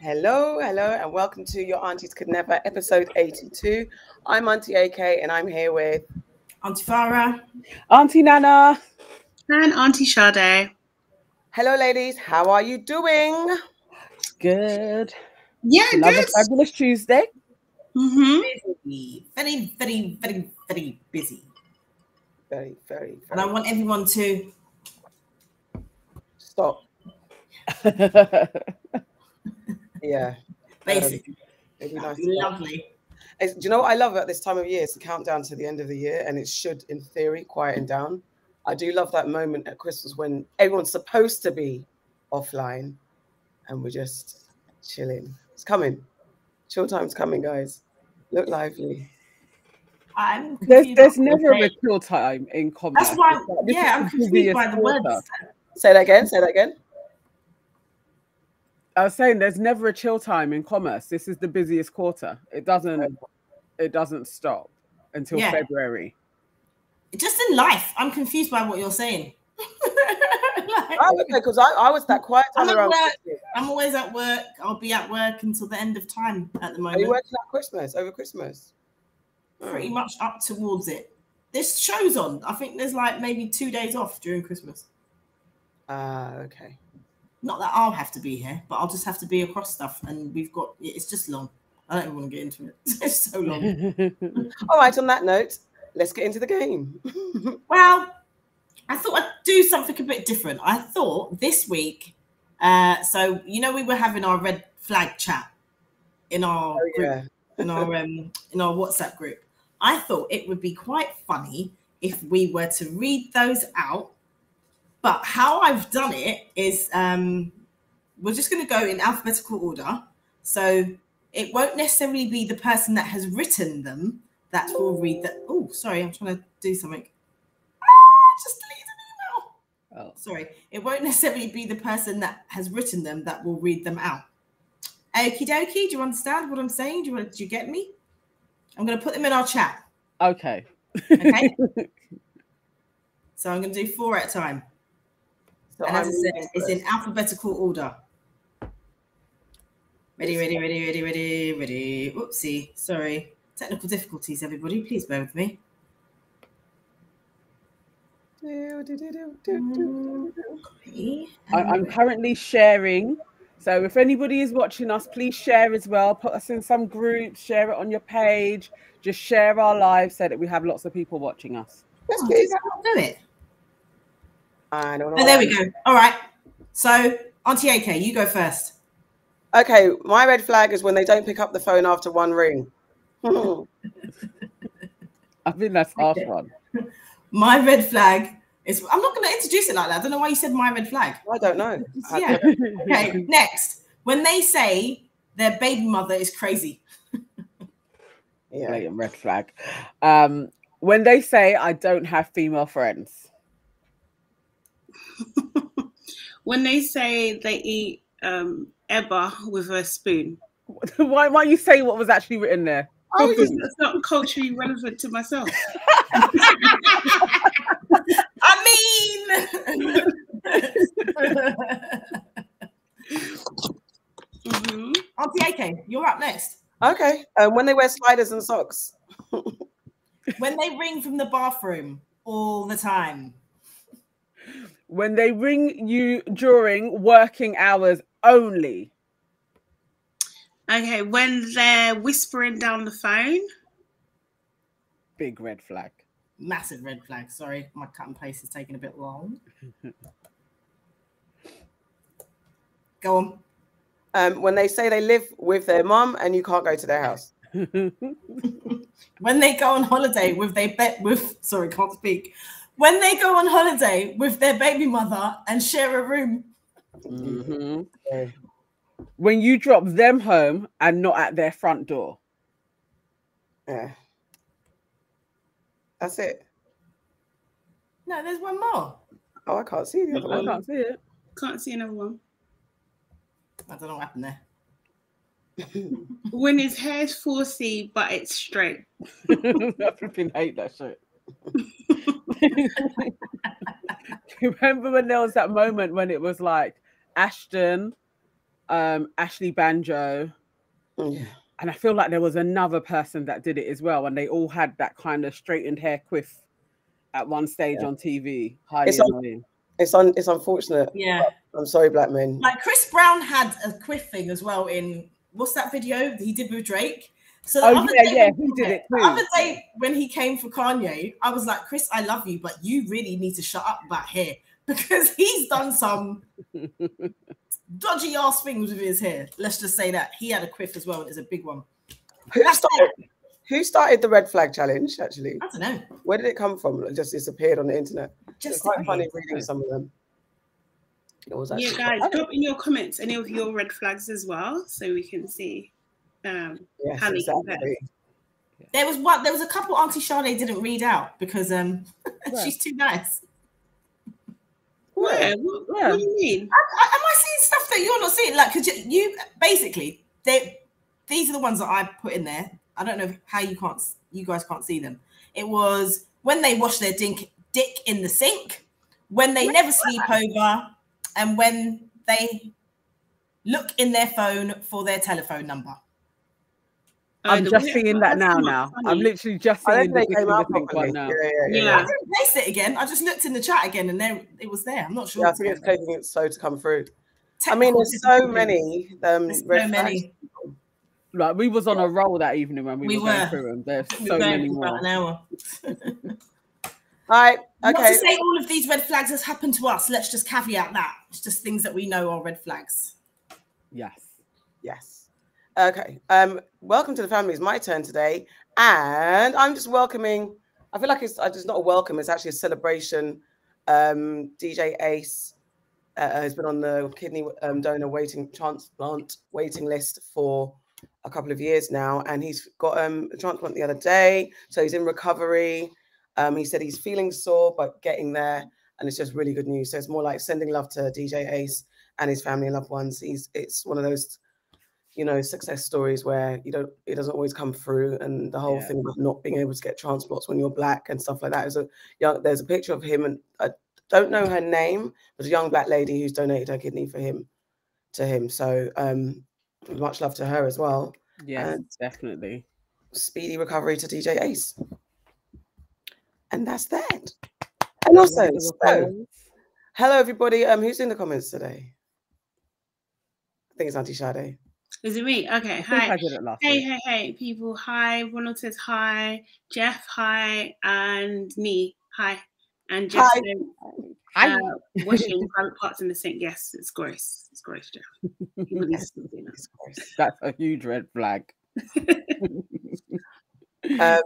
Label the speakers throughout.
Speaker 1: Hello, hello, and welcome to Your Aunties Could Never, episode 82. I'm Auntie AK, and I'm here with
Speaker 2: Auntie Farah.
Speaker 3: Auntie Nana.
Speaker 4: And Auntie Sade.
Speaker 1: Hello, ladies. How are you doing?
Speaker 3: Good.
Speaker 4: Yeah,
Speaker 3: Another
Speaker 4: good.
Speaker 3: fabulous Tuesday.
Speaker 4: Mm-hmm.
Speaker 2: Busy. Very, very, very, very busy.
Speaker 1: Very, very,
Speaker 2: And I want everyone to
Speaker 1: Stop. Yeah.
Speaker 2: basically
Speaker 1: It'd nice.
Speaker 2: lovely.
Speaker 1: It's- do you know what I love about this time of year? It's the countdown to the end of the year, and it should, in theory, quieten down. I do love that moment at Christmas when everyone's supposed to be offline, and we're just chilling. It's coming. Chill time's coming, guys. Look lively.
Speaker 2: I'm
Speaker 3: There's there's never a
Speaker 2: saying.
Speaker 3: chill time in commerce.
Speaker 2: That's why,
Speaker 3: like,
Speaker 2: yeah, I'm confused by the
Speaker 3: quarter.
Speaker 2: words.
Speaker 1: Say that again. Say that again.
Speaker 3: I was saying there's never a chill time in commerce. This is the busiest quarter. It doesn't it doesn't stop until
Speaker 2: Yeah.
Speaker 3: February.
Speaker 2: Just in life, I'm confused by what you're saying. Like,
Speaker 1: Oh, okay, because I, I was that quiet
Speaker 2: I'm at work. I'm always at work. I'll be at work until the end of time at the
Speaker 1: Are
Speaker 2: moment.
Speaker 1: you working at Christmas over Christmas?
Speaker 2: Pretty
Speaker 1: Oh.
Speaker 2: much up towards it. This show's on. I think there's like maybe two days off during Christmas.
Speaker 1: Ah, okay.
Speaker 2: Not that I'll have to be here, but I'll just have to be across stuff. And we've got it's just long. I don't even want to get into it. It's so long.
Speaker 1: All right. On that note, let's get into the game.
Speaker 2: well, I thought I'd do something a bit different. I thought this week, uh, so you know, we were having our red flag chat in our
Speaker 1: Oh,
Speaker 2: group,
Speaker 1: yeah.
Speaker 2: in our um, in our WhatsApp group. I thought it would be quite funny if we were to read those out. But how I've done it is um, we're just going to go in alphabetical order. So it won't necessarily be the person that has written them that will read that. Oh, sorry, I'm trying to do something. Ah, just deleted an email.
Speaker 3: Oh.
Speaker 2: Sorry, it won't necessarily be the person that has written them that will read them out. Okie dokie, do you understand what I'm saying? Do you, do you get me? I'm going to put them in our chat.
Speaker 3: okay.
Speaker 2: Okay. so I'm going to do four at a time.
Speaker 1: So
Speaker 2: and as I said,
Speaker 1: reading
Speaker 2: it's in alphabetical order. Ready, ready, ready, ready, ready, ready. Oopsie, sorry. Technical difficulties, everybody. Please bear with me. Okay.
Speaker 3: I, I'm currently sharing. So if anybody is watching us, please share as well. Put us in some groups, share it on your page. Just share our live so that we have lots of people watching us.
Speaker 1: That's
Speaker 2: Oh,
Speaker 1: good.
Speaker 2: did that not do it?
Speaker 1: I don't know.
Speaker 2: Oh, there we go. All right. So, Auntie AK, you go first.
Speaker 1: Okay, my red flag is when they don't pick up the phone after one ring.
Speaker 3: I think that's half one.
Speaker 2: My red flag is. I'm not going to introduce it like that. I don't know why you said my red flag.
Speaker 1: I don't know.
Speaker 2: Yeah. Okay. Next, when they say their baby mother is crazy.
Speaker 1: Yeah.
Speaker 3: Blatant red flag. Um, when they say I don't have female friends.
Speaker 4: When they say they eat um, eba with a spoon,
Speaker 3: why why you say what was actually written there?
Speaker 4: Oh, because that's not culturally relevant to myself.
Speaker 2: I mean,
Speaker 4: hmm
Speaker 2: Auntie AK, you're up next.
Speaker 1: Okay. Um, when they wear sliders and socks.
Speaker 2: When they ring from the bathroom all the time.
Speaker 3: When they ring you during working hours only.
Speaker 4: Okay, when they're whispering down the phone,
Speaker 3: Big red flag.
Speaker 2: Massive red flag. Sorry, my cut and paste is taking a bit long. Go on.
Speaker 1: Um, when they say they live with their mum and you can't go to their house.
Speaker 2: When they go on holiday with their be- with sorry, can't speak. When they go on holiday with their baby mother and share a room.
Speaker 3: Mhm.
Speaker 1: Okay.
Speaker 3: When you drop them home and not at their front door.
Speaker 1: Yeah. That's it.
Speaker 2: No, there's one more.
Speaker 1: Oh, I can't see the other
Speaker 3: I
Speaker 1: one.
Speaker 3: can't see it.
Speaker 4: can't see another one.
Speaker 2: I don't know what happened there.
Speaker 4: when his hair's 4C but it's straight.
Speaker 3: I flipping hate that shit. Do you remember when there was that moment when it was like Ashton, um, Ashley Banjo,
Speaker 1: Yeah.
Speaker 3: and I feel like there was another person that did it as well, and they all had that kind of straightened hair quiff at one stage
Speaker 1: Yeah.
Speaker 3: on TV. Highly
Speaker 1: It's on-
Speaker 3: annoying.
Speaker 1: It's un, it's unfortunate.
Speaker 2: Yeah.
Speaker 1: I'm sorry, black men.
Speaker 2: Like Chris Brown had a quiff thing as well in what's that video he did with Drake? So the
Speaker 3: Oh,
Speaker 2: other
Speaker 3: yeah,
Speaker 2: day
Speaker 3: yeah, he did it
Speaker 2: The other day when he came for Kanye, I was like, Chris, I love you, but you really need to shut up about hair because he's done some dodgy ass things with his hair. Let's just say that he had a quiff as well, and it's a big one.
Speaker 1: Who started, who started the red flag challenge? Actually,
Speaker 2: I don't know.
Speaker 1: where did it come from? It just disappeared on the internet. It's
Speaker 2: Just
Speaker 1: quite funny reading some of them. It was actually,
Speaker 4: Yeah,
Speaker 1: guys,
Speaker 4: drop in your comments any of your red flags as well, so we can see. Um,
Speaker 1: yes,
Speaker 4: how they compare.
Speaker 1: exactly.
Speaker 2: There was one. There was a couple Auntie Sade didn't read out because um
Speaker 3: Where?
Speaker 2: she's too nice.
Speaker 4: Where? What,
Speaker 3: Yeah.
Speaker 4: what do you mean?
Speaker 2: I- Am I seeing stuff that you're not seeing? Like, because you, you basically they these are the ones that I put in there. I don't know how you can't you guys can't see them. It was when they wash their dink, dick in the sink, when they never sleep over, and when they look in their phone for their telephone number.
Speaker 3: I'm
Speaker 4: the
Speaker 3: just seeing that now. Now. I'm literally just
Speaker 1: I
Speaker 3: seeing
Speaker 1: don't
Speaker 3: the
Speaker 1: they came out
Speaker 3: dick in the pink
Speaker 1: properly.
Speaker 3: one now.
Speaker 1: Yeah, yeah, yeah.
Speaker 4: Yeah.
Speaker 2: I didn't paste it again. I just looked in the chat again, and there it was there. I'm not sure.
Speaker 1: Yeah, I think it's taking it slow to come through. I mean, there's so many. Um,
Speaker 2: There's so
Speaker 1: flags.
Speaker 2: many.
Speaker 3: Like we was on a roll that evening when we,
Speaker 2: We
Speaker 3: were going
Speaker 2: were.
Speaker 3: through them. There's
Speaker 2: We
Speaker 3: so many
Speaker 2: for about
Speaker 3: more.
Speaker 2: an hour.
Speaker 1: All right.
Speaker 2: Not to say all of these red flags has happened to us. Let's just caveat that. It's just things that we know are red flags.
Speaker 3: Yes.
Speaker 1: Yes. Okay. Um, welcome to the family. It's my turn today, and I'm just welcoming. I feel like it's uh, just not a welcome. It's actually a celebration. Um, DJ Ace uh, has been on the kidney um, donor waiting transplant waiting list for a couple of years now, and he's got um, a transplant the other day, so he's in recovery. Um, he said he's feeling sore, but getting there, and it's just really good news. So it's more like sending love to DJ Ace and his family and loved ones. He's it's one of those you know success stories where you don't it doesn't always come through and the whole
Speaker 3: Yeah.
Speaker 1: thing about not being able to get transplants when you're black and stuff like that. Is a young there's a picture of him and i don't know her name but a young black lady who's donated her kidney for him to him. So um much love to her as well.
Speaker 3: Yeah
Speaker 1: And-
Speaker 3: definitely.
Speaker 1: speedy recovery to dj ace. And that's that and also so, hello everybody. Um who's in the comments today? I think it's auntie Sade.
Speaker 4: Is it me? Okay.
Speaker 3: I think I
Speaker 4: Hi.
Speaker 3: did it last
Speaker 4: Hey,
Speaker 3: week.
Speaker 4: hey, hey, people. Hi. Ronald says hi. Jeff, hi. And me, hi. And Jeff
Speaker 1: Hi.
Speaker 4: uh, washing private parts in the sink. Yes, it's gross. It's gross, Jeff. People need to stop doing that.
Speaker 1: Jesus Christ.
Speaker 3: That's a huge red flag.
Speaker 1: Um,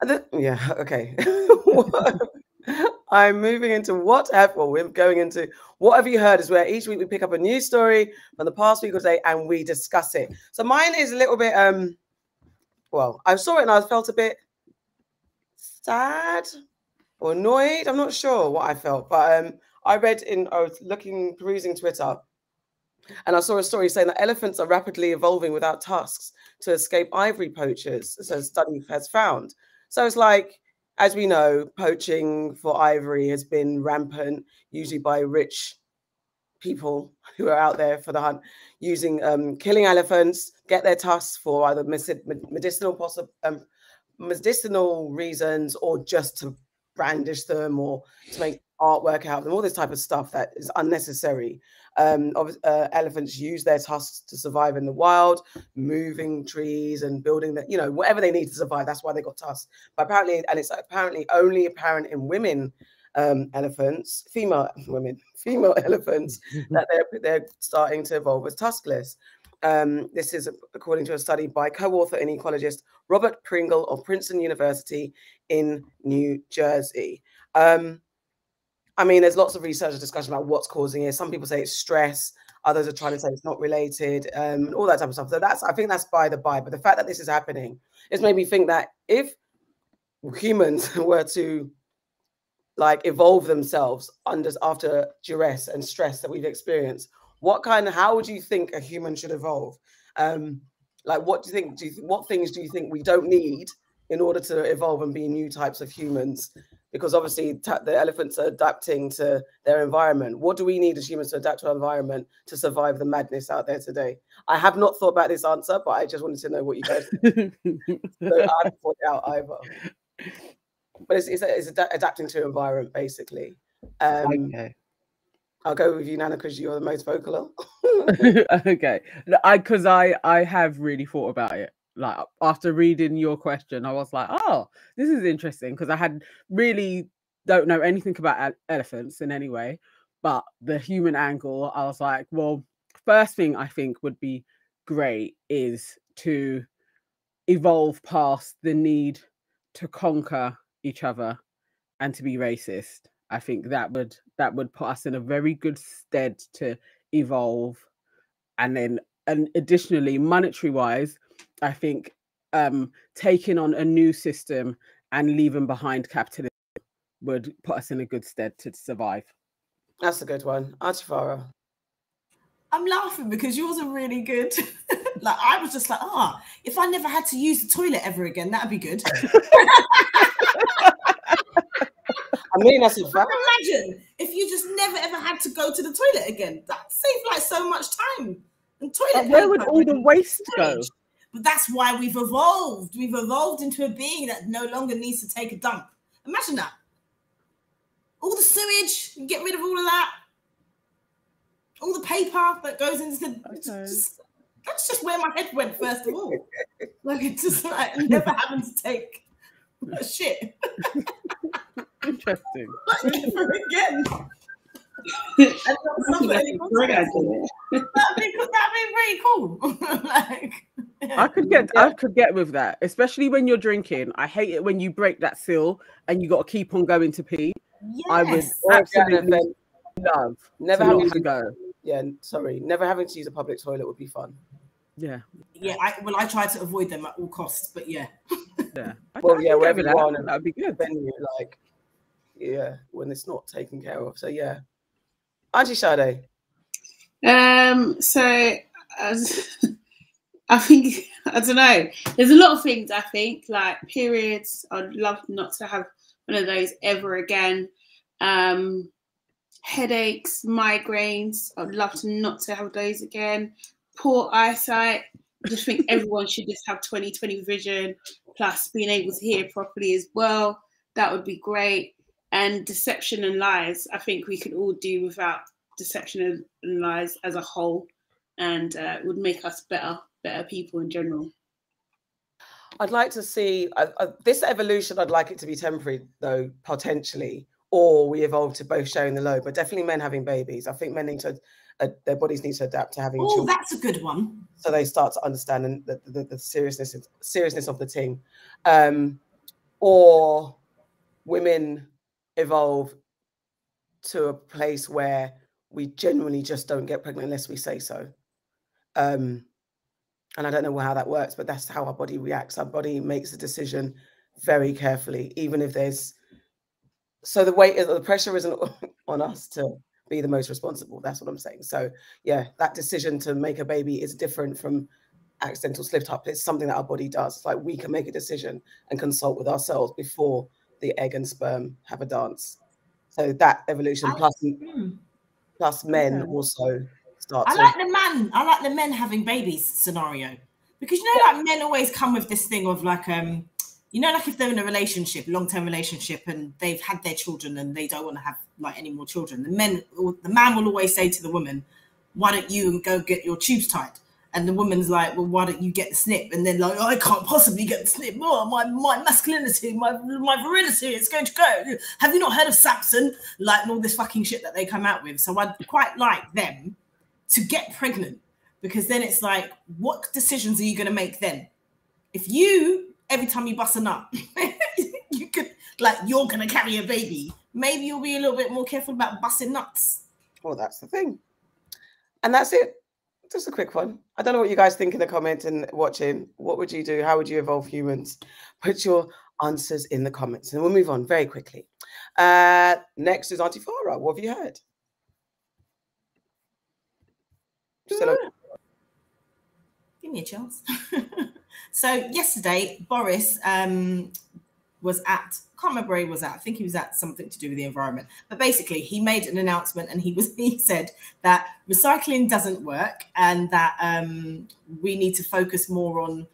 Speaker 1: the- yeah, okay. I'm moving into what have well, we're going into what have you heard is where each week we pick up a news story from the past week or day and we discuss it. So mine is a little bit um well, I saw it and I felt a bit sad or annoyed. I'm not sure what I felt, but um I read in I was looking perusing Twitter and I saw a story saying that elephants are rapidly evolving without tusks to escape ivory poachers, so a study has found. So it's like, as we know, poaching for ivory has been rampant, usually by rich people who are out there for the hunt, using um, killing elephants, get their tusks for either medicinal um, medicinal reasons or just to brandish them or to make artwork out of them, all this type of stuff that is unnecessary. Um, uh, elephants use their tusks to survive in the wild, moving trees and building that, you know, whatever they need to survive. That's why they got tusks. But apparently, and it's apparently only apparent in women um, elephants, female women, female elephants, that they're they're starting to evolve as tuskless. Um, this is according to a study by co-author and ecologist Robert Pringle of Princeton University in New Jersey. Um, I mean, there's lots of research and discussion about what's causing it. Some people say it's stress. Others are trying to say it's not related, um, all that type of stuff. So that's, I think that's by the by. But the fact that this is happening, it's made me think that if humans were to like evolve themselves under after duress and stress that we've experienced, what kind of how would you think a human should evolve? Um, like, what do you think? Do you what things do you think we don't need in order to evolve and be new types of humans? Because obviously, ta- the elephants are adapting to their environment. What do we need as humans to adapt to our environment to survive the madness out there today? I have not thought about this answer, but I just wanted to know what you guys. think. so I haven't thought out either. But it's, it's, it's ada- adapting to environment basically. Um,
Speaker 3: okay.
Speaker 1: I'll go with you, Nana, because you're the most vocal.
Speaker 3: okay. No, I because I I have really thought about it. Like after reading your question, I was like, oh, this is interesting because I had really don't know anything about elephants in any way, but the human angle, I was like, well, first thing I think would be great is to evolve past the need to conquer each other and to be racist. I think that would that would put us in a very good stead to evolve and then and additionally monetary wise i think um taking on a new system and leaving behind capitalism would put us in a good stead to survive
Speaker 1: That's a good one. Auntie Farah.
Speaker 2: I'm laughing because yours are really good. like I was just like, ah, if I never had to use the toilet ever again, that'd be good.
Speaker 1: I mean, that's a fact.
Speaker 2: Imagine if you just never ever had to go to the toilet again. That saved like so much time. And toilet
Speaker 3: where would all the waste go.
Speaker 2: But that's why we've evolved. We've evolved into a being that no longer needs to take a dump. Imagine that. All the sewage, get rid of all of that. All the paper that goes into the. it's
Speaker 3: Okay.
Speaker 2: just- that's just where my head went first of all. Like it's just like never having to take a shit.
Speaker 3: interesting
Speaker 2: Like never again. And not suffer any
Speaker 4: Great
Speaker 2: consequences.
Speaker 4: idea.
Speaker 2: That'd be, that'd be pretty cool. like,
Speaker 3: i could get i could get with that especially when you're drinking i hate it when you break that seal and you got to keep on going to pee Yes. i would
Speaker 2: Yes.
Speaker 1: Or if you're at an
Speaker 3: absolutely
Speaker 1: event,
Speaker 3: love
Speaker 1: Never
Speaker 3: to
Speaker 1: having
Speaker 3: not
Speaker 1: to
Speaker 3: to go
Speaker 1: Yeah, sorry. Never having to use a public toilet would be fun.
Speaker 3: yeah
Speaker 2: Yeah, I well, I try to avoid them at all costs, but yeah.
Speaker 3: yeah
Speaker 1: Well, yeah,
Speaker 3: could
Speaker 1: wherever you are, in
Speaker 3: that'd be good
Speaker 1: venue, like, yeah, when it's not taken care of. So, yeah. Auntie Sade.
Speaker 4: Um, so as I think I don't know. There's a lot of things I think like periods. I'd love not to have one of those ever again. Um, headaches, migraines. I'd love to not to have those again. Poor eyesight. I just think everyone should just have 20/20 vision, plus being able to hear properly as well. That would be great. And deception and lies. I think we could all do without deception and- and lies as a whole, and uh, would make us better, better people in general.
Speaker 1: I'd like to see uh, uh, this evolution. I'd like it to be temporary, though, potentially, or we evolve to both sharing the load. But definitely, men having babies. I think men need to, uh, their bodies need to adapt to having
Speaker 2: Oh,
Speaker 1: children,
Speaker 2: that's a good one.
Speaker 1: so they start to understand and the, the, the seriousness of, seriousness of the thing. Um, or women evolve to a place where we genuinely just don't get pregnant unless we say so. Um, and I don't know how that works, but that's how our body reacts. Our body makes a decision very carefully, even if there's so the weight, the pressure isn't on us to be the most responsible. That's what I'm saying. So yeah, that decision to make a baby is different from accidental slip up. It's something that our body does. It's like we can make a decision and consult with ourselves before the egg and sperm have a dance. So that evolution
Speaker 2: I-
Speaker 1: plus plus men also start
Speaker 2: I
Speaker 1: to
Speaker 2: like the man. I like the men having babies scenario because you know, like men always come with this thing of like, um, you know, like if they're in a relationship, long term relationship, and they've had their children and they don't want to have like any more children. The men, the man will always say to the woman, "Why don't you go get your tubes tied?" And the woman's like, "Well, why don't you get the snip?" And then like, "I can't possibly get the snip. Oh, my my masculinity, my my virility, it's going to go." Have you not heard of Samson? Like all this fucking shit that they come out with. So I'd quite like them to get pregnant because then it's like, what decisions are you going to make then? If you every time you bust a nut, you could like you're going to carry a baby. Maybe you'll be a little bit more careful about busting nuts.
Speaker 1: Well, that's the thing. And that's it. Just a quick one. I don't know what you guys think in the comments and watching. What would you do? How would you evolve humans? Put your answers in the comments and we'll move on very quickly. Uh, next is Auntie Farah. What have you heard?
Speaker 2: Give me a chance. so yesterday, Boris um, was at can't remember where he was at. I think he was at something to do with the environment. But basically, he made an announcement and he was he said that recycling doesn't work and that um, we need to focus more on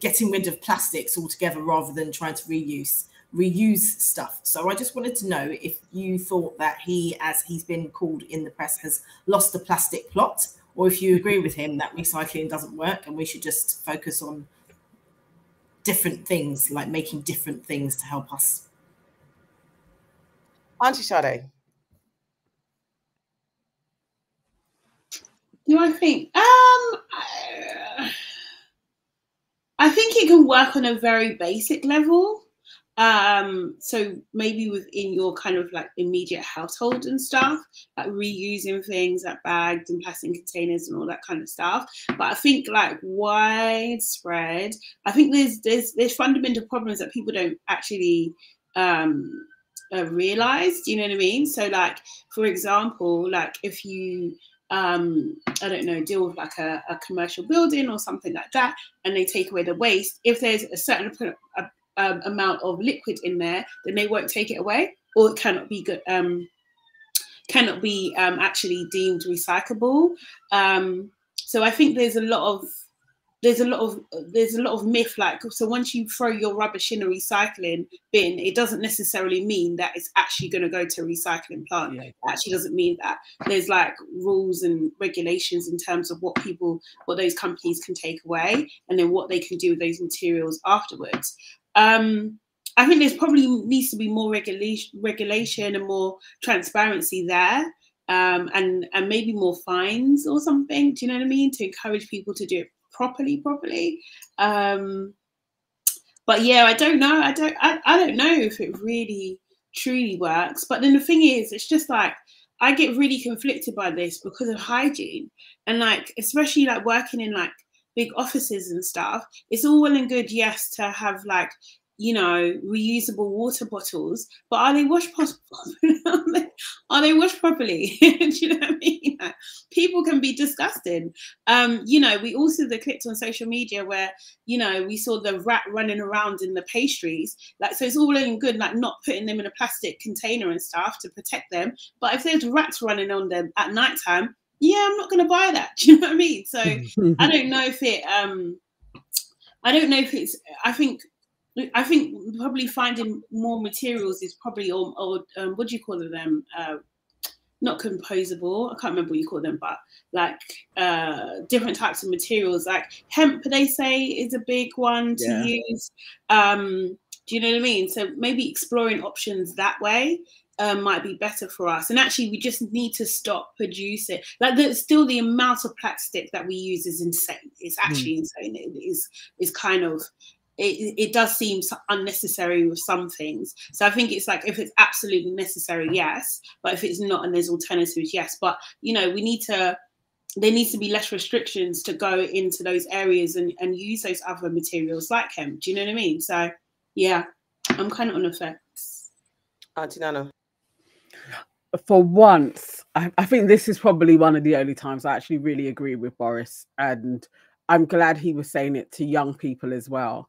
Speaker 2: getting rid of plastics altogether rather than trying to reuse reuse stuff. So I just wanted to know if you thought that he, as he's been called in the press, has lost the plastic plot, or if you agree with him that recycling doesn't work and we should just focus on different things, like making different things to help us.
Speaker 1: Auntie Sade.
Speaker 4: Do I think? Um, I, I think it can work on a very basic level. Um, so maybe within your kind of like immediate household and stuff, like reusing things like bags and plastic containers and all that kind of stuff. But I think like widespread, I think there's there's there's fundamental problems that people don't actually um uh, you know what I mean? So like for example, like if you um, I don't know, deal with like a, a, commercial building or something like that, and they take away the waste. If there's a certain a, um, amount of liquid in there, then they won't take it away, or it cannot be good. Um, cannot be um, actually deemed recyclable. Um, so I think there's a lot of there's a lot of there's a lot of myth like so once you throw your rubbish in a recycling bin it doesn't necessarily mean that it's actually going to go to a recycling plant yeah. it actually doesn't mean that there's like rules and regulations in terms of what people what those companies can take away and then what they can do with those materials afterwards um i think there's probably needs to be more regulation regulation and more transparency there um, and and maybe more fines or something. Do you know what I mean? To encourage people to do it properly, properly. Um, but yeah, I don't know. I don't. I, I don't know if it really truly works. But then the thing is, it's just like I get really conflicted by this because of hygiene and like especially like working in like big offices and stuff. It's all well and good, yes, to have like you know, reusable water bottles, but are they washed properly? are they washed properly? Do you know what I mean? people can be disgusting. Um, you know, we also the clips on social media where, you know, we saw the rat running around in the pastries. Like, so it's all well and good, like not putting them in a plastic container and stuff to protect them. But if there's rats running on them at nighttime, yeah, I'm not gonna buy that. Do you know what I mean? So I don't know if it um I don't know if it's I think I think probably finding more materials is probably or, or um, what do you call them? Uh, not composable. I can't remember what you call them, but like uh, different types of materials. Like hemp, they say is a big one to yeah. use. Um, do you know what I mean? So maybe exploring options that way um, might be better for us. And actually, we just need to stop producing. Like, the, still, the amount of plastic that we use is insane. It's hmm. actually mm. insane. It is is kind of it, it does seem unnecessary with some things. So I think it's like if it's absolutely necessary, yes. But if it's not and there's alternatives, yes. But you know, we need to there needs to be less restrictions to go into those areas and, and use those other materials like hemp. Do you know what I mean? So yeah, I'm kind of on the fence.
Speaker 1: Auntie Nana.
Speaker 3: For once, I, I think this is probably one of the only times I actually really agree with Boris. And I'm glad he was saying it to young people as well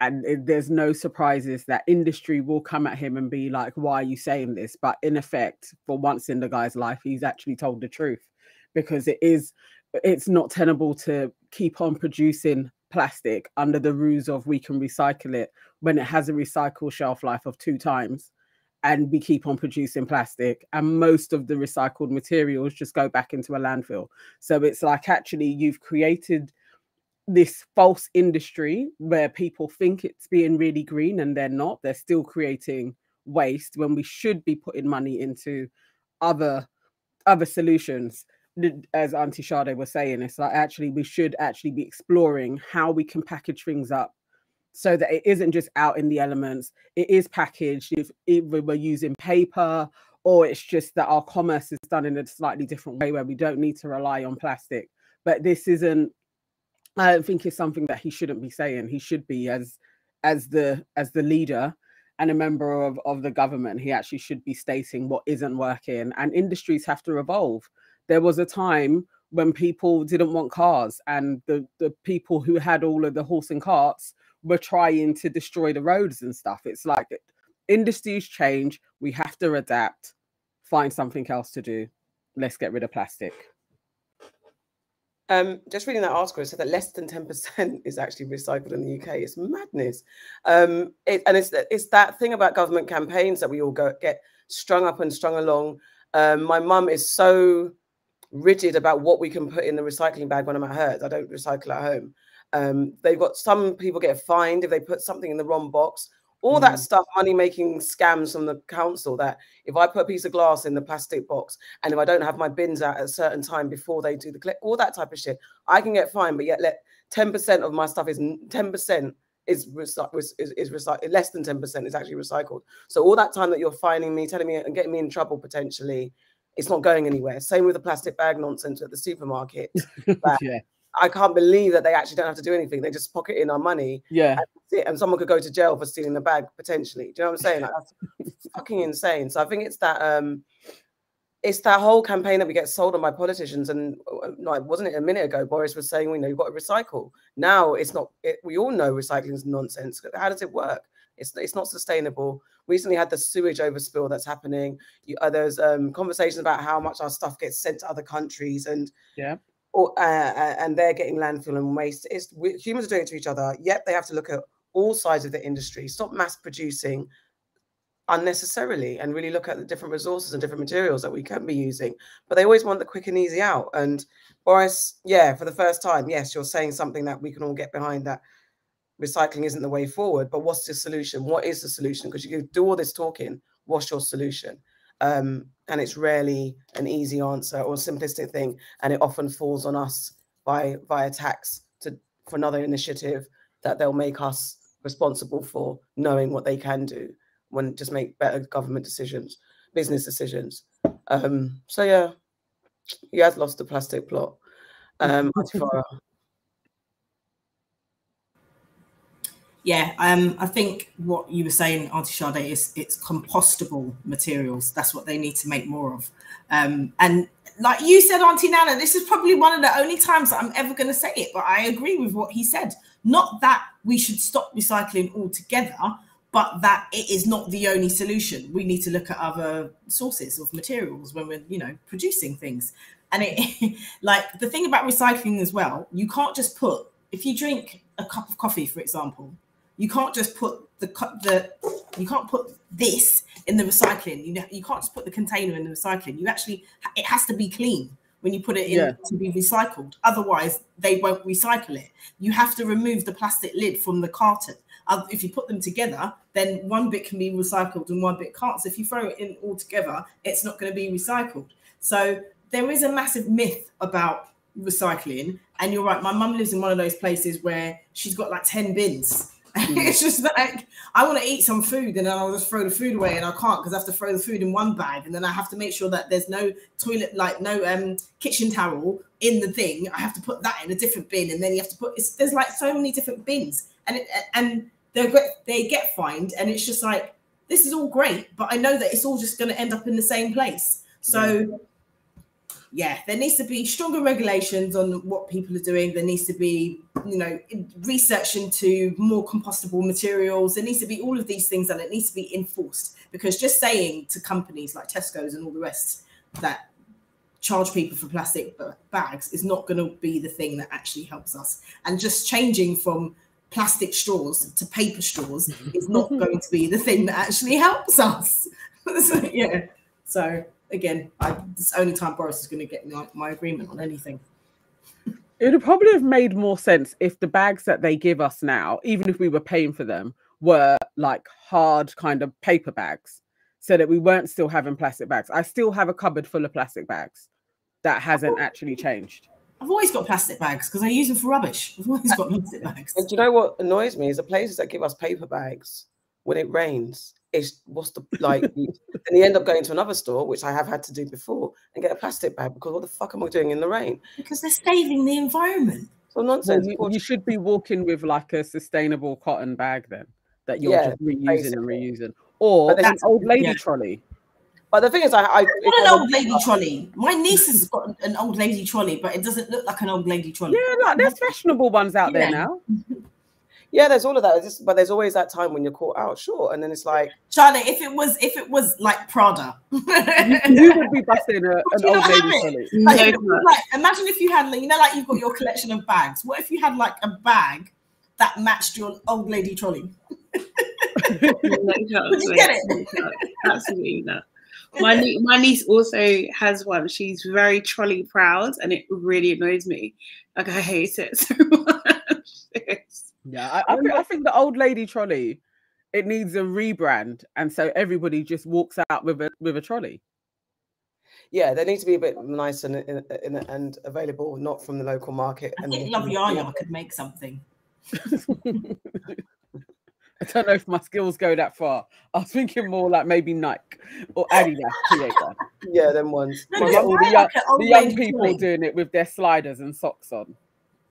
Speaker 3: and it, there's no surprises that industry will come at him and be like why are you saying this but in effect for once in the guy's life he's actually told the truth because it is it's not tenable to keep on producing plastic under the rules of we can recycle it when it has a recycle shelf life of two times and we keep on producing plastic and most of the recycled materials just go back into a landfill so it's like actually you've created this false industry where people think it's being really green and they're not. They're still creating waste when we should be putting money into other other solutions. As Auntie Sade was saying, it's like actually we should actually be exploring how we can package things up so that it isn't just out in the elements. It is packaged if either we're using paper or it's just that our commerce is done in a slightly different way where we don't need to rely on plastic. But this isn't I don't think it's something that he shouldn't be saying. He should be as as the as the leader and a member of, of the government, he actually should be stating what isn't working. And industries have to evolve. There was a time when people didn't want cars and the, the people who had all of the horse and carts were trying to destroy the roads and stuff. It's like industries change, we have to adapt, find something else to do. Let's get rid of plastic.
Speaker 1: Um, just reading that article, it said that less than 10% is actually recycled in the UK. It's madness. Um, it, and it's, it's that thing about government campaigns that we all go get strung up and strung along. Um, my mum is so rigid about what we can put in the recycling bag when I'm at hers. I don't recycle at home. Um, they've got some people get fined if they put something in the wrong box. All mm. that stuff money making scams from the council that if i put a piece of glass in the plastic box and if i don't have my bins out at a certain time before they do the click all that type of shit i can get fined but yet let 10% of my stuff is 10% is, is, is recycled less than 10% is actually recycled. So all that time that you're finding me telling me and getting me in trouble potentially it's not going anywhere. Same with the plastic bag nonsense at the supermarket yeah I can't believe that they actually don't have to do anything. They just pocket in our money.
Speaker 3: Yeah.
Speaker 1: And, and someone could go to jail for stealing the bag potentially. Do you know what I'm saying? Like, that's fucking insane. So I think it's that um it's that whole campaign that we get sold on by politicians. And like, wasn't it a minute ago? Boris was saying, you know, you've got to recycle. Now it's not. It, we all know recycling is nonsense. How does it work? It's it's not sustainable. Recently had the sewage overspill that's happening. You, uh, there's um, conversations about how much our stuff gets sent to other countries, and
Speaker 3: yeah,
Speaker 1: or, uh, uh, and they're getting landfill and waste. It's humans are doing it to each other. Yet they have to look at all sides of the industry. Stop mass producing unnecessarily and really look at the different resources and different materials that we can be using. But they always want the quick and easy out. And Boris, yeah, for the first time, yes, you're saying something that we can all get behind that recycling isn't the way forward. But what's the solution? What is the solution? Because you do all this talking. What's your solution? Um, and it's rarely an easy answer or simplistic thing, and it often falls on us by via tax to for another initiative that they'll make us responsible for, knowing what they can do when just make better government decisions, business decisions. Um, so yeah, he has lost the plastic plot. Um,
Speaker 2: Yeah, um, I think what you were saying, Auntie Sade, is it's compostable materials. That's what they need to make more of. Um, and like you said, Auntie Nana, this is probably one of the only times that I'm ever going to say it, but I agree with what he said. Not that we should stop recycling altogether, but that it is not the only solution. We need to look at other sources of materials when we're, you know, producing things. And it, like the thing about recycling as well, you can't just put if you drink a cup of coffee, for example, you can't just put the the you can't put this in the recycling. You know, you can't just put the container in the recycling. You actually it has to be clean when you put it in yeah. to be recycled. Otherwise, they won't recycle it. You have to remove the plastic lid from the carton. Uh, if you put them together, then one bit can be recycled and one bit can't. So if you throw it in all together, it's not going to be recycled. So there is a massive myth about recycling. And you're right, my mum lives in one of those places where she's got like 10 bins. it's just like I want to eat some food and then I'll just throw the food away and I can't because I have to throw the food in one bag and then I have to make sure that there's no toilet like no um kitchen towel in the thing. I have to put that in a different bin and then you have to put it's, there's like so many different bins and it, and they they get fined and it's just like this is all great but I know that it's all just going to end up in the same place. So yeah, there needs to be stronger regulations on what people are doing. There needs to be, you know, research into more compostable materials. There needs to be all of these things, and it needs to be enforced. Because just saying to companies like Tesco's and all the rest that charge people for plastic bags is not going to be the thing that actually helps us. And just changing from plastic straws to paper straws mm-hmm. is not going to be the thing that actually helps us. so, yeah. So again, I, it's only time Boris is going to get my, my agreement on anything.
Speaker 3: It would probably have made more sense if the bags that they give us now, even if we were paying for them, were like hard kind of paper bags so that we weren't still having plastic bags. I still have a cupboard full of plastic bags that hasn't actually changed.
Speaker 2: I've always got plastic bags because I use them for rubbish. I've always got plastic bags.
Speaker 1: And do you know what annoys me is the places that give us paper bags when it rains is what's the like and you end up going to another store which i have had to do before and get a plastic bag because what the fuck am i doing in the rain
Speaker 2: because they're saving the environment
Speaker 1: so nonsense
Speaker 3: well, you, you, should be walking with like a sustainable cotton bag then that you're yeah, just reusing basically. and reusing or an old lady yeah. trolley
Speaker 1: But the thing is, I, I
Speaker 2: What an old lady trolley. My niece has got an old lady trolley, but it doesn't look like an old lady trolley.
Speaker 3: Yeah, like there's fashionable ones out there now.
Speaker 1: yeah, there's all of that. Just, but there's always that time when you're caught out short, and then it's like,
Speaker 2: Charlotte, if it was if it was like Prada.
Speaker 3: Who would be busting a, an old lady
Speaker 2: it? Like,
Speaker 4: No,
Speaker 2: if like, imagine if you had, like, you know, like you've got your collection of bags. What if you had like a bag that matched your old lady trolley?
Speaker 4: no chance,
Speaker 2: you get it?
Speaker 4: No. Absolutely not. My nie- my niece also has one. She's very trolley proud, and it really annoys me. Like I hate it so much. It's-
Speaker 3: Yeah, I, I, think, I think the old lady trolley it needs a rebrand, and so everybody just walks out with a with a trolley.
Speaker 1: yeah, they need to be a bit nice and and, and, and available, not from the local market.
Speaker 2: I
Speaker 1: and
Speaker 2: think Love Yaya could make something.
Speaker 3: I don't know if my skills go that far. I was thinking more like maybe Nike or Adidas create.
Speaker 1: Yeah, them ones.
Speaker 2: No,
Speaker 1: My
Speaker 2: just
Speaker 1: mum-
Speaker 3: the
Speaker 2: buy
Speaker 3: young,
Speaker 2: like
Speaker 3: the young people
Speaker 2: trolley.
Speaker 3: doing it with their sliders and socks on.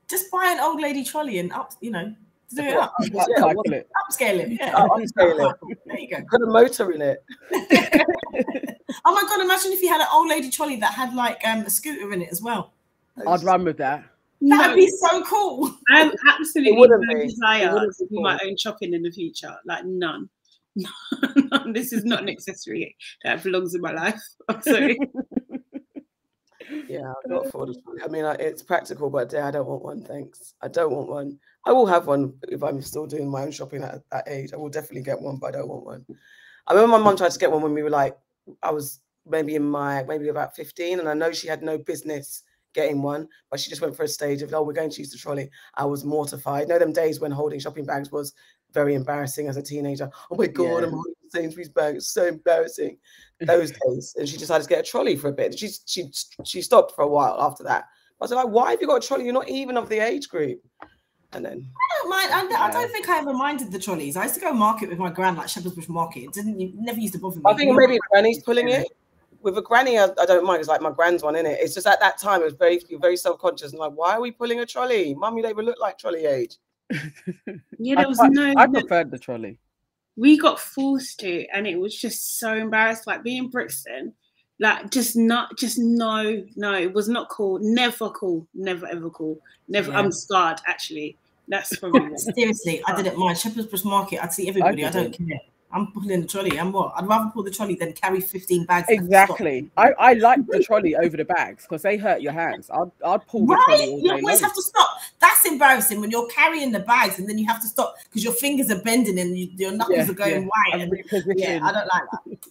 Speaker 2: Just buy an old lady trolley and up, you know, do it up,
Speaker 1: Yeah,
Speaker 3: Upcycle it.
Speaker 2: upscale it. Yeah.
Speaker 1: Oh, upscale it.
Speaker 2: There you go.
Speaker 1: Put a motor in it.
Speaker 2: Oh my god! Imagine if you had an old lady trolley that had like um, a scooter in it as well.
Speaker 3: I'd run with that.
Speaker 2: That'd
Speaker 4: No,
Speaker 2: be so cool.
Speaker 4: I have absolutely
Speaker 1: wouldn't
Speaker 4: no desire
Speaker 1: wouldn't
Speaker 4: to
Speaker 1: be
Speaker 4: do my own shopping in the future. Like none. None. this is not an accessory that belongs in my life. I'm sorry.
Speaker 1: Yeah, I can't afford it. I mean, it's practical, but I don't want one. Thanks. I don't want one. I will have one if I'm still doing my own shopping at that age. I will definitely get one, but I don't want one. I remember my mum tried to get one when we were like, I was maybe in my maybe about 15, and I know she had no business getting one, but she just went for a stage of, oh, we're going to use the trolley. I was mortified. You know, them days when holding shopping bags was very embarrassing as a teenager. Oh my God,
Speaker 3: Yeah.
Speaker 1: I'm holding Sainsbury's bag. It's so embarrassing. Those days. And she decided to get a trolley for a bit. She, she, she stopped for a while after that. I was like, why have you got a trolley? You're not even of the age group. And then,
Speaker 2: I don't mind. I, I don't think I ever minded the trolleys. I used to go market with my gran, like Shepherd's Bush Market. It didn't you never used to bother me.
Speaker 1: I think maybe Granny's pulling it. With a granny, I, I don't mind. It's like my grand's one in it. It's just at that time, it was very, very self conscious. And like, why are we pulling a trolley? Mum, you don't even look like trolley age.
Speaker 4: Yeah,
Speaker 3: I,
Speaker 4: there was
Speaker 3: quite-
Speaker 4: no,
Speaker 3: I preferred the trolley.
Speaker 4: We got forced to, and it was just so embarrassed. Like being Brixton, like just not, just no, no, it was not cool. Never cool. Never ever cool. Never.
Speaker 2: Yeah.
Speaker 4: I'm scarred actually. That's probably what-
Speaker 2: Seriously, I didn't mind Shepherd's Bush Market. I'd see everybody. I, don't care. I'm pulling the trolley. I'm what? I'd rather pull the trolley than carry 15 bags. at the stop.
Speaker 3: Exactly. I, I like the trolley over the bags because they hurt your hands. I'd, I'd pull the
Speaker 2: Right?
Speaker 3: trolley all
Speaker 2: You
Speaker 3: day
Speaker 2: always
Speaker 3: long.
Speaker 2: have to stop. That's embarrassing when you're carrying the bags and then you have to stop because your fingers are bending and you, your knuckles
Speaker 3: Yeah,
Speaker 2: are going
Speaker 3: yeah.
Speaker 2: white.
Speaker 3: And
Speaker 2: And, yeah, I don't like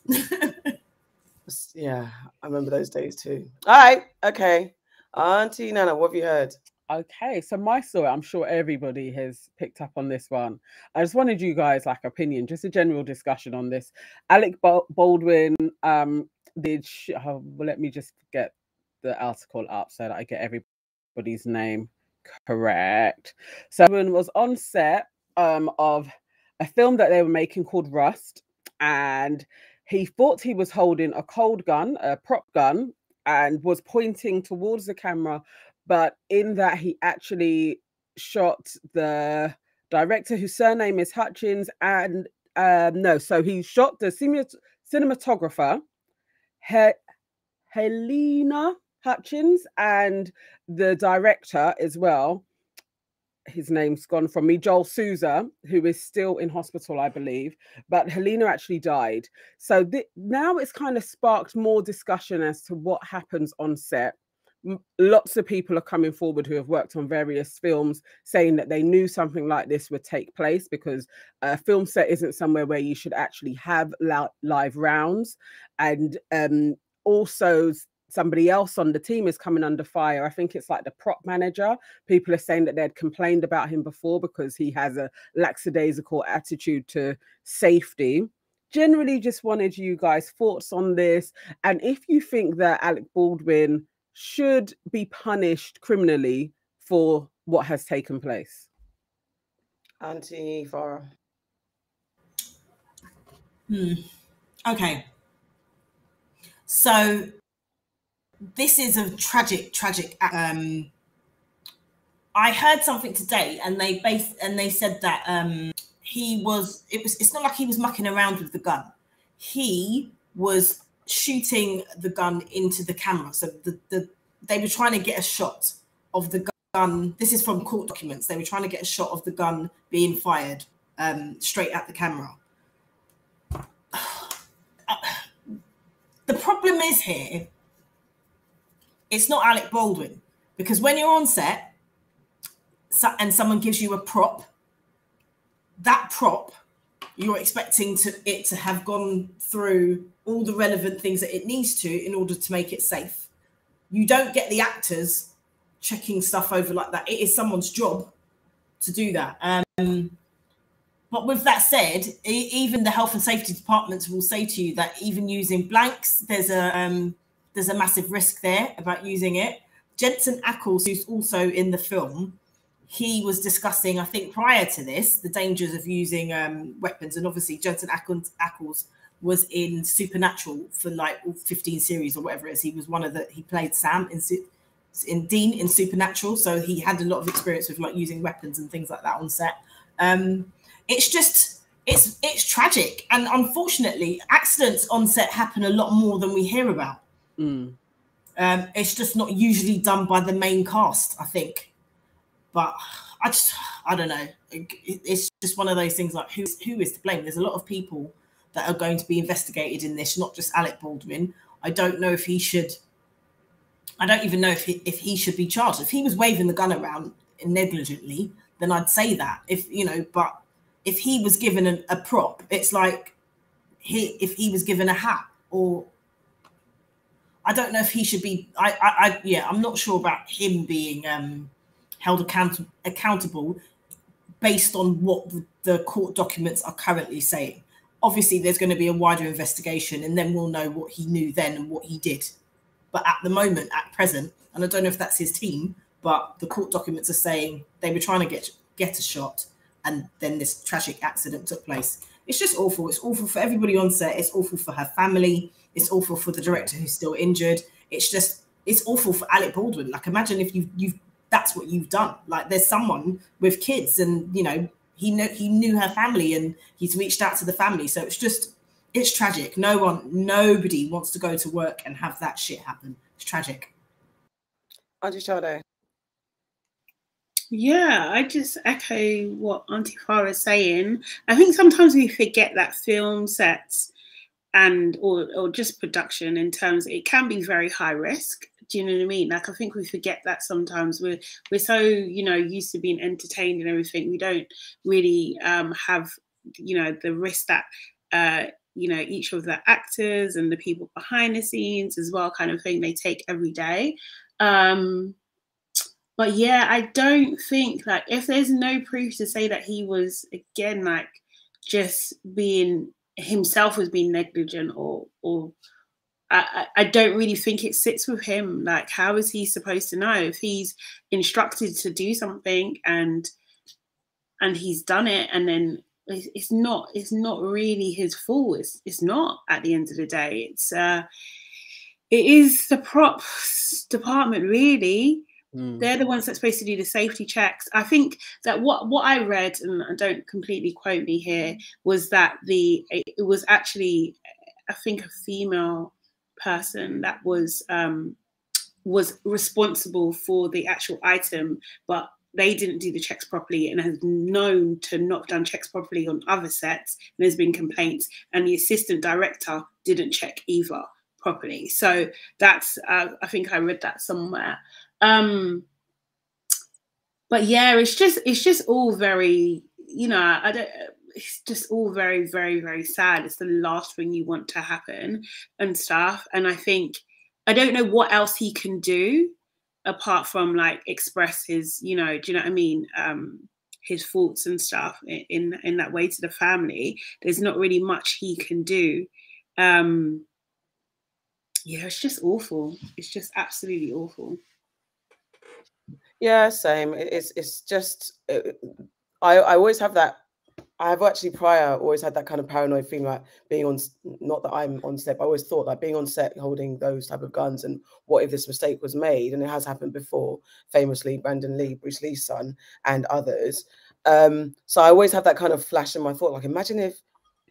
Speaker 2: that.
Speaker 1: Yeah, I remember those days too. All right. Okay. Auntie Nana, what have you heard?
Speaker 3: Okay, so my story, I'm sure everybody has picked up on this one. I just wanted you guys like opinion, just a general discussion on this. Alec Baldwin um did sh- oh, let me just get the article up so that I get everybody's name correct. So was on set um of a film that they were making called Rust and he thought he was holding a cold gun, a prop gun and was pointing towards the camera but in that he actually shot the director whose surname is Hutchins and um no so he shot the cinematographer he- Halyna Hutchins and the director as well. His name's gone from me Joel Souza who is still in hospital I believe but Halyna actually died. So th- now it's kind of sparked more discussion as to what happens on set lots of people are coming forward who have worked on various films saying that they knew something like this would take place because a film set isn't somewhere where you should actually have live rounds. And um, also somebody else on the team is coming under fire. I think it's like the prop manager. People are saying that they'd complained about him before because he has a lackadaisical attitude to safety. Generally just wanted you guys thoughts on this. And if you think that alec baldwin should be punished criminally for what has taken place.
Speaker 1: Auntie Farah.
Speaker 2: Hmm. Okay. So this is a tragic, tragic. Um, I heard something today, and they based and they said that um, he was. It was. It's not like he was mucking around with the gun. He was shooting the gun into the camera. So the, the they were trying to get a shot of the gun. This is from court documents. They were trying to get a shot of the gun being fired um, straight at the camera. the problem is here, it's not Alec Baldwin because when you're on set and someone gives you a prop, that prop you're expecting to it to have gone through all the relevant things that it needs to in order to make it safe. You don't get the actors checking stuff over like that. It is someone's job to do that. Um, but with that said, even the health and safety departments will say to you that even using blanks, there's a um, there's a massive risk there about using it. Jensen Ackles, who's also in the film, he was discussing, I think, prior to this, the dangers of using um, weapons. And obviously, Jensen Ackles was in Supernatural for like 15 series or whatever it is. He was one of the, he played Sam in, in Dean in Supernatural. So he had a lot of experience with like using weapons and things like that on set. Um, it's just, it's it's tragic. And unfortunately, accidents on set happen a lot more than we hear about. Mm. Um, it's just not usually done by the main cast, I think. But I just, I don't know. It's just one of those things like who who is to blame? There's a lot of people that are going to be investigated in this, not just Alec Baldwin. I don't know if he should. I don't even know if he, if he should be charged. If he was waving the gun around negligently, then I'd say that. If you know, but if he was given a, a prop, it's like he if he was given a hat or I don't know if he should be. I, I, I yeah, I'm not sure about him being um held account- accountable based on what the, the court documents are currently saying. Obviously, there's going to be a wider investigation, and then we'll know what he knew then and what he did. But at the moment, at present, and I don't know if that's his team, but the court documents are saying they were trying to get get a shot, and then this tragic accident took place. It's just awful. It's awful for everybody on set. It's awful for her family. It's awful for the director who's still injured. It's just it's awful for Alec Baldwin. Like imagine if you you've that's what you've done. Like there's someone with kids, and you know he knew he knew her family, and he's reached out to the family. So it's just it's tragic. No one, nobody wants to go to work and have that shit happen. It's tragic.
Speaker 1: Auntie Sade.
Speaker 4: Yeah, I just echo what Auntie Farah is saying. I think sometimes we forget that film sets and or or just production in terms it can be very high risk do you know what I mean? Like I think we forget that sometimes we're we're so you know used to being entertained and everything. We don't really um, have you know the risk that uh, you know each of the actors and the people behind the scenes as well, kind of thing they take every day. Um, but yeah, I don't think like if there's no proof to say that he was again like just being himself was being negligent or or I, I don't really think it sits with him. Like, how is he supposed to know if he's instructed to do something and and he's done it, and then it's not it's not really his fault. It's it's not at the end of the day. It's uh, it is the props department really. Mm. They're the ones that's supposed to do the safety checks. I think that what what I read, and don't completely quote me here, was that the it was actually I think a female person that was um, was responsible for the actual item, but they didn't do the checks properly and has known to not done checks properly on other sets. And there's been complaints, and the assistant director didn't check either properly. So that's uh, I think I read that somewhere. Um, but yeah, it's just it's just all very you know I don't it's just all very, very, very sad. It's the last thing you want to happen and stuff. And I think I don't know what else he can do apart from like express his, you know, do you know what I mean? Um, his thoughts and stuff in in that way to the family. There's not really much he can do. Um, yeah, it's just awful. It's just absolutely awful.
Speaker 1: Yeah, same. It's it's just it, I I always have that I've actually prior always had that kind of paranoid feeling like being on not that I'm on set, I always thought like being on set holding those type of guns and what if this mistake was made and it has happened before, famously Brandon Lee, Bruce Lee's son, and others. Um, so I always have that kind of flash in my thought, like imagine if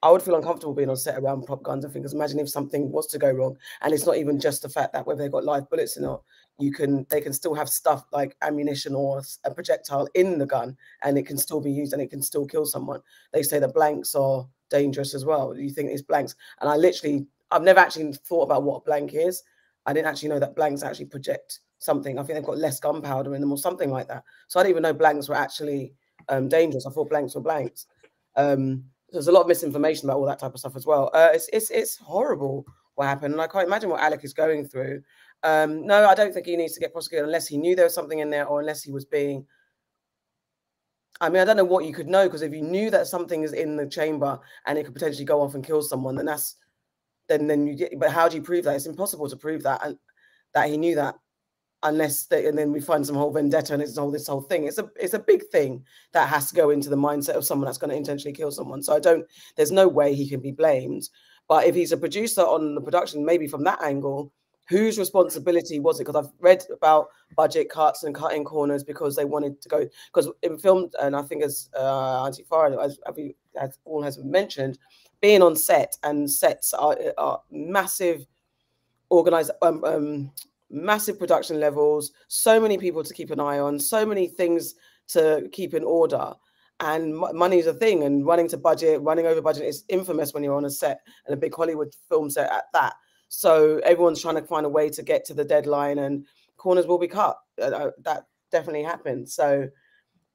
Speaker 1: I would feel uncomfortable being on set around prop guns and things. Imagine if something was to go wrong, and it's not even just the fact that whether they've got live bullets or not, you can they can still have stuff like ammunition or a projectile in the gun, and it can still be used and it can still kill someone. They say that blanks are dangerous as well. You think it's blanks? And I literally, I've never actually thought about what a blank is. I didn't actually know that blanks actually project something. I think they've got less gunpowder in them or something like that. So I didn't even know blanks were actually um, dangerous. I thought blanks were blanks. Um, there's a lot of misinformation about all that type of stuff as well. Uh, it's it's it's horrible what happened, and I can't imagine what Alec is going through. Um, no, I don't think he needs to get prosecuted unless he knew there was something in there, or unless he was being. I mean, I don't know what you could know because if you knew that something is in the chamber and it could potentially go off and kill someone, then that's then then you. But how do you prove that? It's impossible to prove that and that he knew that unless they, and then we find some whole vendetta and it's all this whole thing. It's a it's a big thing that has to go into the mindset of someone that's going to intentionally kill someone. So I don't. There's no way he can be blamed. But if he's a producer on the production, maybe from that angle, whose responsibility was it? Because I've read about budget cuts and cutting corners because they wanted to go because in film, and I think as uh, Auntie Farah, as, as all has mentioned, being on set and sets are, are massive organized um, um, massive production levels, so many people to keep an eye on, so many things to keep in order. And money is a thing, and running to budget, running over budget is infamous when you're on a set and a big Hollywood film set at that. So everyone's trying to find a way to get to the deadline, and corners will be cut. Uh, uh that definitely happens. So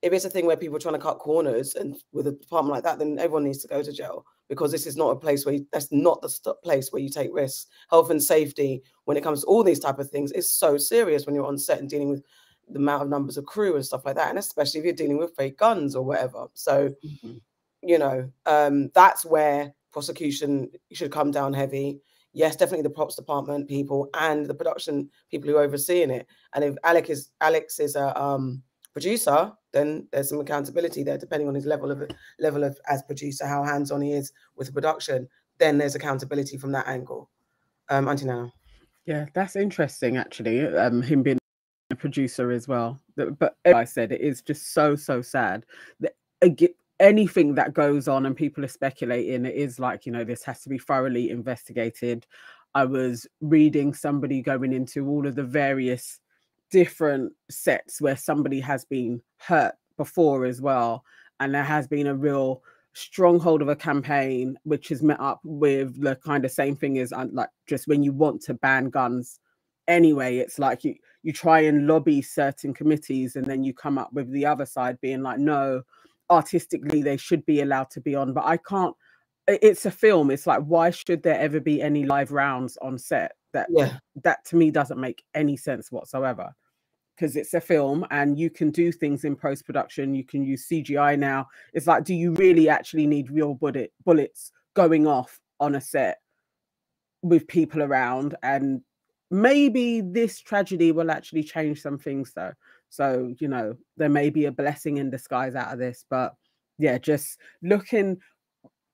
Speaker 1: if it's a thing where people are trying to cut corners and with a department like that, then everyone needs to go to jail because this is not a place where you, that's not the place where you take risks. Health and safety, when it comes to all these type of things, is so serious when you're on set and dealing with the amount of numbers of crew and stuff like that, and especially if you're dealing with fake guns or whatever. So, mm-hmm. you know, um, that's where prosecution should come down heavy. Yes, definitely the props department people and the production people who are overseeing it. And if Alex is Alex is a um, producer, then there's some accountability there, depending on his level of level of as producer, how hands on he is with the production. Then there's accountability from that angle. Um, Auntie Nana.
Speaker 3: Yeah, that's interesting actually. Um, him being a producer as well. But I said it is just so so sad that anything that goes on and people are speculating, it is like you know this has to be thoroughly investigated. I was reading somebody going into all of the various different sets where somebody has been hurt before as well. And there has been a real stronghold of a campaign which has met up with the kind of same thing as like just when you want to ban guns anyway it's like you you try and lobby certain committees and then you come up with the other side being like no artistically they should be allowed to be on but i can't it's a film it's like why should there ever be any live rounds on set that yeah that to me doesn't make any sense whatsoever because it's a film and you can do things in post production. You can use CGI now. It's like, do you really actually need real bullet bullets going off on a set with people around? And maybe this tragedy will actually change some things, though. So you know, there may be a blessing in disguise out of this. But yeah, just looking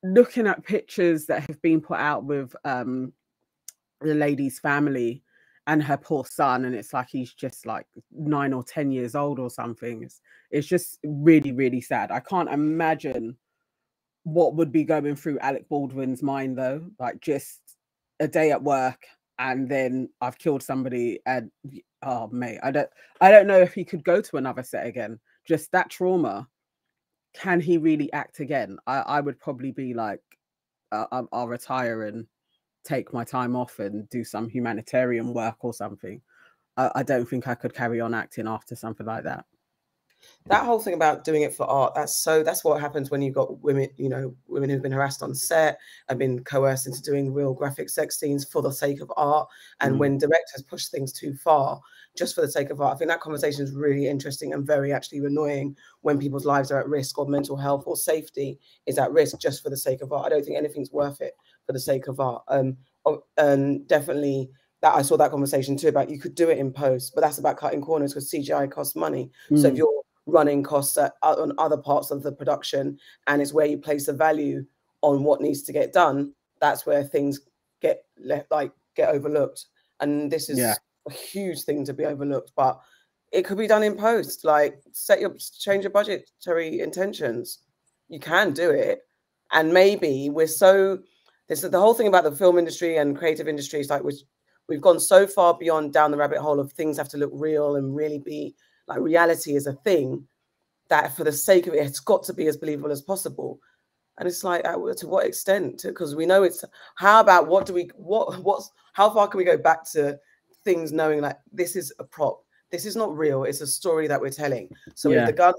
Speaker 3: looking at pictures that have been put out with um the lady's family and her poor son and it's like he's just like nine or ten years old or something it's, it's just really really sad i can't imagine what would be going through alec baldwin's mind though like just a day at work and then i've killed somebody and oh mate i don't i don't know if he could go to another set again. Just that trauma can he really act again? I i would probably be like uh, I'll, I'll retire and take my time off and do some humanitarian work or something. I, I don't think I could carry on acting after something like that
Speaker 1: that whole thing about doing it for art that's so that's what happens when you've got women you know women who've been harassed on set and been coerced into doing real graphic sex scenes for the sake of art and mm. when directors push things too far just for the sake of art i think that conversation is really interesting and very actually annoying when people's lives are at risk or mental health or safety is at risk just for the sake of art i don't think anything's worth it for the sake of art. Um, and definitely that I saw that conversation too about you could do it in post, but that's about cutting corners because CGI costs money. Mm. So if hmm. you're running costs at, uh, on other parts of the production and it's where you place the value on what needs to get done, that's where things get left like get overlooked. And this is yeah. a huge thing to be overlooked, but it could be done in post. Like set your change your budgetary intentions. You can do it And maybe we're so this is the whole thing about the film industry and creative industry is like which we've gone so far beyond down the rabbit hole of things have to look real and really be like reality is a thing that for the sake of it, it's got to be as believable as possible. And it's like, uh, to what extent? Because we know it's. How about what do we? What what's? How far can we go back to things knowing like this is a prop? This is not real. It's a story that we're telling. So
Speaker 3: Yeah.
Speaker 1: if the gun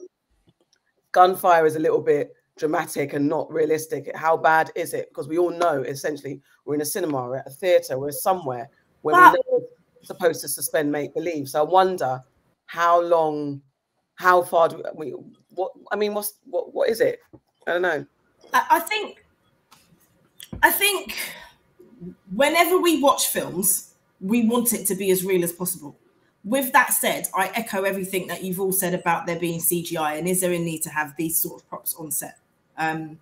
Speaker 1: gunfire is a little bit dramatic and not realistic, how bad is it? Because we all know essentially we're in a cinema, we're at a theater, we're somewhere where
Speaker 2: But-
Speaker 1: we know we're supposed to suspend make believe. So I wonder how long, how far do we? What I mean, what's what? What is it? I don't know.
Speaker 2: I, I think I think whenever we watch films, we want it to be as real as possible. With that said, I echo everything that you've all said about there being CGI and is there a need to have these sort of props on set? Um,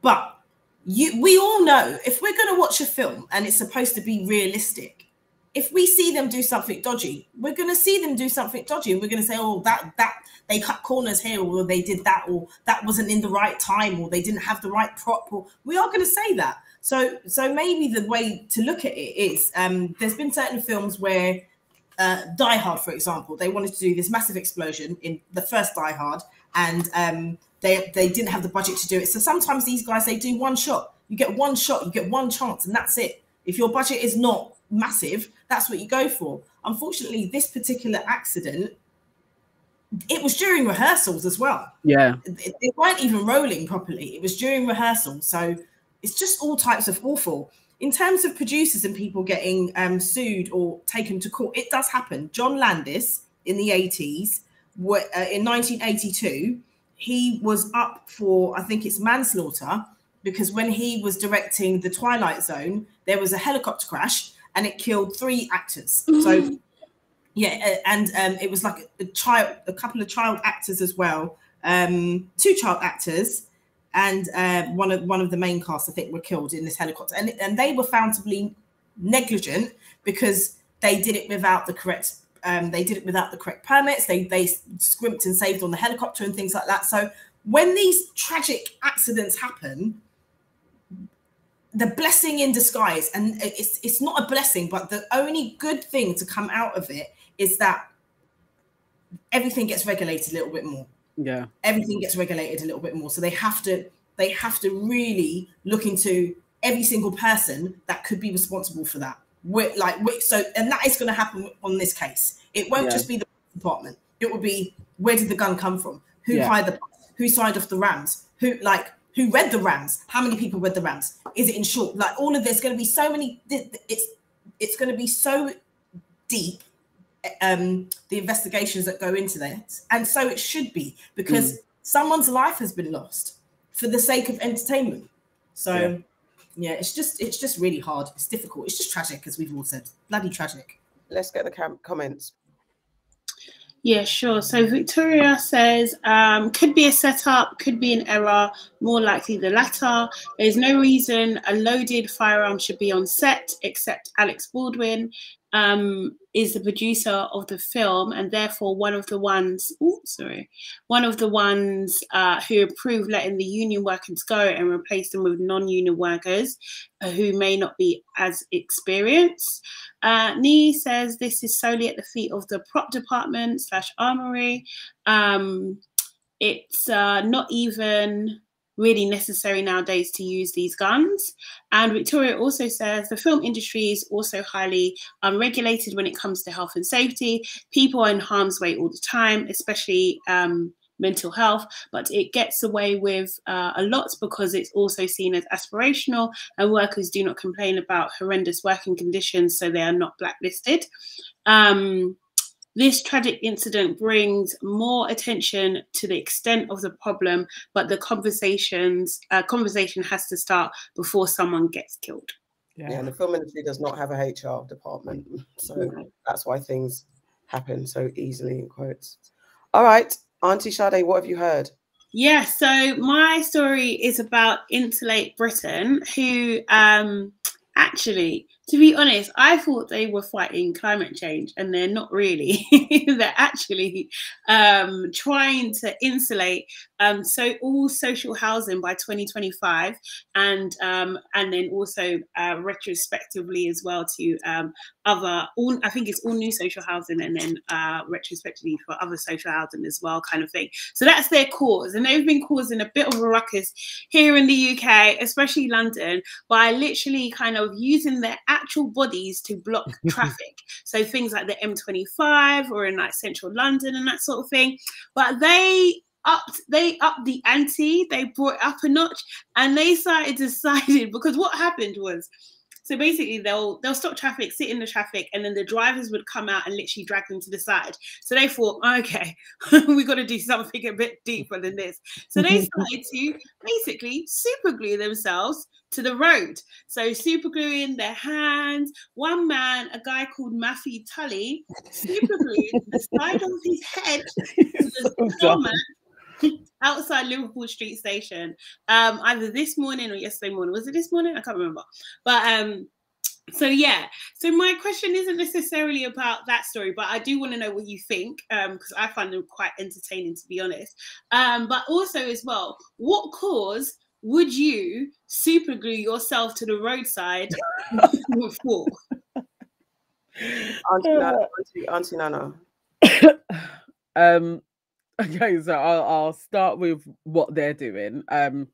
Speaker 2: but you, we all know if we're going to watch a film and it's supposed to be realistic, if we see them do something dodgy, we're going to see them do something dodgy, and we're going to say, "Oh, that that they cut corners here, or they did that, or that wasn't in the right time, or they didn't have the right prop." Or we are going to say that. So, so maybe the way to look at it is, um, there's been certain films where uh, Die Hard, for example, they wanted to do this massive explosion in the first Die Hard, and um, they they didn't have the budget to do it. So sometimes these guys they do one shot. You get one shot, you get one chance, and that's it. If your budget is not massive, that's what you go for. Unfortunately, this particular accident, it was during rehearsals as well.
Speaker 3: Yeah.
Speaker 2: They weren't even rolling properly. It was during rehearsal, so it's just all types of awful. In terms of producers and people getting um, sued or taken to court, it does happen. John Landis in the 80s, wh- uh, in 1982, he was up for, I think it's manslaughter, because when he was directing The Twilight Zone, there was a helicopter crash and it killed three actors. So, yeah, and um, it was like a, a child, a couple of child actors as well, um, two child actors, and uh, one of one of the main cast, I think, were killed in this helicopter, and and they were found to be negligent because they did it without the correct. Um, they did it without the correct permits. They they scrimped and saved on the helicopter and things like that. So when these tragic accidents happen, the blessing in disguise, and it's it's not a blessing, but the only good thing to come out of it is that everything gets regulated a little bit more.
Speaker 3: Yeah.
Speaker 2: everything gets regulated a little bit more. So they have to they have to really look into every single person that could be responsible for that. Like we so and that is going to happen on this case. It won't
Speaker 3: Yeah.
Speaker 2: just be the department. It will be where did the gun come from? Who
Speaker 3: Yeah.
Speaker 2: hired the who signed off the rams who like who read the rams how many people read the rams? Is it in short? Like all of there's going to be so many it's it's going to be so deep um the investigations that go into this and so it should be because someone's life has been lost for the sake of entertainment. So
Speaker 3: Yeah.
Speaker 2: yeah. it's just it's just really hard. It's difficult. It's just tragic as we've all said. Bloody tragic.
Speaker 1: Let's get the cam- comments.
Speaker 4: Yeah, sure. So Victoria says, um, could be a setup, could be an error, more likely the latter. There's no reason a loaded firearm should be on set except Alex Baldwin um, is the producer of the film and therefore one of the ones, ooh, sorry, one of the ones uh, who approved letting the union workers go and replace them with non-union workers who may not be as experienced. Uh, Nee says this is solely at the feet of the prop department slash armory. Um, it's uh, not even really necessary nowadays to use these guns. And Victoria also says the film industry is also highly unregulated when it comes to health and safety. People are in harm's way all the time, especially um, mental health, but it gets away with uh, a lot because it's also seen as aspirational and workers do not complain about horrendous working conditions, so they are not blacklisted. Um, this tragic incident brings more attention to the extent of the problem, but the conversations uh, conversation has to start before someone gets killed.
Speaker 1: Yeah, and the film industry does not have a HR department, so that's why things happen so easily in quotes. All right, Auntie Sade, what have you heard?
Speaker 4: Yeah, so my story is about Insulate Britain, who um, actually to be honest, I thought they were fighting climate change, and they're not really. they're actually um, trying to insulate um, so all social housing by 2025, and um, and then also uh, retrospectively as well to um, other all. I think it's all new social housing, and then uh, retrospectively for other social housing as well, kind of thing. So that's their cause, and they've been causing a bit of a ruckus here in the UK, especially London, by literally kind of using their actual bodies to block traffic. So things like the M25 or in like central London and that sort of thing. But they upped they upped the ante, they brought up a notch, and they started deciding because what happened was so basically, they'll they'll stop traffic, sit in the traffic, and then the drivers would come out and literally drag them to the side. So they thought, okay, we got to do something a bit deeper than this. So they started to basically super glue themselves to the road. So super gluing their hands. One man, a guy called Matthew Tully, super glued the side of his head to the outside Liverpool Street Station, um, either this morning or yesterday morning. Was it this morning? I can't remember. But um, so yeah. So my question isn't necessarily about that story, but I do want to know what you think because um, I find them quite entertaining, to be honest. Um, but also as well, what cause would you super glue yourself to the roadside for?
Speaker 1: Auntie Auntie, Auntie Nana.
Speaker 3: um Okay, so I'll, I'll start with what they're doing. Um,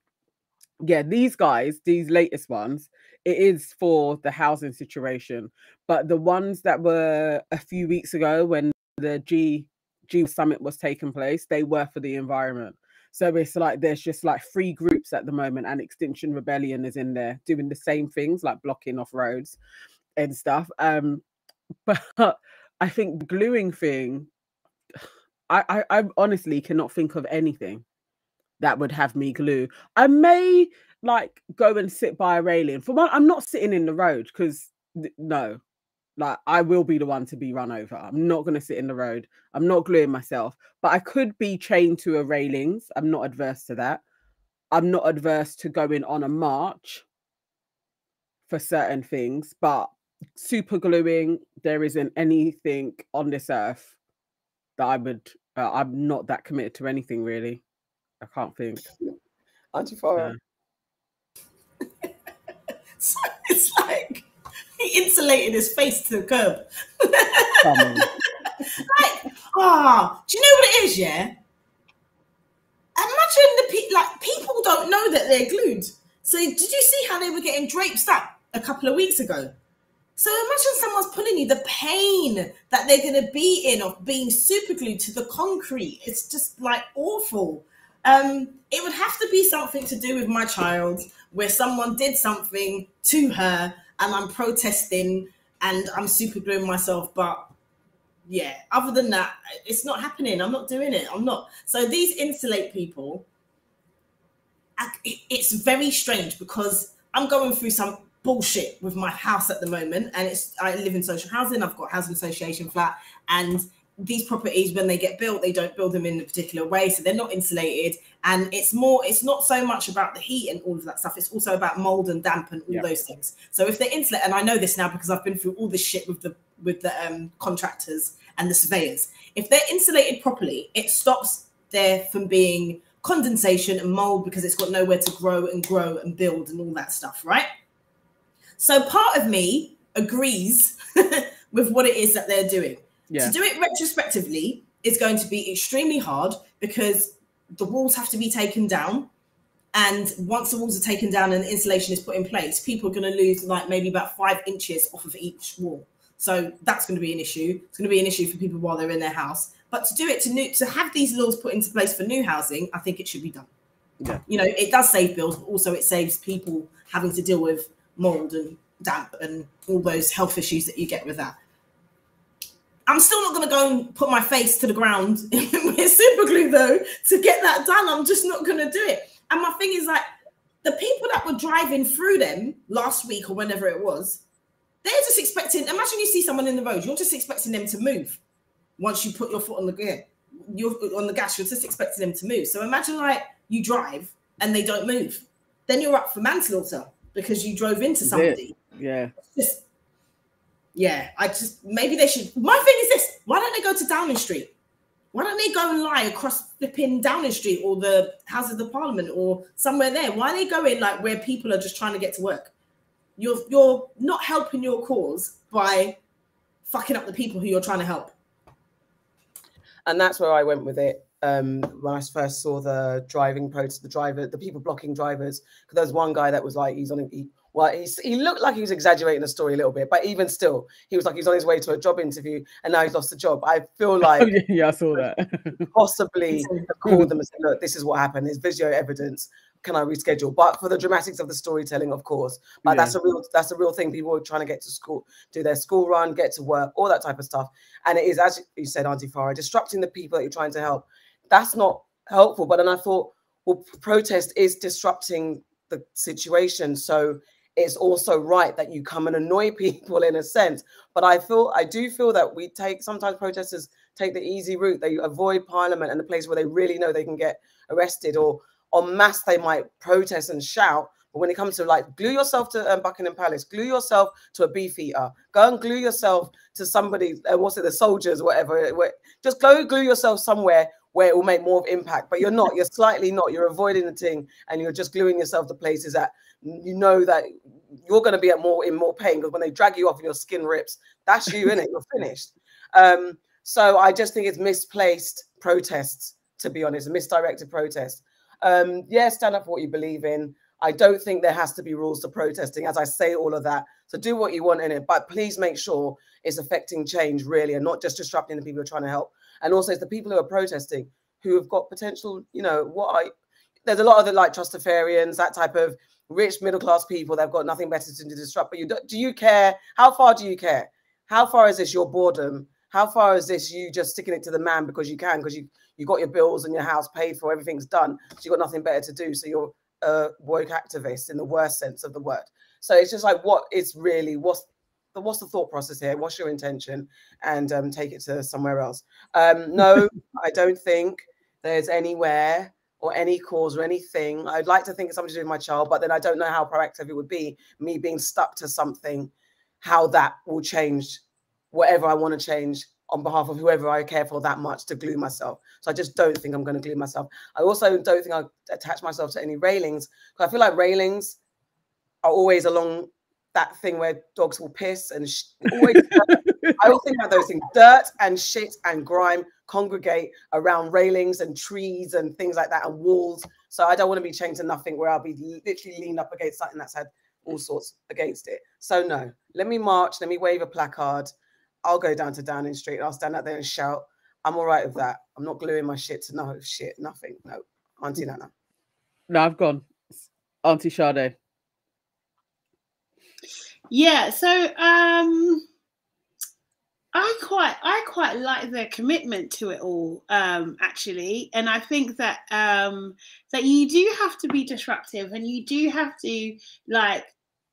Speaker 3: yeah, these guys, these latest ones, it is for the housing situation. But the ones that were a few weeks ago when the G G summit was taking place, they were for the environment. So it's like there's just like three groups at the moment, and Extinction Rebellion is in there doing the same things, like blocking off roads and stuff. Um, but I think the gluing thing I, I, I honestly cannot think of anything that would have me glue. I may like go and sit by a railing. For one, I'm not sitting in the road because no, like I will be the one to be run over. I'm not going to sit in the road. I'm not gluing myself, but I could be chained to a railings. I'm not adverse to that. I'm not adverse to going on a march for certain things, but super gluing, there isn't anything on this earth that I would. Uh, I'm not that committed to anything really. I can't think.
Speaker 1: Auntie Farah.
Speaker 2: Yeah. so it's like he insulated his face to the curb. like, ah, oh, do you know what it is? Yeah. Imagine the pe- like people don't know that they're glued. So did you see how they were getting draped up a couple of weeks ago? So imagine someone's pulling you, the pain that they're going to be in of being super glued to the concrete. It's just like awful. Um, it would have to be something to do with my child where someone did something to her and I'm protesting and I'm super gluing myself. But yeah, other than that, it's not happening. I'm not doing it. I'm not. So these insulate people, it's very strange because I'm going through some bullshit with my house at the moment and it's i live in social housing i've got housing association flat and these properties when they get built they don't build them in a particular way so they're not insulated and it's more it's not so much about the heat and all of that stuff it's also about mold and damp and all yeah. those things so if they're insulated and i know this now because i've been through all this shit with the with the um, contractors and the surveyors if they're insulated properly it stops there from being condensation and mold because it's got nowhere to grow and grow and build and all that stuff right so part of me agrees with what it is that they're doing. Yeah. To do it retrospectively is going to be extremely hard because the walls have to be taken down. And once the walls are taken down and the insulation is put in place, people are going to lose like maybe about five inches off of each wall. So that's going to be an issue. It's going to be an issue for people while they're in their house. But to do it to new to have these laws put into place for new housing, I think it should be done. Yeah. You know, it does save bills, but also it saves people having to deal with mold and damp and all those health issues that you get with that. I'm still not going to go and put my face to the ground with super glue though to get that done. I'm just not going to do it. And my thing is like the people that were driving through them last week or whenever it was, they're just expecting. Imagine you see someone in the road, you're just expecting them to move once you put your foot on the gear. You're on the gas, you're just expecting them to move. So imagine like you drive and they don't move, then you're up for manslaughter because you drove into somebody.
Speaker 3: Yeah.
Speaker 2: Just Yeah, I just maybe they should. My thing is this: why don't they go to Downing Street? Why don't they go and lie across flipping Downing Street or the Houses of the Parliament or somewhere there? Why are they going like where people are just trying to get to work? You're you're not helping your cause by fucking up the people who you're trying to help.
Speaker 1: And that's where I went with it um, when I first saw the driving protest, the driver, the people blocking drivers. Because there was one guy that was like, he's on, he, well, he's, he looked like he was exaggerating the story a little bit, but even still, he was like he's on his way to a job interview and now he's lost the job. I feel like
Speaker 3: yeah, I saw that.
Speaker 1: possibly have called them and said, look, this is what happened. There's video evidence. Can I reschedule? But for the dramatics of the storytelling, of course. But
Speaker 3: Yeah.
Speaker 1: that's a real that's a real thing. People are trying to get to school, do their school run, get to work, all that type of stuff. And it is, as you said, Auntie Farah, disrupting the people that you're trying to help. That's not helpful. But then I thought, well, protest is disrupting the situation. So it's also right that you come and annoy people in a sense. But I feel I do feel that we take sometimes protesters take the easy route. They avoid parliament and the place where they really know they can get arrested or en masse they might protest and shout. But when it comes to like glue yourself to um, Buckingham Palace, glue yourself to a beefeater, go and glue yourself to somebody, uh, what's it, the soldiers, whatever. just go glue yourself somewhere where it will make more of impact. But you're not, you're slightly not, you're avoiding the thing and you're just gluing yourself to places that you know that you're going to be at more in more pain because when they drag you off and your skin rips, that's you in it. You're finished. Um, so I just think it's misplaced protests. To be honest, misdirected protest. Um, yeah, stand up for what you believe in. I don't think there has to be rules to protesting. As I say all of that, so do what you want in it, but please make sure it's affecting change really, and not just disrupting the people you're trying to help. And also, it's the people who are protesting who have got potential. You know, what I there's a lot of the like trustafarians, that type of rich middle class people that've got nothing better to disrupt. But you do, do you care? How far do you care? How far is this your boredom? How far is this you just sticking it to the man because you can, because you you got your bills and your house paid for, everything's done, so you got nothing better to do. So you're a woke activist in the worst sense of the word. So it's just like what is really what's the what's the thought process here? What's your intention? And um, take it to somewhere else. Um, no, I don't think there's anywhere or any cause or anything. I'd like to think it's something to do with my child, but then I don't know how proactive it would be. Me being stuck to something, how that will change whatever I want to change on behalf of whoever I care for that much to glue myself. So I just don't think I'm going to glue myself. I also don't think I'll attach myself to any railings because I feel like railings are always along that thing where dogs will piss and sh- always. I always think about those things: dirt and shit and grime congregate around railings and trees and things like that and walls. So I don't want to be chained to nothing where I'll be literally leaned up against something that's had all sorts against it. So no, let me march. Let me wave a placard. I'll go down to Downing Street. and I'll stand out there and shout. I'm all right with that. I'm not gluing my shit to no shit, nothing. No, Auntie Nana.
Speaker 3: No, I've gone. Auntie Sade.
Speaker 4: Yeah, so um I quite I quite like their commitment to it all, um, actually. And I think that um that you do have to be disruptive and you do have to like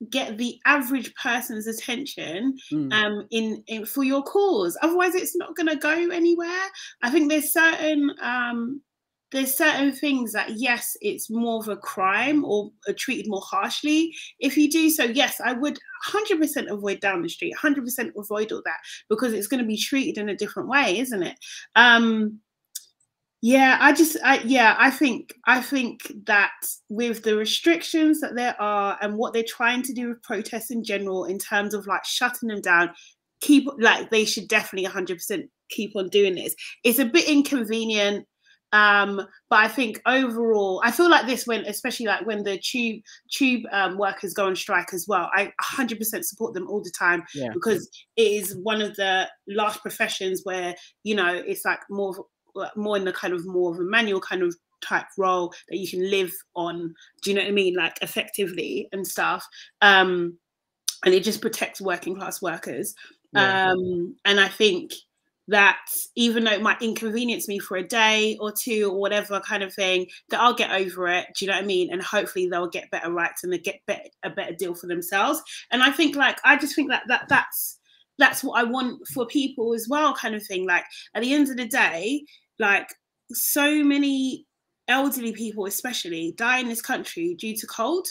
Speaker 4: get the average person's attention
Speaker 3: Mm.
Speaker 4: um in, in for your cause otherwise it's not going to go anywhere i think there's certain um there's certain things that yes it's more of a crime or treated more harshly. If you do so yes i would 100% avoid Downing Street 100% avoid all that because it's going to be treated in a different way isn't it? Um yeah i just I, yeah i think i think that with the restrictions that there are and what they're trying to do with protests in general in terms of like shutting them down keep like they should definitely 100% keep on doing this. It's a bit inconvenient um but i think overall i feel like this when especially like when the tube tube um, workers go on strike as well i 100% support them all the time
Speaker 3: Yeah.
Speaker 4: because it is one of the last professions where you know it's like more of, more in the kind of more of a manual kind of type role that you can live on do you know what i mean like effectively and stuff um and it just protects working class workers
Speaker 3: Yeah.
Speaker 4: um and i think that even though it might inconvenience me for a day or two or whatever kind of thing that i'll get over it do you know what i mean? And hopefully they'll get better rights and they get bet a better deal for themselves. And i think like i just think that that that's that's what i want for people as well kind of thing. Like at the end of the day like so many elderly people especially die in this country due to cold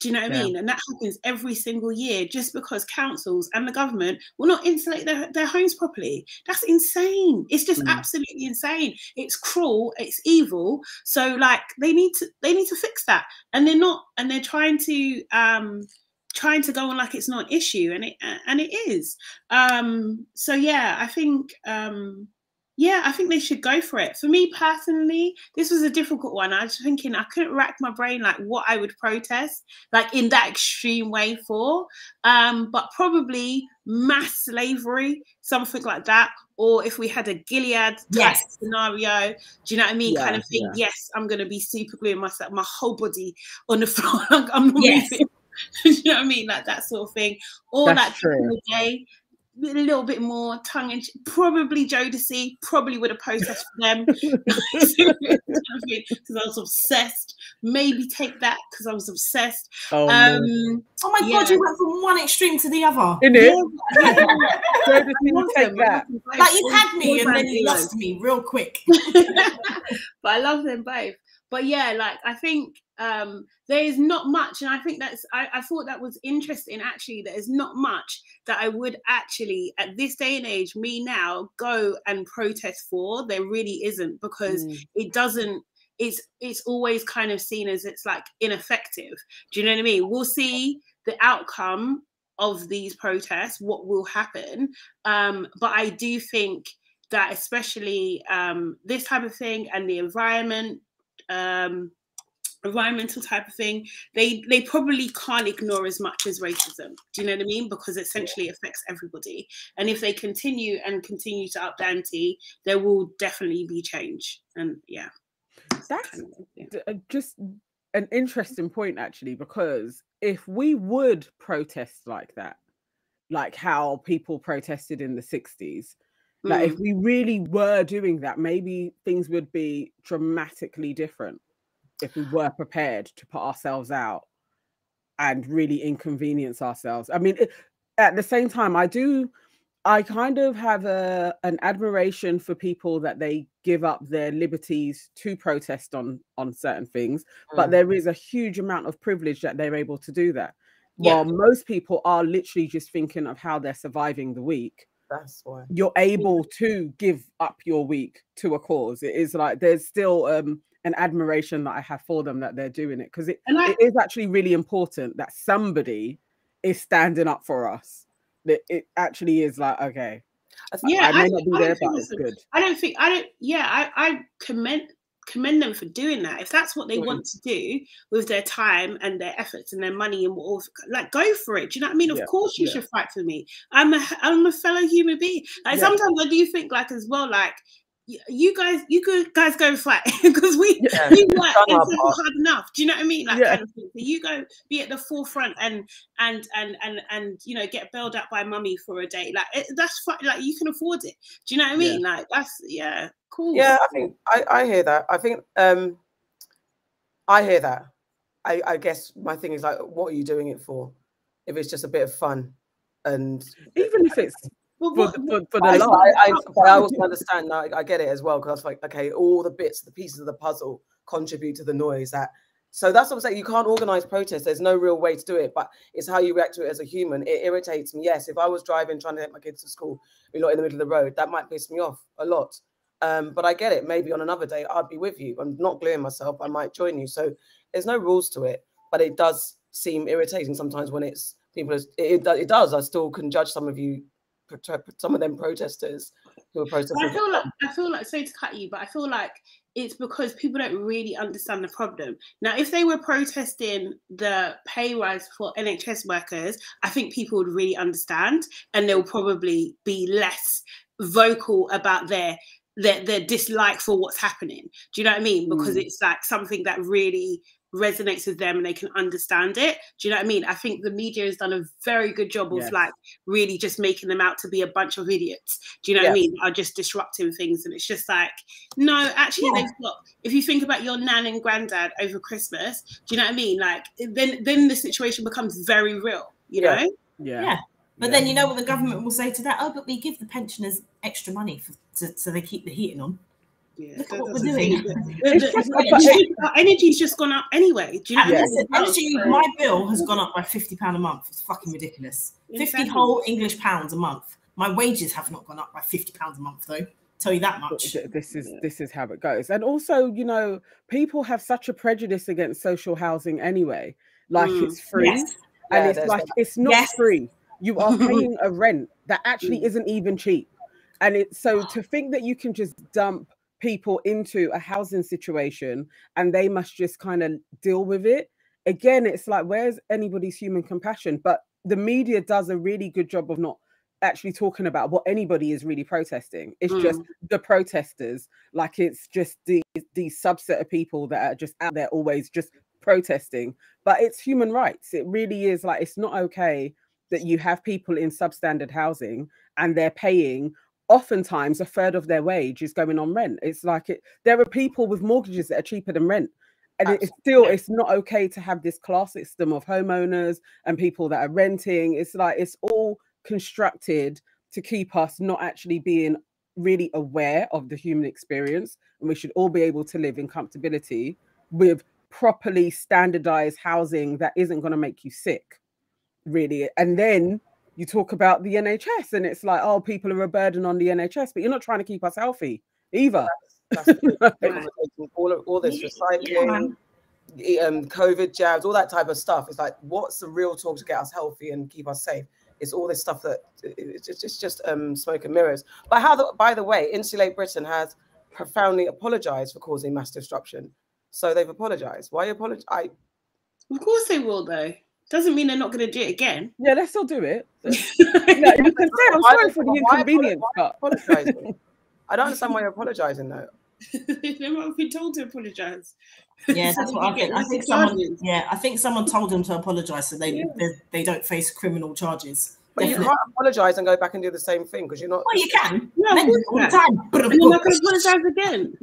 Speaker 4: Do you know what I mean? And that happens every single year just because councils and the government will not insulate their, their homes properly. That's insane. It's just
Speaker 3: Mm.
Speaker 4: absolutely insane. It's cruel, it's evil. So like they need to they need to fix that. And they're not and they're trying to um trying to go on like it's not an issue and it and it is. Um so yeah, I think um yeah, I think they should go for it. For me personally, this was a difficult one. I was thinking I couldn't rack my brain like what I would protest, like in that extreme way for. Um, but probably mass slavery, something like that. Or if we had a Gilead type
Speaker 2: Yes.
Speaker 4: scenario, do you know what I mean? kind of thing.
Speaker 3: yeah.
Speaker 4: Yes, I'm gonna be super gluing myself, my whole body on the floor. I'm not
Speaker 2: Yes.
Speaker 4: moving. Do you know what I mean? Like that sort of thing. Or
Speaker 3: That's
Speaker 4: like
Speaker 3: true.
Speaker 4: the day, a little bit more tongue in cheek. Probably Jodeci, probably would have protested for them because I was obsessed. Maybe take that because I was obsessed.
Speaker 3: Oh, no.
Speaker 4: Um,
Speaker 2: Oh my
Speaker 4: Yeah.
Speaker 2: god, you went from one extreme to the other.
Speaker 3: In it,
Speaker 4: yeah,
Speaker 3: Go to
Speaker 4: I
Speaker 3: see
Speaker 4: love
Speaker 3: take
Speaker 4: them,
Speaker 3: that.
Speaker 4: love them both.
Speaker 2: Like you had me and then you
Speaker 4: heroes.
Speaker 2: lost me real quick.
Speaker 4: but I love them both. But yeah, like I think um there is not much, and I think that's I, I thought that was interesting actually. There is not much that I would actually at this day and age, me now, go and protest for. There really isn't because
Speaker 3: Mm.
Speaker 4: it doesn't it's it's always kind of seen as it's like ineffective. Do you know what I mean? We'll see the outcome of these protests, what will happen. Um, but I do think that especially um, this type of thing and the environment, um, environmental type of thing, they they probably can't ignore as much as racism. Do you know what I mean? Because it essentially affects everybody. And if they continue and continue to up the ante, there will definitely be change. And yeah,
Speaker 3: That's
Speaker 4: kind of- yeah.
Speaker 3: uh, just an interesting point actually because if we would protest like that like how people protested in the 60s like if
Speaker 4: Mm.
Speaker 3: we really were doing that maybe things would be dramatically different if we were prepared to put ourselves out and really inconvenience ourselves i mean it, at the same time i do i kind of have a an admiration for people that they give up their liberties to protest on on certain things but
Speaker 1: Mm.
Speaker 3: there is a huge amount of privilege that they're able to do that
Speaker 4: Yeah.
Speaker 3: while most people are literally just thinking of how they're surviving the week
Speaker 1: That's why.
Speaker 3: you're able to give up your week to a cause it is like there's still um an admiration that i have for them that they're doing it because it,
Speaker 4: I,
Speaker 3: it is actually really important that somebody is standing up for us that it actually is like okay
Speaker 1: I
Speaker 4: Yeah,
Speaker 3: i may
Speaker 4: I
Speaker 3: not be
Speaker 4: I
Speaker 3: there
Speaker 4: think
Speaker 3: but it's good
Speaker 4: I don't think I don't. Yeah, I I commend commend them for doing that. If that's what they
Speaker 1: Mm.
Speaker 4: want to do with their time and their efforts and their money and all, like go for it. Do you know what I mean? Of
Speaker 3: Yeah,
Speaker 4: course you
Speaker 3: yeah.
Speaker 4: should fight for me. I'm a I'm a fellow human being. Like
Speaker 3: Yeah.
Speaker 4: sometimes I do think like as well like. Y- You guys, you could guys go and fight because we
Speaker 3: Yeah.
Speaker 4: we work
Speaker 1: done
Speaker 4: and
Speaker 1: our
Speaker 4: work
Speaker 1: part.
Speaker 4: hard enough. Do you know what I mean? Like
Speaker 3: Yeah.
Speaker 4: kind of thing. So you go be at the forefront and and and and and you know get bailed out by mummy for a day. Like it, that's fine. Like you can afford it. Do you know what I
Speaker 3: Yeah.
Speaker 4: mean? Like that's yeah, cool.
Speaker 1: Yeah, I think I, I hear that. I think um I hear that. I, I guess my thing is like, what are you doing it for? If it's just a bit of fun, and
Speaker 3: even if it's
Speaker 4: Well,
Speaker 3: for, the- for, for the
Speaker 1: I. I, I, I also understand now. I get it as well because I was like, okay, all the bits, the pieces of the puzzle contribute to the noise. That so that's what I'm saying. You can't organize protests. There's no real way to do it, but it's how you react to it as a human. It irritates me. Yes, if I was driving trying to get my kids to school, you know, in the middle of the road, that might piss me off a lot. Um, but I get it. Maybe on another day, I'd be with you. I'm not gluing myself. I might join you. So there's no rules to it, but it does seem irritating sometimes when it's people. It, it, it does. I still can judge some of you, some of them protesters who are protesting.
Speaker 4: I feel like I feel like sorry to cut you, but I feel like it's because people don't really understand the problem. Now, if they were protesting the pay rise for NHS workers, I think people would really understand, and they'll probably be less vocal about their their, their dislike for what's happening. Do you know what I mean? Because
Speaker 3: Mm.
Speaker 4: it's like something that really resonates with them and they can understand it. Do you know what I mean? I think the media has done a very good job of
Speaker 3: Yes.
Speaker 4: like really just making them out to be a bunch of idiots. Do you know what I mean? Are just disrupting things. And it's just like, no, actually, they've got, if you think about your nan and granddad over Christmas, do you know what I mean? Like, then then the situation becomes very real, you
Speaker 1: Yeah.
Speaker 4: know?
Speaker 3: yeah.
Speaker 2: Yeah. But
Speaker 3: Yeah.
Speaker 2: then you know what the government will say to that? Oh, but we give the pensioners extra money for, to, so they keep the heating on.
Speaker 4: Yeah,
Speaker 2: Look at what we're doing.
Speaker 4: seem- the-
Speaker 3: It's
Speaker 4: the-
Speaker 3: just-
Speaker 4: the- Our energy's just gone up anyway. Do you know
Speaker 2: And
Speaker 4: what I
Speaker 2: listen,
Speaker 4: mean?
Speaker 2: energy, my bill has gone up by fifty pound a month. It's fucking ridiculous. Fifty
Speaker 4: Exactly.
Speaker 2: whole English pounds a month. My wages have not gone up by fifty pounds a month though. Tell you that much.
Speaker 3: This is
Speaker 4: Yeah.
Speaker 3: this is how it goes and also you know people have such a prejudice against social housing anyway like
Speaker 4: Mm.
Speaker 3: it's free
Speaker 2: Yes.
Speaker 3: and
Speaker 1: Yeah,
Speaker 3: it's like
Speaker 1: that.
Speaker 3: it's not
Speaker 2: Yes.
Speaker 3: free you are paying a rent that actually
Speaker 4: Mm.
Speaker 3: isn't even cheap and it's so to think that you can just dump people into a housing situation and they must just kind of deal with it. Again it's like where's anybody's human compassion? But the media does a really good job of not actually talking about what anybody is really protesting. It's just mm. the protesters. Like it's just the the subset of people that are just out there always just protesting. But it's human rights. It really is like it's not okay that you have people in substandard housing and they're paying oftentimes a third of their wage is going on rent. It's like it there are people with mortgages that are cheaper than rent and it- it's still it's not okay to have this class system of homeowners and people that are renting. It's like it's all constructed to keep us not actually being really aware of the human experience and we should all be able to live in comfortability with properly standardized housing that isn't going to make you sick really. And then you talk about the NHS and it's like oh people are a burden on the NHS but you're not trying to keep us healthy either
Speaker 1: That's the big all, of- all this recycling,
Speaker 2: man.
Speaker 1: the, um, COVID jabs, all that type of stuff. It's like, what's the real talk to get us healthy and keep us safe? It's all this stuff that it's just, it's just um, smoke and mirrors. But how, the, by the way, Insulate Britain has profoundly apologized for causing mass disruption. So they've apologized. Why apologize? I,
Speaker 4: Of course they will, though. Doesn't mean they're not going to do it again.
Speaker 3: yeah let's still do it no, you can say i'm
Speaker 1: Why-
Speaker 3: sorry for the inconvenience
Speaker 1: why
Speaker 3: but
Speaker 1: apologizing. I don't understand why you're apologizing though.
Speaker 4: they might have been told to apologise.
Speaker 2: Yeah, that's what I
Speaker 4: get
Speaker 2: think. I think someone. Yeah, I think someone told them to apologise so they
Speaker 4: Yeah.
Speaker 2: they, they don't face criminal charges.
Speaker 1: But you can't apologize and go back and do the same thing because you're not.
Speaker 2: Well, you can.
Speaker 4: Yeah, of
Speaker 2: Men
Speaker 4: course
Speaker 2: all
Speaker 4: you
Speaker 2: the
Speaker 4: can.
Speaker 2: time. But of
Speaker 4: And you're not going to apologise again.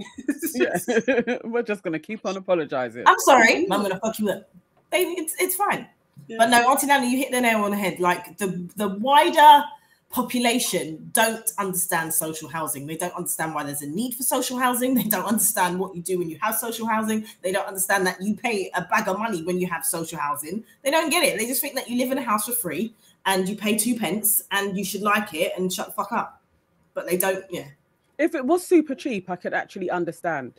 Speaker 3: yeah we're just going to keep on apologizing
Speaker 2: I'm sorry. I'm gonna fuck you up. They, it's it's fine. But no, Auntie Nana, you hit the nail on the head. Like the the wider population don't understand social housing. They don't understand why there's a need for social housing. They don't understand what you do when you have social housing. They don't understand that you pay a bag of money when you have social housing. They don't get it. They just think that you live in a house for free and you pay two pence and you should like it and shut the fuck up. But they don't. Yeah.
Speaker 3: if it was super cheap, I could actually understand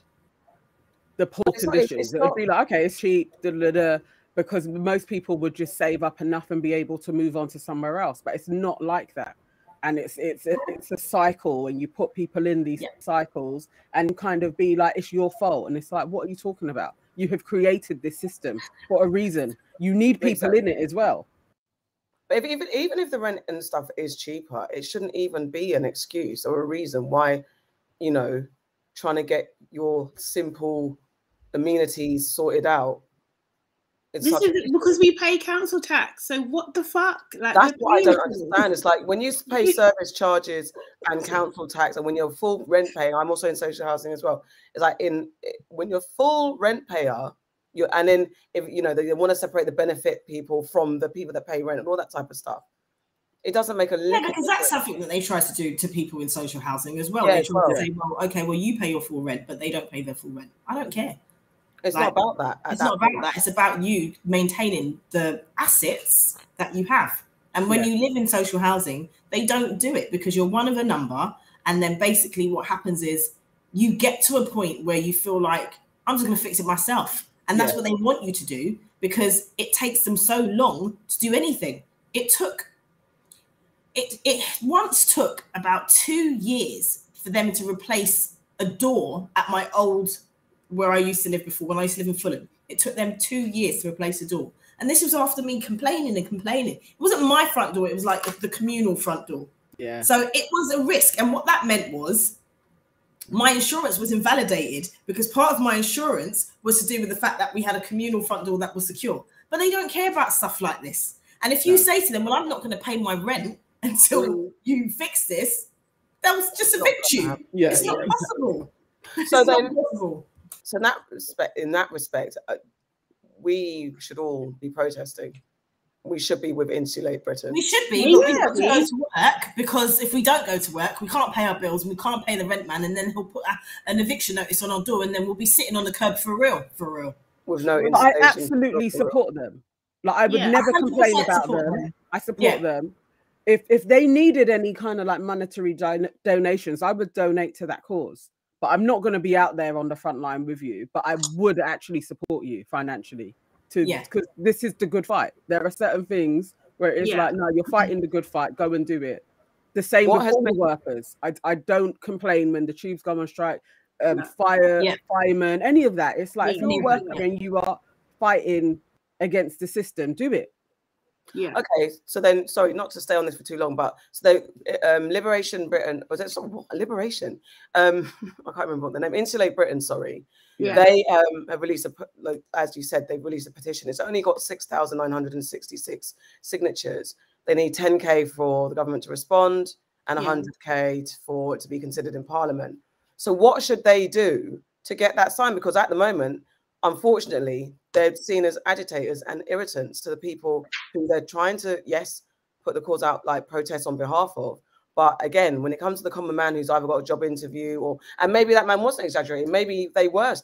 Speaker 3: the poor
Speaker 1: it's not-
Speaker 3: conditions. it would be like, okay, it's cheap, da, da, da, because most people would just save up enough and be able to move on to somewhere else. But it's not like that. And it's it's it's a cycle, and you put people in these
Speaker 2: Yeah.
Speaker 3: cycles and kind of be like, it's your fault. And it's like, what are you talking about? You have created this system for a reason. You need people in it as well.
Speaker 1: But if, even even if the rent and stuff is cheaper, it shouldn't even be an excuse or a reason why, you know, trying to get your simple amenities sorted out. It's
Speaker 4: This is because we pay council tax. So what the fuck? Like
Speaker 1: that's what I don't understand. It's like when you pay service charges and council tax, and when you're full rent paying, I'm also in social housing as well. It's like in when you're full rent payer, you and then if you know they want to separate the benefit people from the people that pay rent and all that type of stuff. It doesn't make a
Speaker 2: Yeah, because that's something that they try to do to people in social housing as well.
Speaker 1: Yeah,
Speaker 2: they try to say, well, okay, well, you pay your full rent, but they don't pay their full rent. I don't care.
Speaker 1: It's
Speaker 2: like,
Speaker 1: not about that.
Speaker 2: It's
Speaker 1: that
Speaker 2: not about
Speaker 1: point.
Speaker 2: that. It's about you maintaining the assets that you have. And when
Speaker 3: Yeah.
Speaker 2: you live in social housing, they don't do it because you're one of a number. And then basically, what happens is you get to a point where you feel like, I'm just going to fix it myself. And that's
Speaker 1: Yeah.
Speaker 2: what they want you to do because it takes them so long to do anything. It took, it, it once took about two years for them to replace a door at my old where I used to live before, when I used to live in Fulham. It took them two years to replace a door. And this was after me complaining and complaining. It wasn't my front door, it was like the, communal front door.
Speaker 3: Yeah.
Speaker 2: So it was a risk. And what that meant was my insurance was invalidated because part of my insurance was to do with the fact that we had a communal front door that was secure. But they don't care about stuff like this. And if you
Speaker 3: No.
Speaker 2: say to them, Well, I'm not going to pay my rent until
Speaker 1: Mm.
Speaker 2: you fix this, that was just
Speaker 1: not
Speaker 2: evict you.
Speaker 3: Yeah.
Speaker 2: It's not
Speaker 3: yeah.
Speaker 2: possible.
Speaker 1: So
Speaker 2: It's not
Speaker 1: then-
Speaker 2: possible.
Speaker 1: So in that respect, in that respect, uh, we should all be protesting we should be with Insulate Britain.
Speaker 2: We should be,
Speaker 4: Yeah,
Speaker 2: but we've got to go to work because if we don't go to work, we can't pay our bills and we can't pay the rent man, and then he'll put a, an eviction notice on our door, and then we'll be sitting on the curb for real, for real.
Speaker 1: with no
Speaker 3: But I absolutely support them. Like I would
Speaker 4: Yeah,
Speaker 3: never complain about
Speaker 2: support
Speaker 3: them.
Speaker 2: them.
Speaker 3: I support
Speaker 2: Yeah.
Speaker 3: them. If if they needed any kind of like monetary don- donations, I would donate to that cause. But I'm not going to be out there on the front line with you. But I would actually support you financially to
Speaker 2: Yeah.
Speaker 3: because this is the good fight. There are certain things where it's
Speaker 4: Yeah.
Speaker 3: like, no, you're fighting the good fight. Go and do it. The same
Speaker 1: What
Speaker 3: with
Speaker 1: has
Speaker 3: all the
Speaker 1: been-
Speaker 3: workers. I I don't complain when the tubes go on strike. Um,
Speaker 4: No.
Speaker 3: fire,
Speaker 2: Yeah.
Speaker 3: firemen, any of that. It's like if you're a worker
Speaker 2: yeah.
Speaker 3: and you are fighting against the system, do it.
Speaker 4: Yeah.
Speaker 1: Okay, so then, sorry, not to stay on this for too long, but so they, um, Liberation Britain was it Liberation? Um, I can't remember what the name. Insulate Britain. Sorry,
Speaker 4: Yeah.
Speaker 1: they um have released a like as you said they've released a petition. It's only got six thousand nine hundred and sixty six signatures. They need ten k for the government to respond and
Speaker 4: Yeah.
Speaker 1: hundred k for it to be considered in Parliament. So what should they do to get that signed? Because at the moment, unfortunately, they're seen as agitators and irritants to the people who they're trying to, yes, put the cause out like protests on behalf of. But again, when it comes to the common man who's either got a job interview or, and maybe that man wasn't exaggerating, maybe they were,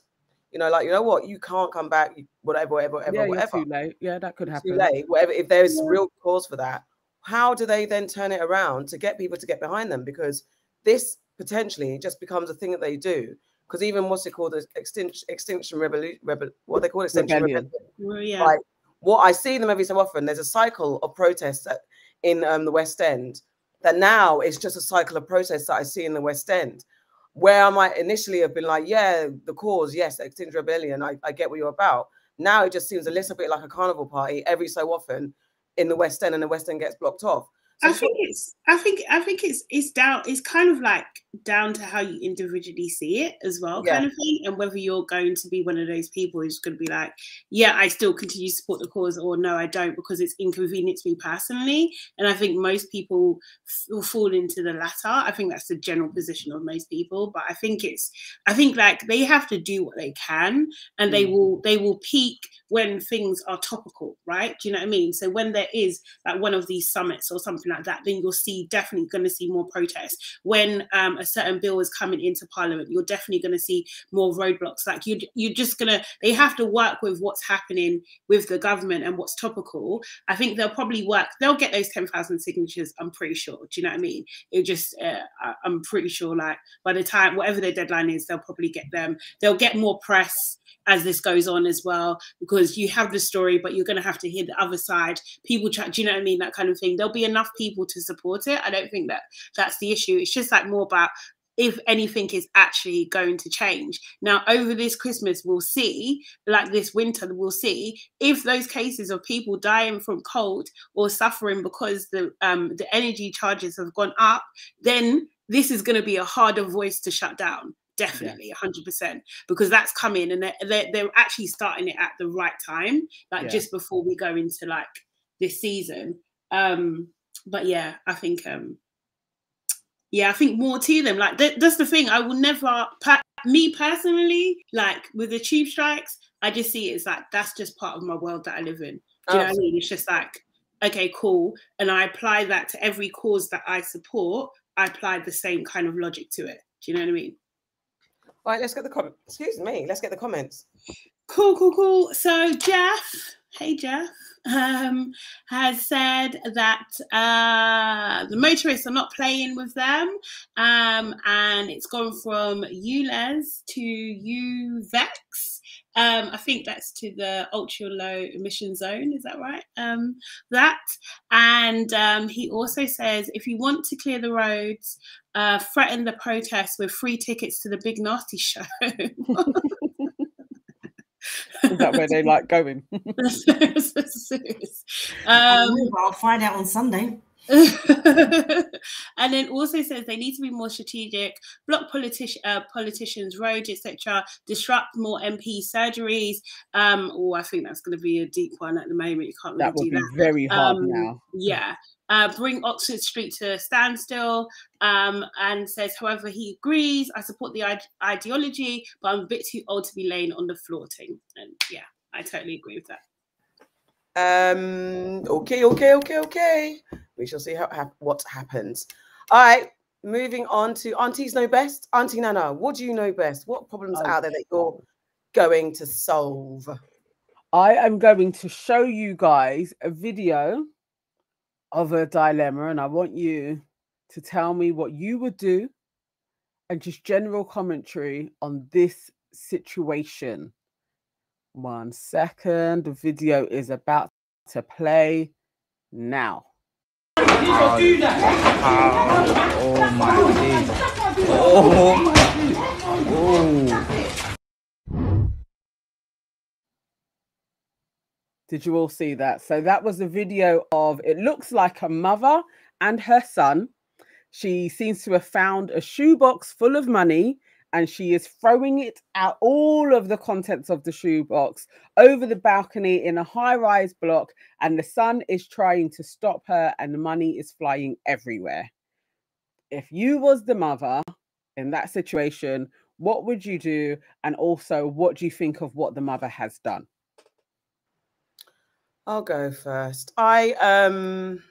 Speaker 1: you know, like, you know what, you can't come back, whatever, whatever, whatever,
Speaker 3: yeah,
Speaker 1: whatever.
Speaker 3: too late. Yeah, that could happen.
Speaker 1: Too late, whatever. If there's real cause for that, how do they then turn it around to get people to get behind them? Because this potentially just becomes a thing that they do. Because even what's it called, the extinction, extinction revolution, rebel, what they call extinction
Speaker 3: Rebellion.
Speaker 1: rebellion
Speaker 4: Well, yeah.
Speaker 1: like what I see them every so often. There's a cycle of protests that, in um, the West End that now it's just a cycle of protests that I see in the West End. Where I might initially have been like, yeah, the cause, yes, Extinction Rebellion, I, I get what you're about. Now it just seems a little bit like a carnival party every so often in the West End, and the West End gets blocked off.
Speaker 4: I think it's I think I think it's it's down it's kind of like down to how you individually see it as well, kind of thing. And whether you're going to be one of those people who's gonna be like, Yeah, I still continue to support the cause or no, I don't because it's inconvenienced me personally. And I think most people will fall into the latter. I think that's the general position of most people. But I think it's I think like they have to do what they can and they
Speaker 3: Mm.
Speaker 4: will they will peak when things are topical, right? Do you know what I mean? So when there is like one of these summits or something like that, then you'll see definitely going to see more protests. When um, a certain bill is coming into Parliament, you're definitely going to see more roadblocks. Like you, you're just gonna. They have to work with what's happening with the government and what's topical. I think they'll probably work. They'll get those ten thousand signatures. I'm pretty sure. Do you know what I mean? It just. Uh, I'm pretty sure. Like by the time whatever their deadline is, they'll probably get them. They'll get more press as this goes on as well because you have the story but you're going to have to hear the other side. People try do you know what i mean? That kind of thing. There'll be enough people to support it. I don't think that that's the issue. It's just like more about if anything is actually going to change. Now over this christmas we'll see like this winter we'll see if those cases of people dying from cold or suffering because the um the energy charges have gone up then this is going to be a harder voice to shut down definitely 100% because that's coming and they're, they're, they're actually starting it at the right time like
Speaker 3: Yeah.
Speaker 4: just before we go into like this season. Um but yeah i think um yeah i think more to them like that, that's the thing i will never per- me personally like with the tube strikes i just see it as like that's just part of my world that i live in. Do you know what i mean? It's just like okay cool and i apply that to every cause that i support i apply the same kind of logic to it. Do you know what i mean
Speaker 1: Right, let's get the comments. Excuse me, let's get the comments.
Speaker 4: Cool, cool, cool. So Jeff, hey Jeff, um, has said that uh, the motorists are not playing with them, um, and it's gone from ULEZ to UVEX. Um, I think that's to the ultra low emission zone. Is that right? Um, that, and um, he also says if you want to clear the roads, uh, threaten the protest with free tickets to the big nasty show.
Speaker 3: Is that where they like going?
Speaker 2: I
Speaker 4: um,
Speaker 2: but I'll find out on Sunday.
Speaker 4: and then also says they need to be more strategic, block politi- uh, politicians' roads, etc., disrupt more MP surgeries. Um, oh, I think that's going to be a deep one at the moment. You can't really
Speaker 3: That would
Speaker 4: do
Speaker 3: be
Speaker 4: that.
Speaker 3: very hard
Speaker 4: Um,
Speaker 3: now.
Speaker 4: Yeah. Uh, bring Oxford Street to a standstill, um, and says, however, he agrees. I support the ide- ideology, but I'm a bit too old to be laying on the floor thing. And yeah, I totally agree with that.
Speaker 1: Um. Okay. Okay. Okay. Okay. We shall see how hap- what happens. All right. Moving on to aunties know best. Auntie Nana, what do you know best? What problems are out there that you're going to solve?
Speaker 3: I am going to show you guys a video of a dilemma, and I want you to tell me what you would do and just general commentary on this situation. One second. The video is about to play now.
Speaker 5: Oh my days. Oh Oh.
Speaker 3: Did you all see that? So that was a video of it looks like a mother and her son. She seems to have found a shoebox full of money and she is throwing it out all of the contents of the shoebox over the balcony in a high rise block and the son is trying to stop her and the money is flying everywhere if you was the mother in that situation what would you do and also what do you think of what the mother has done
Speaker 1: I'll go first. I um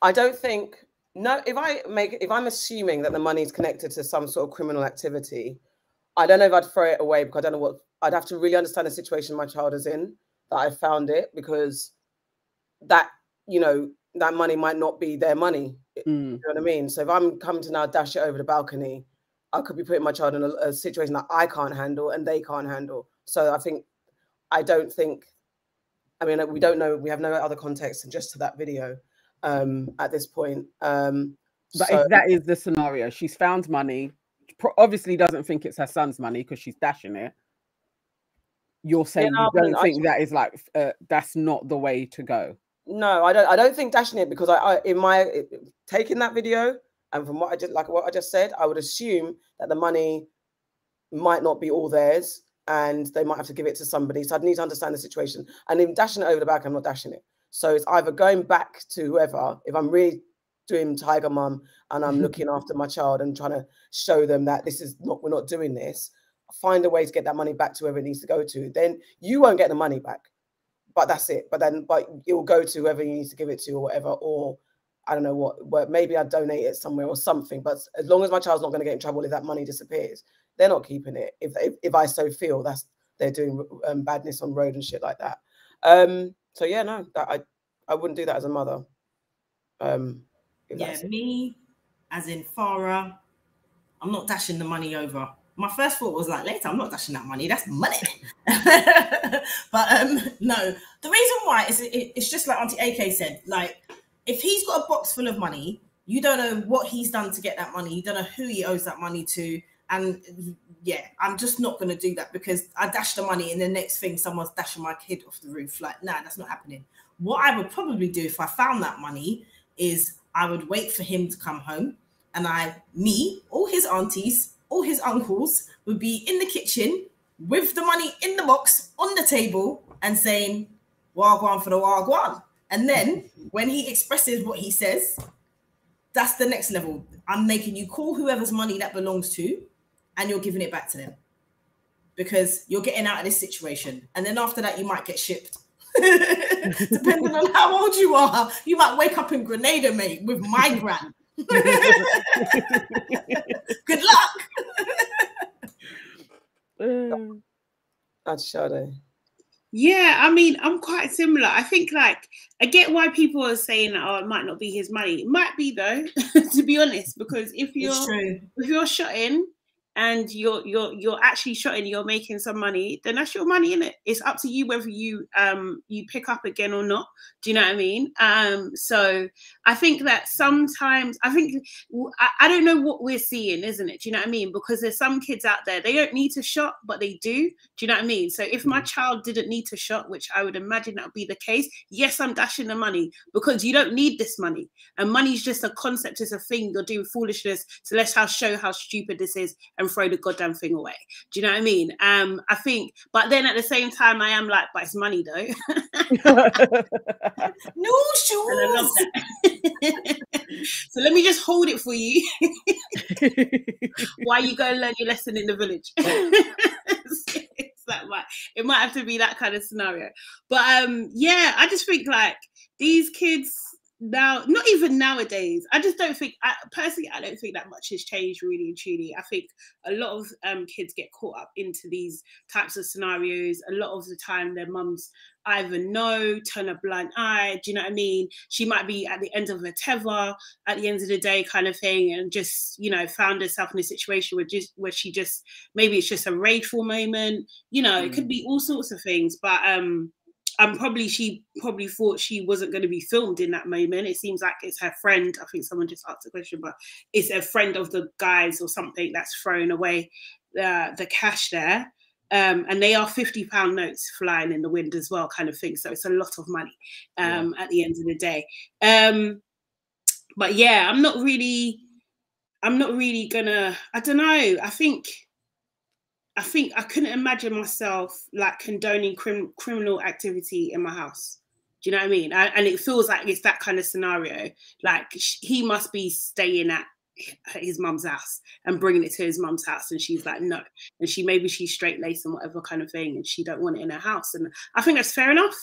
Speaker 1: I don't think no if I make if I'm assuming that the money is connected to some sort of criminal activity, I don't know if I'd throw it away because I don't know what I'd have to really understand the situation my child is in that I found it because that you know that money might not be their money.
Speaker 3: Mm,
Speaker 1: You know what I mean? So if I'm coming to now dash it over the balcony, I could be putting my child in a, a situation that I can't handle and they can't handle. So I think I don't think. I mean, we don't know. We have no other context than just to that video um, at this point. Um,
Speaker 3: but
Speaker 1: so-
Speaker 3: if that is the scenario she's found money obviously doesn't think it's her son's money because she's dashing it you're saying
Speaker 1: no,
Speaker 3: you don't.
Speaker 1: I
Speaker 3: think that is like uh, that's not the way to go
Speaker 1: No, I don't. I don't think dashing it because I, I in my it- taking that video and from what I just like what I just said, I would assume that the money might not be all theirs and they might have to give it to somebody. So I'd need to understand the situation. And in dashing it over the back, I'm not dashing it. So it's either going back to whoever if I'm really doing tiger mum and I'm mm-hmm. looking after my child and trying to show them that this is not we're not doing this. Find a way to get that money back to whoever it needs to go to. Then you won't get the money back but that's it. But then, but it will go to whoever you need to give it to or whatever. Or I don't know what. Maybe I donate it somewhere or something. But as long as my child's not going to get in trouble if that money disappears, they're not keeping it. If if, if I so feel that's they're doing um, badness on road and shit like that. Um. So yeah, no, that I I wouldn't do that as a mother. Um.
Speaker 2: Yeah, me, as in Farah, I'm not dashing the money over. My first thought was like, later, I'm not dashing that money. That's money. but um, no, the reason why is it, it's just like Auntie AK said. Like, if he's got a box full of money, you don't know what he's done to get that money. You don't know who he owes that money to. And yeah, I'm just not going to do that because I dash the money and the next thing someone's dashing my kid off the roof. Like, nah, that's not happening. What I would probably do if I found that money is I would wait for him to come home and I, me, all his aunties, all his uncles would be in the kitchen with the money in the box on the table and saying, Wagwan for the Wagwan. And then when he expresses what he says, that's the next level. I'm making you call whoever's money that belongs to, and you're giving it back to them because you're getting out of this situation. And then after that, you might get shipped. Depending on how old you are, you might wake up in Grenada, mate, with migraine. Good luck.
Speaker 1: That's Sade.
Speaker 4: Yeah, I mean, I'm quite similar. I think like I get why people are saying, "Oh, it might not be his money." It might be though, to be honest, because if you're if you're shotting and you're you're you're actually shotting, you're making some money, then that's your money in it. It's up to you whether you um you pick up again or not. Do you know what I mean? Um, so I think that sometimes I think I, I don't know what we're seeing, isn't it? Do you know what I mean? Because there's some kids out there they don't need to shot, but they do. Do you know what I mean? So if my child didn't need to shot, which I would imagine that would be the case, yes, I'm dashing the money because you don't need this money, and money's just a concept, it's a thing. You're doing foolishness, so let's how show how stupid this is and throw the goddamn thing away. Do you know what I mean? Um, I think, but then at the same time, I am like, but it's money though.
Speaker 2: No
Speaker 4: And I love
Speaker 2: shoes.
Speaker 4: so let me just hold it for you while you go learn your lesson in the village. so that might it might have to be that kind of scenario. But um, yeah, I just think like these kids now, not even nowadays. I just don't think. I, personally, I don't think that much has changed really and truly. I think a lot of um, kids get caught up into these types of scenarios. A lot of the time, their mums either know, turn a blind eye. Do you know what I mean? She might be at the end of her tether at the end of the day, kind of thing, and just you know found herself in a situation where just where she just maybe it's just a rageful moment. You know, it could be all sorts of things, but um and probably she probably thought she wasn't going to be filmed in that moment. It seems like it's her friend. I think someone just asked a question, but it's a friend of the guys or something that's thrown away the the cash there. Um, and they are 50 pound notes flying in the wind as well, kind of thing. So it's a lot of money um, yeah. at the end of the day. Um, but yeah, I'm not really, I'm not really gonna, I don't know. I think I think I couldn't imagine myself like condoning crim- criminal activity in my house. Do you know what I mean? I, and it feels like it's that kind of scenario. Like sh- he must be staying at his mum's house and bringing it to his mum's house, and she's like, no. And she maybe she's straight laced and whatever kind of thing, and she don't want it in her house. And I think that's fair enough.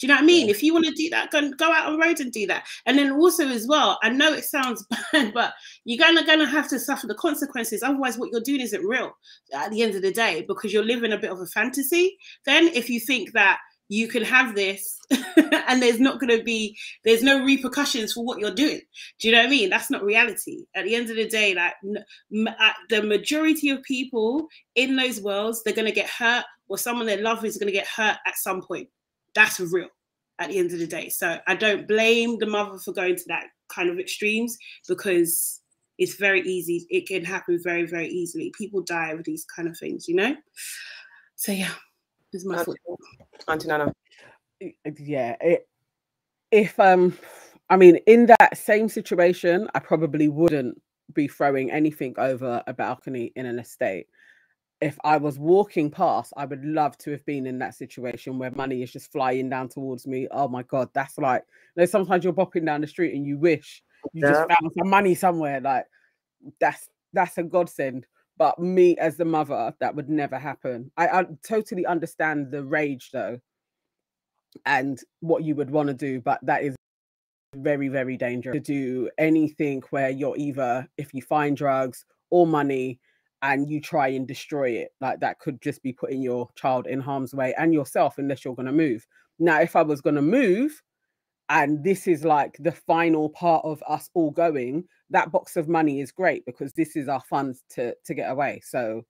Speaker 4: Do you know what I mean? If you want to do that, go, go out on the road and do that. And then also as well, I know it sounds bad, but you're gonna gonna have to suffer the consequences. Otherwise, what you're doing isn't real at the end of the day because you're living a bit of a fantasy. Then, if you think that you can have this and there's not going to be there's no repercussions for what you're doing do you know what i mean that's not reality at the end of the day like uh, the majority of people in those worlds they're going to get hurt or someone they love is going to get hurt at some point that's real at the end of the day. So I don't blame the mother for going to that kind of extremes because it's very easy. It can happen very, very easily. People die with these kind of things, you know? So yeah, this is my thought.
Speaker 1: Auntie Nana.
Speaker 3: Yeah. It, if um I mean in that same situation, I probably wouldn't be throwing anything over a balcony in an estate if I was walking past, I would love to have been in that situation where money is just flying down towards me. Oh my god, that's like you know, sometimes you're bopping down the street and you wish you yeah. just found some money somewhere. Like that's that's a godsend. But me as the mother, that would never happen. I, I totally understand the rage though, and what you would want to do, but that is very, very dangerous to do anything where you're either if you find drugs or money and you try and destroy it like that could just be putting your child in harm's way and yourself unless you're going to move. Now if i was going to move and this is like the final part of us all going that box of money is great because this is our funds to to get away. So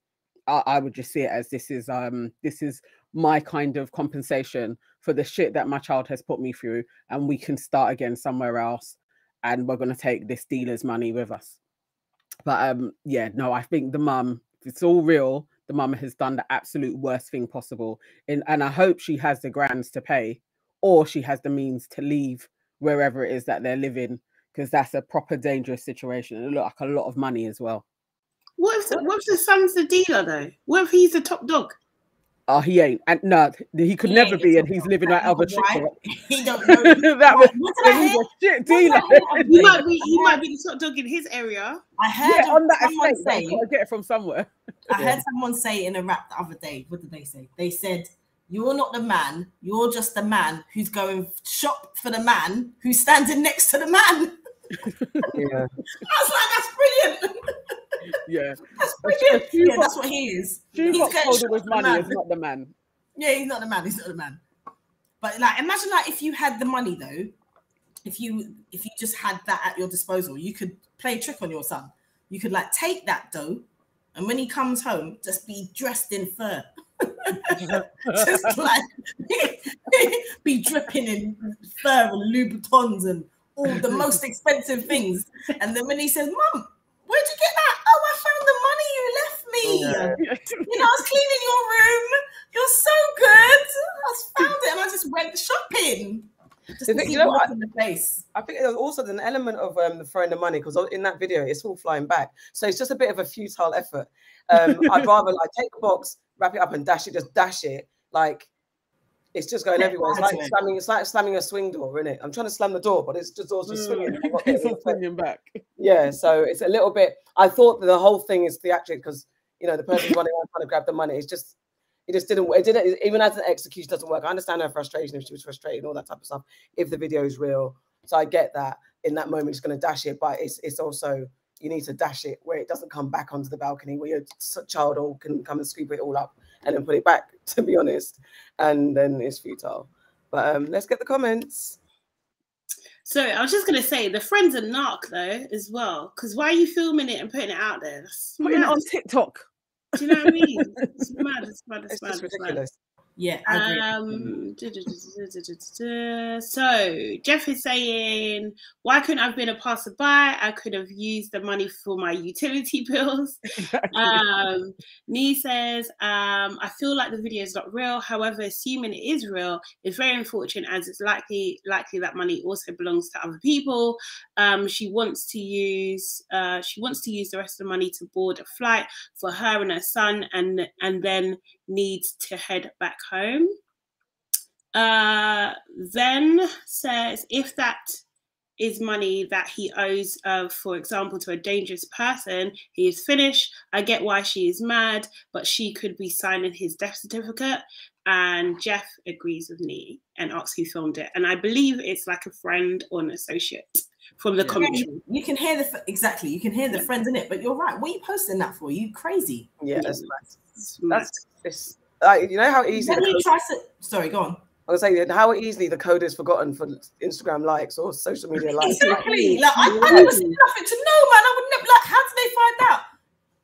Speaker 3: I, I would just see it as this is um this is my kind of compensation for the shit that my child has put me through and we can start again somewhere else and we're going to take this dealer's money with us but um, yeah, no, I think the mum, it's all real, the mum has done the absolute worst thing possible. In, and I hope she has the grands to pay or she has the means to leave wherever it is that they're living, because that's a proper dangerous situation. And it look like a lot of money as well.
Speaker 4: What if, the, what if the son's the dealer though? What if he's the top dog?
Speaker 3: Oh, he ain't. And no, he could he never be, and he's living like Albert
Speaker 2: right? He don't know. that
Speaker 3: was he's a shit dealer.
Speaker 4: he might be. He might be the top dog in his area.
Speaker 2: I heard
Speaker 3: yeah, on that
Speaker 2: someone
Speaker 3: estate, say. I get it from somewhere.
Speaker 2: I heard someone say in a rap the other day. What did they say? They said. You're not the man. You're just the man who's going shop for the man who's standing next to the man.
Speaker 1: yeah.
Speaker 2: I was like, that's brilliant
Speaker 3: yeah.
Speaker 2: That's. Yeah, that's what he is.
Speaker 3: He's getting with money is not the man.
Speaker 2: Yeah, he's not the man. He's not the man. But like, imagine like if you had the money though, if you if you just had that at your disposal, you could play a trick on your son. You could like take that dough, and when he comes home, just be dressed in fur. just like be dripping in fur and Louboutins and all the most expensive things. And then when he says, "Mom, Where'd you get that? Oh, I found the money you left me. Yeah. you know, I was cleaning your room. You're so good. I just found it and I just went shopping. Just
Speaker 1: think, you know what? In the face. I think there's also an element of um, throwing the money because in that video it's all flying back, so it's just a bit of a futile effort. Um, I'd rather like take a box, wrap it up, and dash it, just dash it. Like it's just going everywhere. It's like slamming. It's like slamming a swing door, isn't it? I'm trying to slam the door, but it's just also mm. swinging.
Speaker 3: it's swinging back.
Speaker 1: Yeah, so it's a little bit. I thought the whole thing is theatric because you know the person running around trying to grab the money. It's just It just didn't. It didn't. Even as an execution, doesn't work. I understand her frustration if she was frustrated and all that type of stuff. If the video is real, so I get that. In that moment, it's going to dash it, but it's it's also you need to dash it where it doesn't come back onto the balcony where your child all can come and scoop it all up and then put it back. To be honest, and then it's futile. But um, let's get the comments.
Speaker 4: So I was just gonna say the friends are narc though as well. Because why are you filming it and putting it out there? That's
Speaker 3: Putting it on TikTok.
Speaker 4: Do you know what I mean? It's mad. It's mad. It's
Speaker 1: It's
Speaker 4: mad.
Speaker 1: just
Speaker 4: It's mad.
Speaker 1: ridiculous.
Speaker 2: Yeah.
Speaker 4: So Jeff is saying, why couldn't I have been a passerby? I could have used the money for my utility bills. Um, Nee says, um, I feel like the video is not real. However, assuming it is real, it's very unfortunate as it's likely likely that money also belongs to other people. Um, she wants to use uh, she wants to use the rest of the money to board a flight for her and her son, and and then needs to head back home. Uh, then says if that is money that he owes, uh, for example, to a dangerous person, he is finished. I get why she is mad, but she could be signing his death certificate. And Jeff agrees with me and asks who filmed it. And I believe it's like a friend or an associate from the
Speaker 3: Yeah.
Speaker 4: commentary.
Speaker 2: You can hear the f- exactly. You can hear the friends in it, but you're right. What are you posting that for? You crazy?
Speaker 1: Yeah, that's mad.
Speaker 4: It's mad.
Speaker 1: That's it's like you know how easy
Speaker 2: Then
Speaker 1: the
Speaker 2: he
Speaker 1: code,
Speaker 2: tries to. Sorry, go on.
Speaker 1: I was saying how easily the code is forgotten for Instagram likes or social media likes.
Speaker 2: Exactly. Like I, I never said nothing to no man. I would never. Like, how did they find out?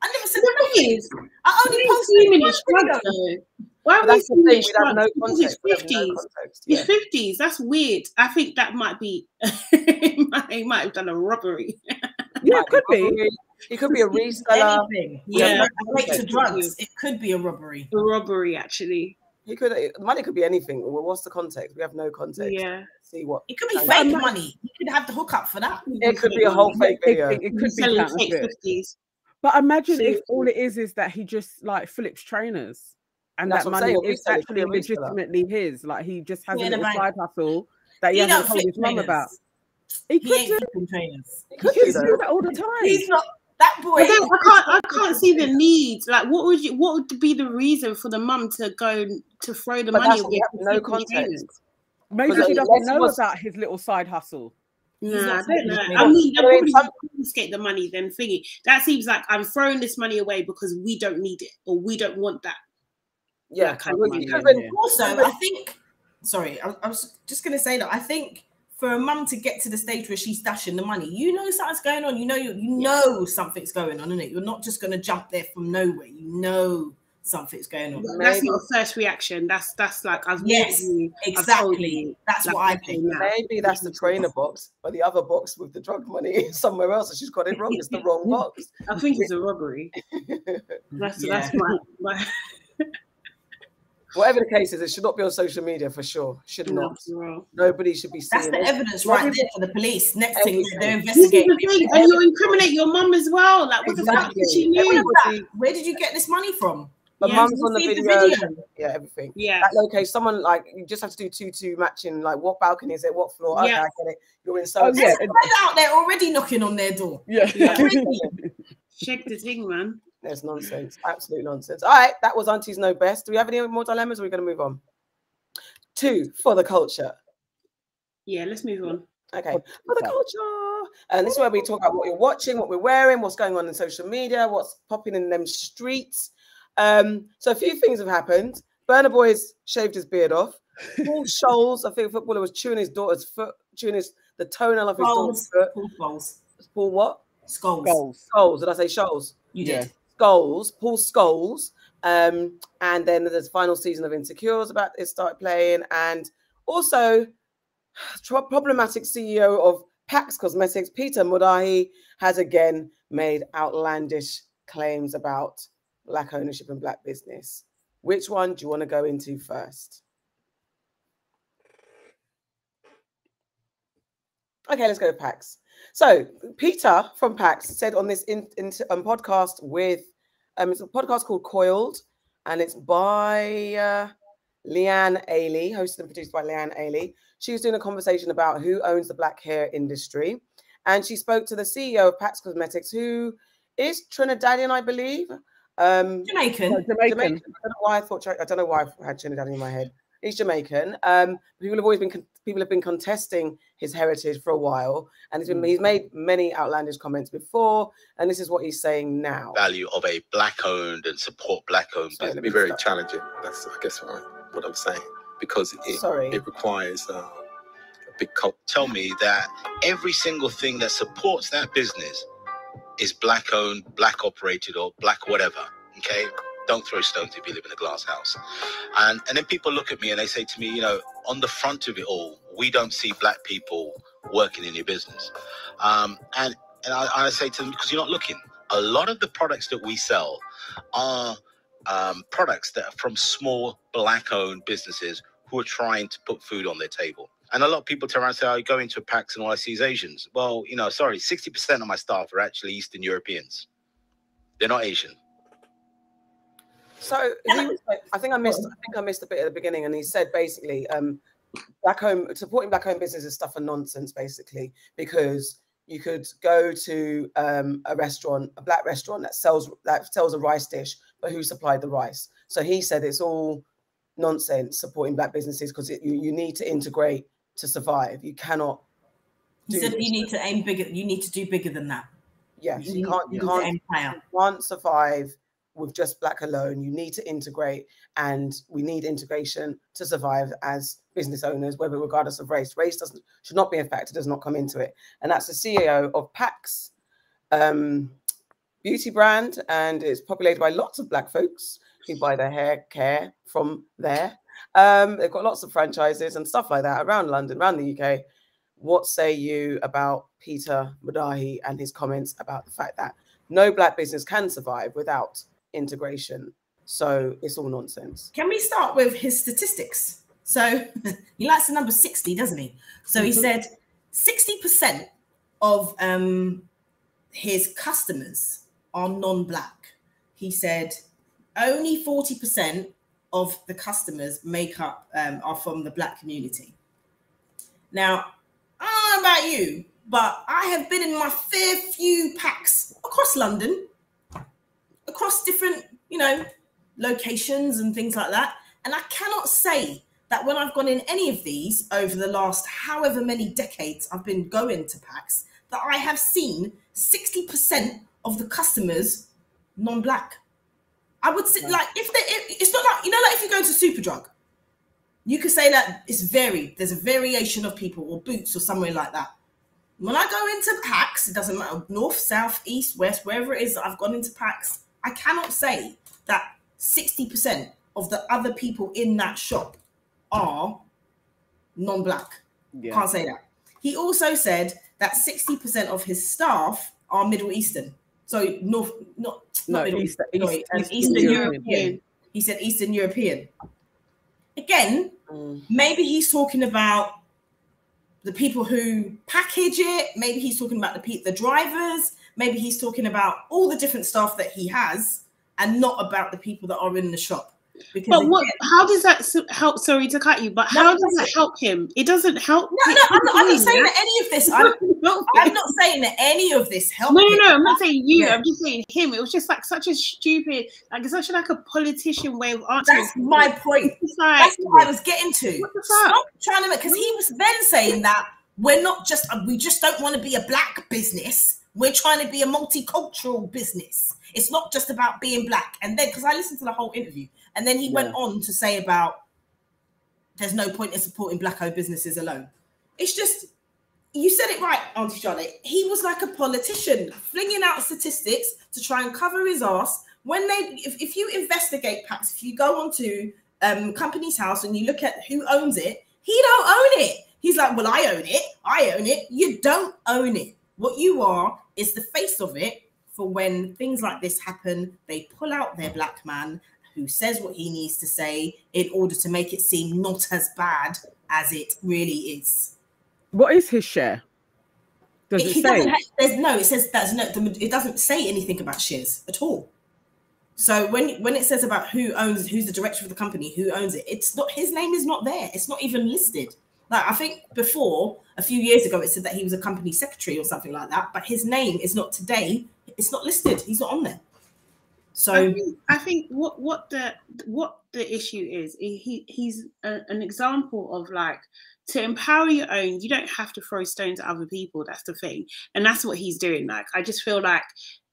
Speaker 2: I never said
Speaker 4: The thing
Speaker 2: nothing.
Speaker 4: is,
Speaker 2: I only posted
Speaker 4: seen
Speaker 2: it
Speaker 4: it
Speaker 2: months
Speaker 4: drugs,
Speaker 2: ago.
Speaker 4: though. Why
Speaker 1: But
Speaker 4: are we
Speaker 1: that's the
Speaker 4: seeing
Speaker 1: thing.
Speaker 4: it
Speaker 1: have no
Speaker 4: drugs?
Speaker 1: Context. We
Speaker 4: It's
Speaker 1: have no
Speaker 4: fifties.
Speaker 1: context. Yeah.
Speaker 4: It's fifties. That's weird. I think that might be. he, might, he might have done a robbery.
Speaker 3: Yeah, it could be.
Speaker 1: Robbery. He could be a reseller.
Speaker 2: Anything.
Speaker 4: Yeah.
Speaker 2: Yeah. Relate to drugs. It could be a robbery.
Speaker 4: A robbery, actually.
Speaker 1: He could. Money could be anything. Well, what's the context? We have no context.
Speaker 4: Yeah.
Speaker 1: See what?
Speaker 2: It could be
Speaker 1: Like,
Speaker 2: fake
Speaker 3: I'm
Speaker 2: money. You could have the hookup for that.
Speaker 1: It could be a whole fake video.
Speaker 3: it- it could be
Speaker 4: fake fifties.
Speaker 3: But imagine if all it is is that he just like flips trainers and
Speaker 1: That's
Speaker 3: that money
Speaker 1: saying,
Speaker 3: is
Speaker 1: reseller, it could be
Speaker 3: actually legitimately his. Like he just has
Speaker 2: Yeah,
Speaker 3: a little side hustle that he,
Speaker 2: He
Speaker 3: hasn't
Speaker 2: don't
Speaker 3: told his mum about. He
Speaker 2: He
Speaker 3: could
Speaker 2: ain't
Speaker 3: do,
Speaker 2: trainers.
Speaker 1: He
Speaker 3: he
Speaker 1: could
Speaker 3: could
Speaker 1: do
Speaker 3: do
Speaker 1: that.
Speaker 3: that all the time.
Speaker 2: He's not that boy.
Speaker 4: I, I can't. I can't see the need. Like, what would you? What would be the reason for the mum to go to throw the
Speaker 1: But
Speaker 4: money
Speaker 1: that's what we
Speaker 4: away?
Speaker 1: no
Speaker 4: flipping
Speaker 1: context.
Speaker 3: Maybe
Speaker 1: Because
Speaker 3: he
Speaker 1: unless
Speaker 3: doesn't
Speaker 1: he
Speaker 3: know
Speaker 1: was-
Speaker 3: about his little side hustle.
Speaker 2: He's
Speaker 4: No, I don't know. I mean, they'll
Speaker 1: I mean,
Speaker 4: probably confiscate the money then thingy. That seems like I'm throwing this money away because we don't need it or we don't want that.
Speaker 1: Yeah,
Speaker 4: that kind of money,
Speaker 1: could have
Speaker 3: yeah,
Speaker 1: been-
Speaker 3: yeah.
Speaker 2: Also, I think. Sorry, I, I was just going to say that I think for a mum to get to the stage where she's dashing the money, you know something's going on. You know you, you know something's going on, isn't it? You're not just going to jump there from nowhere. You know something's going on.
Speaker 4: That's
Speaker 1: Maybe-
Speaker 4: not a first reaction. That's that's like I've
Speaker 2: Yes,
Speaker 4: warned you. I've told
Speaker 2: Exactly.
Speaker 4: you.
Speaker 2: That's
Speaker 4: Like,
Speaker 2: what I think.
Speaker 4: now.
Speaker 1: Maybe that's the trainer box, but the other box with the drug money is somewhere else. And she's got it wrong. It's the wrong box.
Speaker 4: I think it's a robbery. That's
Speaker 2: Yeah.
Speaker 4: that's my, my
Speaker 1: Whatever the case is, it should not be on social media for sure. Should not.
Speaker 4: That's wrong.
Speaker 1: Nobody should be
Speaker 2: That's the
Speaker 1: it.
Speaker 2: evidence right
Speaker 1: even-
Speaker 2: there for the police. Next thing they're investigating.
Speaker 4: the thing, and you incriminate your mum as well. Like, what the fuck did she knew?
Speaker 2: Where did you get this money from?
Speaker 1: the
Speaker 4: Yeah,
Speaker 1: mum's on the
Speaker 2: See
Speaker 1: video.
Speaker 2: video.
Speaker 1: Yeah, everything.
Speaker 4: Yeah,
Speaker 1: That location, someone like you just have to do two two matching. Like what balcony is it? What floor? Okay,
Speaker 4: Yeah.
Speaker 1: I get it. You're in oh, so.
Speaker 3: Oh, yeah.
Speaker 2: There's a friend out there already knocking on their door.
Speaker 3: Yeah.
Speaker 4: Yeah. check the thing, man.
Speaker 1: There's nonsense. Absolute nonsense. All right, that was Auntie's No Best. Do we have any more dilemmas? Or are we going to move on? Two for the culture.
Speaker 4: Yeah, let's move on.
Speaker 1: Okay, for the culture. And this is where we talk about what you're watching, what we're wearing, what's going on in social media, what's popping in them streets. Um, so a few things have happened. Burna Boy's shaved his beard off. Paul Scholes, I think a footballer was chewing his daughter's foot, chewing his the toenail of his daughter's
Speaker 2: Skulls.
Speaker 1: foot.
Speaker 2: Paul Skulls.
Speaker 1: Paul what?
Speaker 2: Skulls.
Speaker 3: Goals.
Speaker 1: Scholes. Did I say Scholes?
Speaker 2: You
Speaker 3: Yeah.
Speaker 2: did.
Speaker 1: Skulls, Paul Scholes. Um, and then there's final season of Insecures about it started playing, and also problematic CEO of Pak's Cosmetics, Peter Mudahi, has again made outlandish claims about black ownership and black business. Which one do you want to go into first? Okay, let's go to Pak's. So Peter from Pak's said on this in, in, um, podcast with um, it's a podcast called Coiled, and it's by uh, Leanne Ailey, hosted and produced by Leanne Ailey. She was doing a conversation about who owns the black hair industry, and she spoke to the CEO of Pak's Cosmetics, who is Trinidadian, I believe. Um,
Speaker 2: Jamaican.
Speaker 3: No, Jamaican.
Speaker 1: Jamaican. I don't know why I thought. I don't know why I had Trinidad in my head. He's Jamaican. Um, people have always been con- people have been contesting his heritage for a while, and he's been he's made many outlandish comments before, and this is what he's saying now.
Speaker 6: value of a black owned and support black owned
Speaker 1: Sorry,
Speaker 6: business.
Speaker 1: let
Speaker 7: be very
Speaker 1: start.
Speaker 7: challenging. That's, I guess, what, I, what I'm saying because it,
Speaker 1: Sorry.
Speaker 7: it requires uh, a big cult.
Speaker 6: Tell me that every single thing that supports that business is black owned, black operated, or black whatever. Okay. Don't throw stones if you live in a glass house. And and then people look at me and they say to me, you know, on the front of it all, we don't see black people working in your business. Um, and and I, I say to them, because you're not looking. A lot of the products that we sell are um, products that are from small black-owned businesses who are trying to put food on their table. And a lot of people turn around and say, I go into a Pak's and all I see is Asians. Well, you know, sorry, 60% of my staff are actually Eastern Europeans. They're not Asian.
Speaker 1: So he was like- I think I missed. I think I missed a bit at the beginning, and he said basically, um, black home supporting black home business is stuff for nonsense, basically, because you could go to um, a restaurant, a black restaurant that sells that sells a rice dish, but who supplied the rice? So he said it's all nonsense supporting black businesses because you, you need to integrate to survive. You cannot.
Speaker 2: He said you need to aim bigger. You need to do bigger than that.
Speaker 1: Yes, you
Speaker 2: need-
Speaker 1: can't. You can't
Speaker 2: higher.
Speaker 1: can't survive with just black alone. You need to integrate, and we need integration to survive as business owners, whether regardless of race. Race doesn't should not be a factor, does not come into it. And that's the CEO of Pak's um, beauty brand, and it's populated by lots of black folks who buy their hair care from there. Um, they've got lots of franchises and stuff like that around London, around the UK. What say you about Peter Mudahi and his comments about the fact that no black business can survive without integration? So it's all nonsense.
Speaker 2: Can we start with his statistics? So he likes the number 60, doesn't he? So he
Speaker 1: Mhm.
Speaker 2: said 60% of um, his customers are non black. He said only 40% of the customers make up um, are from the black community. Now, I don't know about you, but I have been in my fair few Pak's across London, across different, you know, locations and things like that. And I cannot say that when I've gone in any of these over the last however many decades I've been going to Pak's, that I have seen 60% of the customers non-black. I would say, like, if they, it, it's not like, you know, like if you go to Superdrug, you could say that it's varied. There's a variation of people, or Boots, or somewhere like that. When I go into Pak's, it doesn't matter north, south, east, west, wherever it is that I've gone into Pak's, I cannot say that 60% of the other people in that shop are non-black.
Speaker 3: Yeah.
Speaker 2: Can't say that. He also said that 60% of his staff are Middle Eastern. So North, not,
Speaker 3: No,
Speaker 2: not Middle
Speaker 3: East- East-
Speaker 2: um,
Speaker 3: Eastern
Speaker 2: Eastern
Speaker 3: European.
Speaker 2: European. He said Eastern European. Again,
Speaker 1: Mm.
Speaker 2: maybe he's talking about the people who package it. Maybe he's talking about the pe- the drivers. Maybe he's talking about all the different staff that he has, and not about the people that are in the shop. Because
Speaker 4: But what?
Speaker 2: again-
Speaker 4: How does that help? Sorry to cut you, but how does that
Speaker 2: it.
Speaker 4: help him? It doesn't help.
Speaker 2: no, no, I'm not, I'm not saying that any of this. I'm, I'm not saying that any of this helps.
Speaker 4: No, no, no. I'm not saying you.
Speaker 2: Yeah.
Speaker 4: I'm just saying him. It was just like such a stupid, like it's such like a politician way of answering.
Speaker 2: That's my point.
Speaker 4: Like,
Speaker 2: That's what I was getting to.
Speaker 4: What the fuck?
Speaker 2: Stop trying to make because he was then saying that we're not just we just don't want to be a black business. We're trying to be a multicultural business. It's not just about being black. And then because I listened to the whole interview, and then he went on to say about there's no point in supporting black-owned businesses alone. It's just you said it right, Auntie Charlotte. He was like a politician, flinging out statistics to try and cover his ass. When they, if, if you investigate Pak's, if you go onto um Companies House and you look at who owns it, he don't own it. He's like, well, I own it. I own it. You don't own it. What you are is the face of it. For when things like this happen, they pull out their black man who says what he needs to say in order to make it seem not as bad as it really is.
Speaker 3: What is his share? Does
Speaker 2: It-
Speaker 3: it
Speaker 2: he
Speaker 3: say?
Speaker 2: doesn't have, there's no. It says that's no. the- It doesn't say anything about shares at all. So when when it says about who owns, who's the director of the company, who owns it, it's not his name is not there. It's not even listed. Like I think before a few years ago, it said that he was a company secretary or something like that, but his name is not today. It's not listed. He's not on there. So
Speaker 4: I think, I think what what the what the issue is, he he's a, an example of like to empower your own. You don't have to throw stones at other people. That's the thing, and that's what he's doing. Like I just feel like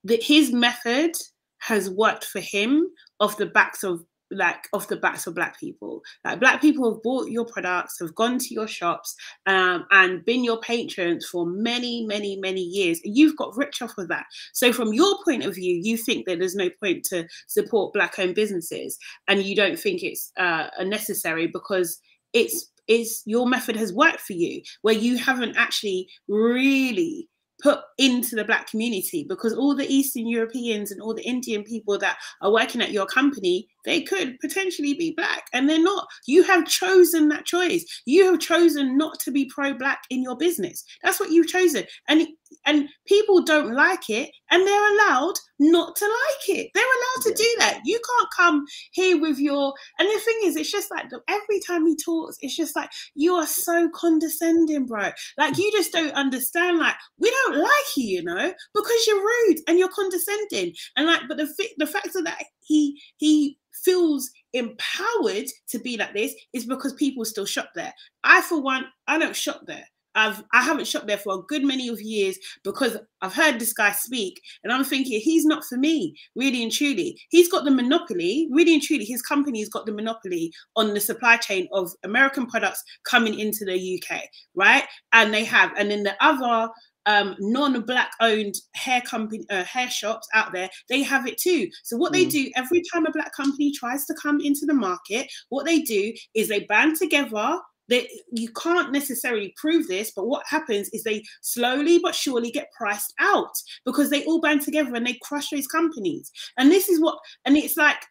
Speaker 4: that his method has worked for him off the backs of like off the backs of black people. Like black people have bought your products have gone to your shops um, and been your patrons for many many many years. And you've got rich off of that. So from your point of view you think that there's no point to support black owned businesses and you don't think it's uh, necessary because it's it's your method has worked for you where you haven't actually really put into the black community because all the eastern europeans and all the indian people that are working at your company they could potentially be black and they're not. You have chosen that choice. You have chosen not to be pro-black in your business. That's what you've chosen. And and people don't like it and they're allowed not to like it. They're allowed to do that. You can't come here with your and the thing is it's just like every time he talks it's just like you are so condescending bro. Like you just don't understand like we don't like you you know because you're rude and you're condescending. And like but the the fact that he he feels empowered to be like this is because people still shop there. I, for one, I don't shop there. I've I haven't shopped there for a good many of years because I've heard this guy speak and I'm thinking he's not for me, really and truly. He's got the monopoly, really and truly, his company's got the monopoly on the supply chain of American products coming into the UK, right? And they have, and then the other um, non-black owned hair company uh, hair shops out there they have it too so what mm. they do every time a black company tries to come into the market what they do is they band together they, you can't necessarily prove this, but what happens is they slowly but surely get priced out because they all band together and they crush those companies. And this is what, and it's like,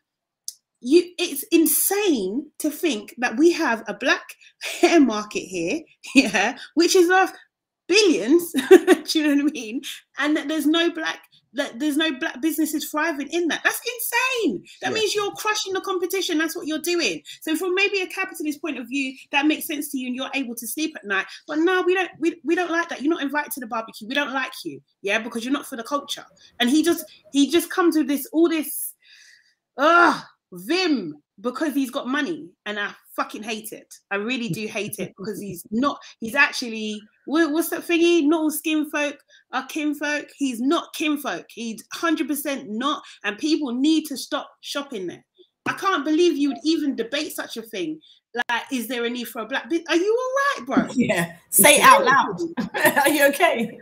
Speaker 4: you, it's insane to think that we have a black hair market here, yeah, which is worth billions. do you know what I mean? And that there's no black that there's no black businesses thriving in that. That's insane. That yeah. means you're crushing the competition. That's what you're doing. So from maybe a capitalist point of view, that makes sense to you and you're able to sleep at night. But no, we don't we, we don't like that. You're not invited to the barbecue. We don't like you. Yeah, because you're not for the culture. And he just he just comes with this all this uh vim because he's got money and I fucking hate it. I really do hate it because he's not, he's actually, what's that thingy? Not all skin folk are kinfolk. He's not kinfolk. He's 100% not. And people need to stop shopping there. I can't believe you would even debate such a thing. Like, is there a need for a black? Are you all right, bro?
Speaker 2: Yeah, say it out loud. are you okay?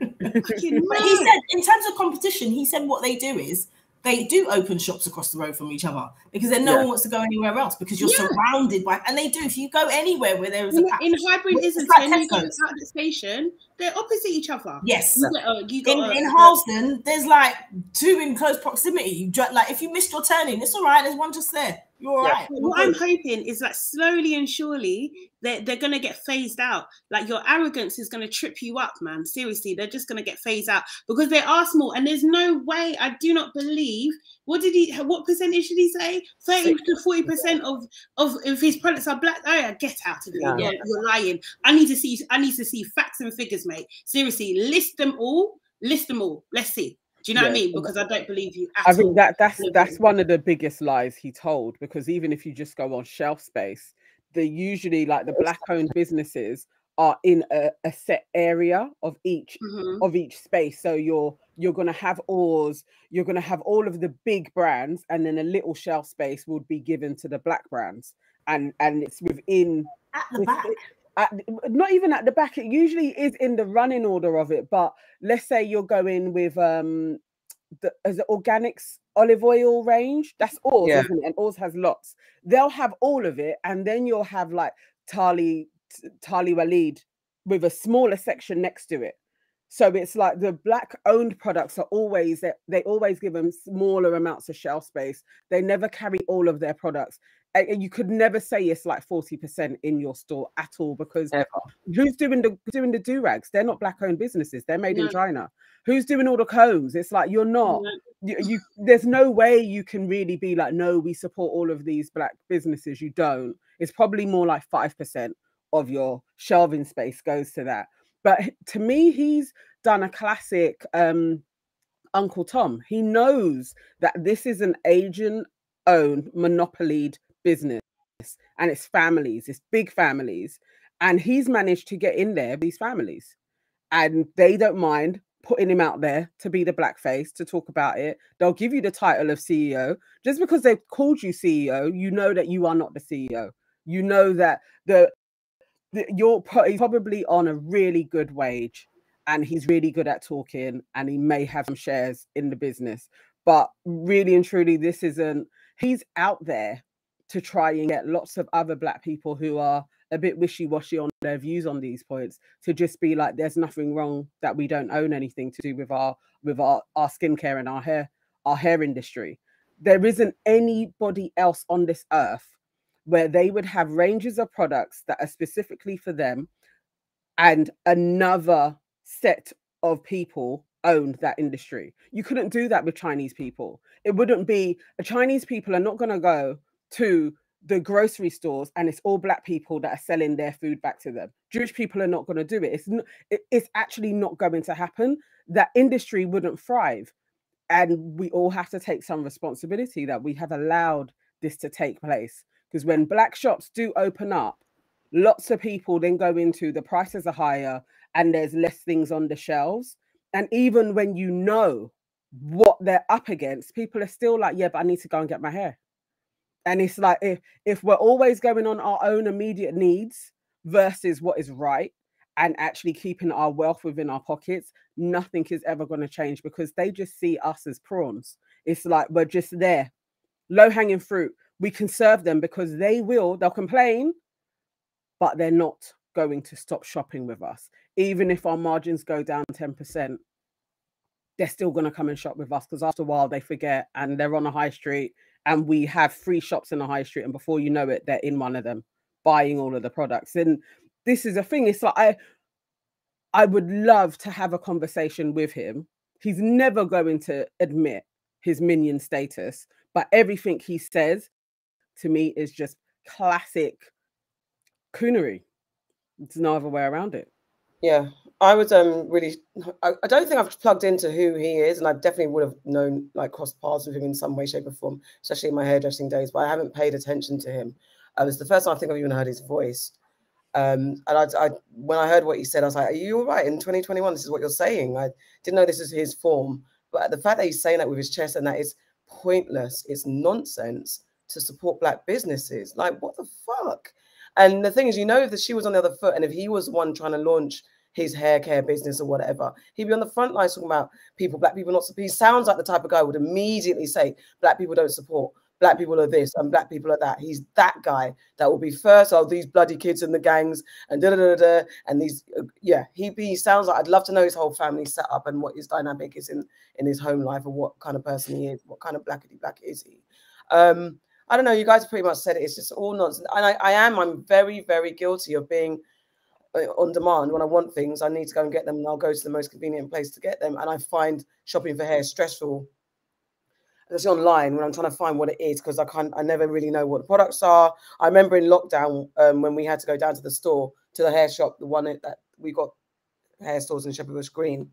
Speaker 2: he said, in terms of competition, he said what they do is they do open shops across the road from each other because then no yeah. one wants to go anywhere else because you're yeah. surrounded by and they do if you go anywhere where there is
Speaker 4: a
Speaker 2: in,
Speaker 4: in hybrid isn't like you go at the station they're opposite each other.
Speaker 2: Yes. You got, uh, you got, in, uh, in Harlesden there's like two in close proximity. You like if you missed your turning it's all right there's one just there you're yeah. right.
Speaker 4: What I'm hoping is that slowly and surely they're, they're going to get phased out. Like your arrogance is going to trip you up, man. Seriously, they're just going to get phased out because they are small. And there's no way, I do not believe, what did he, what percentage did he say? 30 to 40% of, of, of his products are black. Oh, yeah, get out of here. Yeah. You're, you're lying. I need to see, I need to see facts and figures, mate. Seriously, list them all. List them all. Let's see. Do you know yeah. what I mean? Because I don't believe you. I
Speaker 3: think that that's that's one of the biggest lies he told. Because even if you just go on shelf space, they usually like the black-owned businesses are in a, a set area of each mm-hmm. of each space. So you're you're gonna have ORS, you're gonna have all of the big brands, and then a little shelf space would be given to the black brands, and and it's within
Speaker 2: at the back.
Speaker 3: At, not even at the back it usually is in the running order of it but let's say you're going with um the as the organics olive oil range that's all yeah. and ORS has lots. They'll have all of it and then you'll have like tali tali walid with a smaller section next to it. So it's like the black owned products are always they, they always give them smaller amounts of shelf space. They never carry all of their products you could never say it's like 40% in your store at all because Ever. who's doing the doing the do-rags they're not black owned businesses they're made no. in china who's doing all the combs it's like you're not no. you, you there's no way you can really be like no we support all of these black businesses you don't it's probably more like 5% of your shelving space goes to that but to me he's done a classic um Uncle Tom. He knows that this is an Asian owned, monopolied business and it's families, it's big families. And he's managed to get in there, these families, and they don't mind putting him out there to be the blackface to talk about it. They'll give you the title of CEO. Just because they've called you CEO, you know that you are not the CEO. You know that the, the you're probably on a really good wage and he's really good at talking and he may have some shares in the business. But really and truly, this isn't he's out there to try and get lots of other black people who are a bit wishy-washy on their views on these points to just be like there's nothing wrong that we don't own anything to do with our with our our skincare and our hair our hair industry. There isn't anybody else on this earth where they would have ranges of products that are specifically for them and another set of people owned that industry. You couldn't do that with chinese people. It wouldn't be chinese people are not going to go to the grocery stores and it's all black people that are selling their food back to them. Jewish people are not going to do it. It's not, it's actually not going to happen. That industry wouldn't thrive. And we all have to take some responsibility that we have allowed this to take place. Because when black shops do open up lots of people then go into the prices are higher and there's less things on the shelves. And even when you know what they're up against people are still like yeah but i need to go and get my hair and it's like if if we're always going on our own immediate needs versus what is right and actually keeping our wealth within our pockets nothing is ever going to change because they just see us as prawns it's like we're just there. Low hanging fruit. We can serve them because they will they'll complain but they're not going to stop shopping with us. Even if our margins go down 10% they're still going to come and shop with us because after a while they forget and they're on a high street and we have three shops in the high street and before you know it they're in one of them buying all of the products. And this is a thing it's like i i would love to have a conversation with him. He's never going to admit his minion status but everything he says to me is just classic coonery. There's no other way around it.
Speaker 1: Yeah, I was um really. I, I don't think I've plugged into who he is, and I definitely would have known like crossed paths with him in some way, shape, or form, especially in my hairdressing days. But I haven't paid attention to him. Uh, was the first time I think I've even heard his voice. Um, and I, I, when I heard what he said, I was like, "Are you all right?" In 2021, this is what you're saying. I didn't know this is his form, but the fact that he's saying that with his chest and that is pointless, it's nonsense to support black businesses. Like, what the fuck? And the thing is, you know, if the shoe was on the other foot, and if he was one trying to launch his hair care business or whatever, he'd be on the front lines talking about people, black people not. He sounds like the type of guy would immediately say, "Black people don't support." Black people are this and black people are that. He's that guy that will be first. Oh, these bloody kids in the gangs and da da da da. And these, uh, yeah, he, he sounds like I'd love to know his whole family setup and what his dynamic is in in his home life or what kind of person he is. What kind of blackity black is he? Um, I don't know. You guys pretty much said it. It's just all nonsense. And I, I am. I'm very, very guilty of being on demand. When I want things, I need to go and get them, and I'll go to the most convenient place to get them. And I find shopping for hair stressful, especially online when I'm trying to find what it is because I can't. I never really know what the products are. I remember in lockdown um, when we had to go down to the store to the hair shop, the one that we got hair stores in Shepherd Bush Green,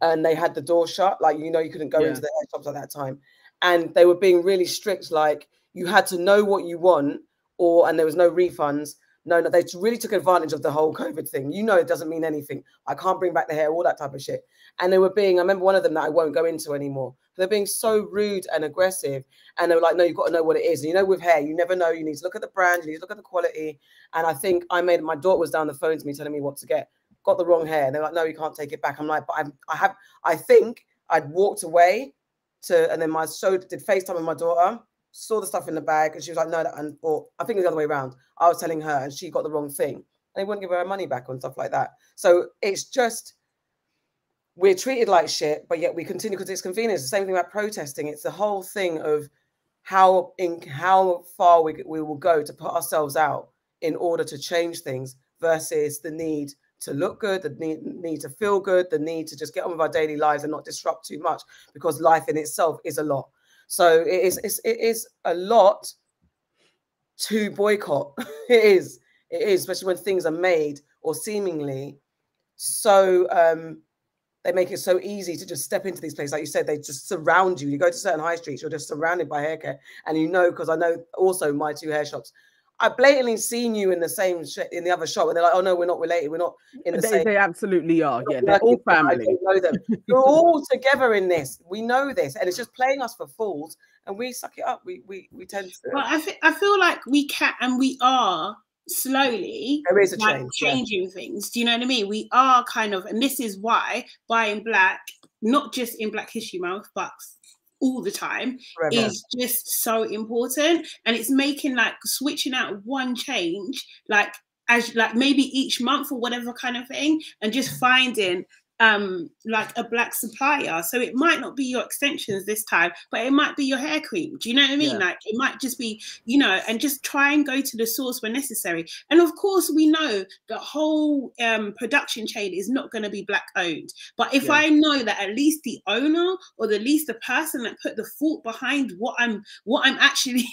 Speaker 1: and they had the door shut. Like you know, you couldn't go
Speaker 3: Yeah.
Speaker 1: into the hair shops at that time, and they were being really strict. Like you had to know what you want, or and there was no refunds. No, no, they really took advantage of the whole COVID thing. You know, it doesn't mean anything. I can't bring back the hair, all that type of shit. And they were being, I remember one of them that I won't go into anymore. They're being so rude and aggressive. And they were like, no, you've got to know what it is. And you know, with hair, you never know. You need to look at the brand, you need to look at the quality. And I think I made my daughter was down the phone to me telling me what to get. Got the wrong hair. And they're like, no, you can't take it back. I'm like, but I'm, I have, I think I'd walked away to, and then my so did FaceTime with my daughter saw the stuff in the bag and she was like, no, that, and or I think it was the other way around. I was telling her and she got the wrong thing. And they wouldn't give her her money back and stuff like that. So it's just we're treated like shit, but yet we continue because it's convenient. It's the same thing about protesting. It's the whole thing of how in how far we, we will go to put ourselves out in order to change things versus the need to look good, the need, need to feel good, the need to just get on with our daily lives and not disrupt too much because life in itself is a lot. So it is it's, it is a lot to boycott. it is. It is, especially when things are made or seemingly so um they make it so easy to just step into these places. Like you said, they just surround you. You go to certain high streets, you're just surrounded by hair care. And you know, because I know also my two hair shops, I blatantly seen you in the same sh- in the other shop, and they're like, "Oh no, we're not related. We're not in the
Speaker 3: They,
Speaker 1: same."
Speaker 3: they absolutely are. Yeah, they're all
Speaker 1: working, but I
Speaker 3: family.
Speaker 1: don't know them. We're all together in this. We know this, and it's just playing us for fools, and we suck it up. We we we tend to.
Speaker 4: Well, I, fe- I feel like we can and we are slowly
Speaker 1: There is a
Speaker 4: like,
Speaker 1: change. yeah.
Speaker 4: changing things. Do you know what I mean? We are kind of, and this is why buying black, not just in Black History Month, but all the time,
Speaker 1: Forever.
Speaker 4: is just so important. And it's making like switching out one change, like as like maybe each month or whatever kind of thing, and just finding um like a black supplier. So it might not be your extensions this time but it might be your hair cream. Do you know what i mean?
Speaker 3: Yeah.
Speaker 4: like it might just be you know and just try and go to the source when necessary. And of course we know the whole um production chain is not going to be black owned. But if
Speaker 3: Yeah.
Speaker 4: i know that at least the owner or at least the person that put the thought behind what i'm what i'm actually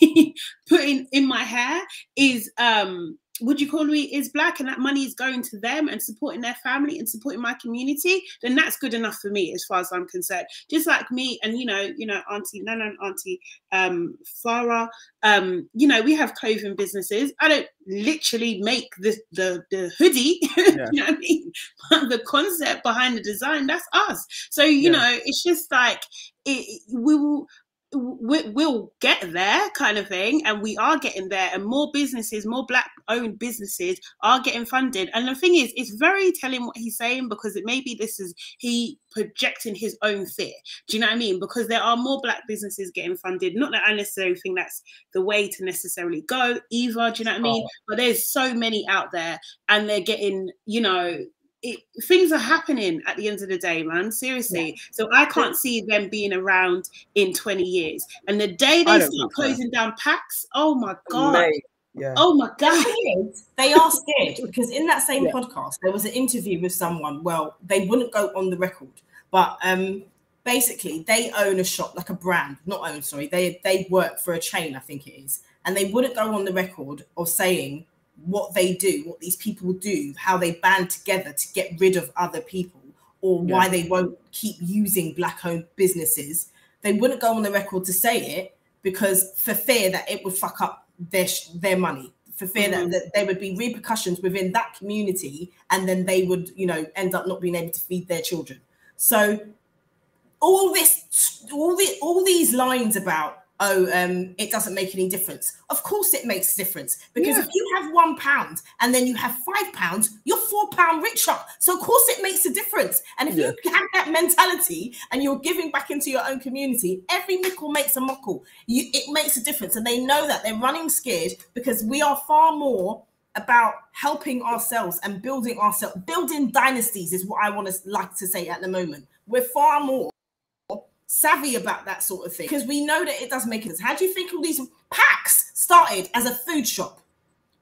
Speaker 4: putting in my hair is um would you call me is black and that money is going to them and supporting their family and supporting my community then that's good enough for me as far as i'm concerned just like me and you know you know auntie nana and auntie um farah um you know we have clothing businesses i don't literally make the the, the hoodie
Speaker 3: Yeah.
Speaker 4: you know what i mean but the concept behind the design that's us so you
Speaker 3: Yeah.
Speaker 4: know it's just like it, we will we, we'll get there kind of thing and we are getting there and more businesses more black owned businesses are getting funded. And the thing is it's very telling what he's saying because it maybe this is he projecting his own fear. Do you know what i mean? Because there are more black businesses getting funded. Not that i necessarily think that's the way to necessarily go either do you know what i mean? But there's so many out there and they're getting you know it, things are happening at the end of the day, man. Seriously. So I can't see them being around in 20 years. And the day they
Speaker 3: don't
Speaker 4: start
Speaker 3: think so.
Speaker 4: closing down Pak's, oh my God.
Speaker 1: Mate, yeah.
Speaker 4: Oh my God.
Speaker 2: they are scared because in that same
Speaker 3: Yeah.
Speaker 2: podcast there was an interview with someone. Well, they wouldn't go on the record, but um, basically they own a shop like a brand, not own. Sorry, they they work for a chain, I think it is, and they wouldn't go on the record of saying what they do, what these people do, how they band together to get rid of other people, or why they won't keep using black-owned businesses. They wouldn't go on the record to say it because for fear that it would fuck up their sh- their money for fear that, mm-hmm. that there would be repercussions within that community and then they would you know end up not being able to feed their children so all this all the all these lines about oh um it doesn't make any difference. Of course it makes a difference because if you have one pound and then you have five pounds you're four pound richer. So of course it makes a difference. And if
Speaker 3: Yeah.
Speaker 2: you have that mentality and you're giving back into your own community every nickel makes a muckle. You it makes a difference. And they know that. They're running scared because we are far more about helping ourselves and building ourselves. Building dynasties is what i want to like to say at the moment. We're far more savvy about that sort of thing because we know that it does make sense. How do you think all these Pak's started as a food shop?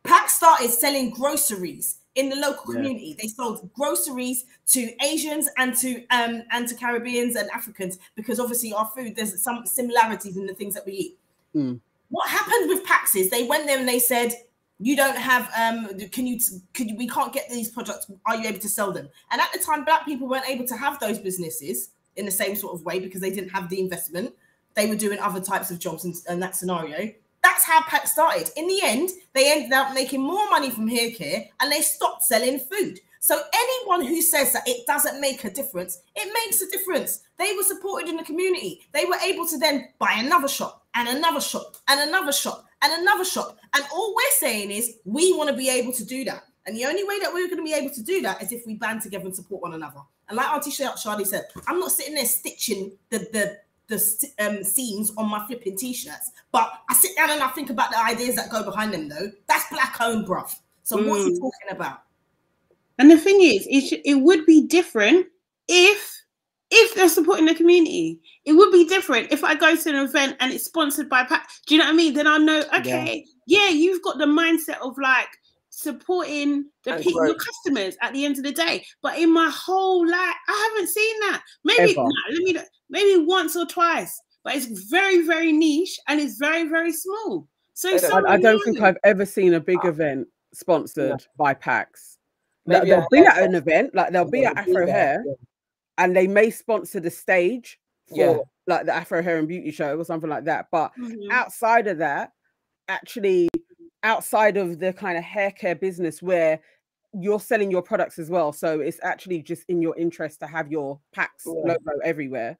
Speaker 2: Pak's started selling groceries in the local
Speaker 3: Yeah.
Speaker 2: community. They sold groceries to Asians and to um and to Caribbeans and Africans because obviously our food there's some similarities in the things that we eat.
Speaker 3: Mm.
Speaker 2: What happened with Pak's is they went there and they said you don't have um can you could you, we can't get these products are you able to sell them and at the time black people weren't able to have those businesses in the same sort of way because they didn't have the investment they were doing other types of jobs in, in that scenario that's how Pak started in the end they ended up making more money from hair care and they stopped selling food so anyone who says that it doesn't make a difference it makes a difference they were supported in the community they were able to then buy another shop and another shop and another shop and another shop. And all we're saying is we want to be able to do that. And the only way that we're going to be able to do that is if we band together and support one another. And like Auntie Sha- Shadi said, I'm not sitting there stitching the the the um, seams on my flipping t-shirts, but I sit down and I think about the ideas that go behind them. Though that's black owned, bruv. So what are you
Speaker 4: Mm.
Speaker 2: talking about?
Speaker 4: And the thing is, it, sh- it would be different if if they're supporting the community. It would be different if I go to an event and it's sponsored by Pat. Do you know what I mean? Then I know, okay, yeah, you've got the mindset of like supporting the
Speaker 1: And
Speaker 4: people, your customers at the end of the day. But in my whole life, I haven't seen that. Maybe
Speaker 3: Ever.
Speaker 4: nah, let me maybe once or twice, but it's very very niche and it's very very small. So
Speaker 1: They
Speaker 4: it's
Speaker 1: don't-
Speaker 3: I, I don't think. I've ever seen a big event sponsored by Pak's. Like,
Speaker 1: Maybe
Speaker 3: they'll
Speaker 1: a
Speaker 3: be at an event, like they'll be
Speaker 1: Yeah,
Speaker 3: at
Speaker 1: they'll be
Speaker 3: Afro Hair,
Speaker 1: yeah.
Speaker 3: and they may sponsor the stage for
Speaker 1: Yeah.
Speaker 3: like the Afro Hair and Beauty Show or something like that. But
Speaker 4: Mhm.
Speaker 3: outside of that, actually, outside of the kind of hair care business where you're selling your products as well, so it's actually just in your interest to have your Pak's
Speaker 1: Yeah.
Speaker 3: logo everywhere.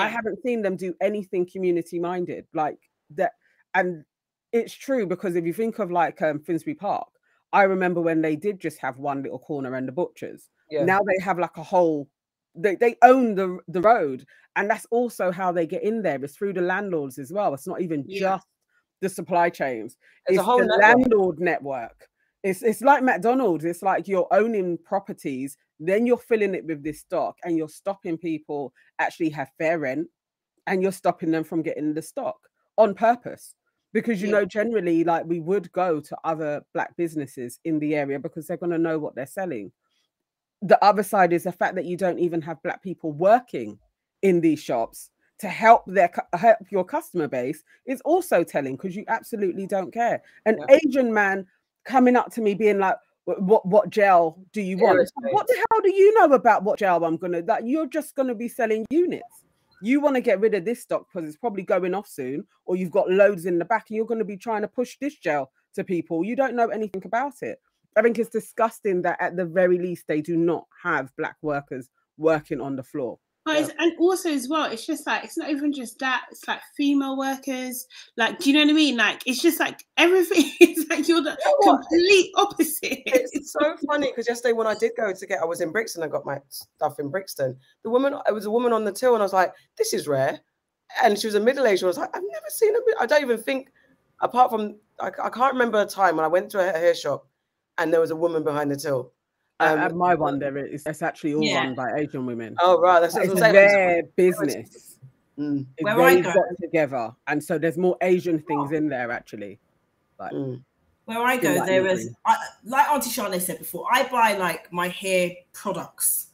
Speaker 3: I haven't seen them do anything community minded like that. And it's true because if you think of like um, Finsbury Park, I remember when they did just have one little corner and the butchers.
Speaker 1: Yeah.
Speaker 3: Now they have like a whole. They, they own the the road, and that's also how they get in there. It's through the landlords as well. It's not even
Speaker 4: Yeah.
Speaker 3: just the supply chains.
Speaker 1: It's a whole
Speaker 3: the
Speaker 1: network.
Speaker 3: landlord network. It's it's like McDonald's. It's like you're owning properties, then you're filling it with this stock, and you're stopping people actually have fair rent, and you're stopping them from getting the stock on purpose. Because you
Speaker 4: Yeah.
Speaker 3: know, generally, like we would go to other black businesses in the area because they're going to know what they're selling. The other side is the fact that you don't even have black people working in these shops to help their help your customer base is also telling because you absolutely don't care. An
Speaker 1: Yeah.
Speaker 3: Asian man coming up to me being like, "What what gel do you want? What the hell do you know about what gel I'm gonna? That you're just gonna be selling units. You want to get rid of this stock because it's probably going off soon, or you've got loads in the back, and you're going to be trying to push this gel to people. You don't know anything about it. I think it's disgusting that at the very least they do not have black workers working on the floor.
Speaker 4: But it's, and also as well, it's just like it's not even just that. It's like female workers. Like, do you know what I mean? Like, it's just like everything. It's like you're the
Speaker 1: know what?
Speaker 4: complete opposite.
Speaker 1: It's so funny because yesterday when I did go to get, I was in Brixton. I got my stuff in Brixton. The woman, it was a woman on the till, and I was like, "This is rare." And she was a middle aged. I was like, "I've never seen a." I don't even think, apart from, I, I can't remember a time when I went to a hair shop, and there was a woman behind the till.
Speaker 3: At-
Speaker 1: Um,
Speaker 3: at my one, there is it's actually all
Speaker 2: Yeah.
Speaker 3: run by Asian women.
Speaker 1: Oh right, that's what I
Speaker 3: it's
Speaker 1: saying.
Speaker 3: their business.
Speaker 1: Mm,
Speaker 2: Where I
Speaker 3: they've
Speaker 2: go-
Speaker 3: got together, and so there's more Asian things in there actually.
Speaker 1: mm.
Speaker 2: Where I go,
Speaker 3: like
Speaker 2: there
Speaker 3: you're
Speaker 2: is,
Speaker 3: green.
Speaker 2: I, like Auntie Charlotte said before, I buy like my hair products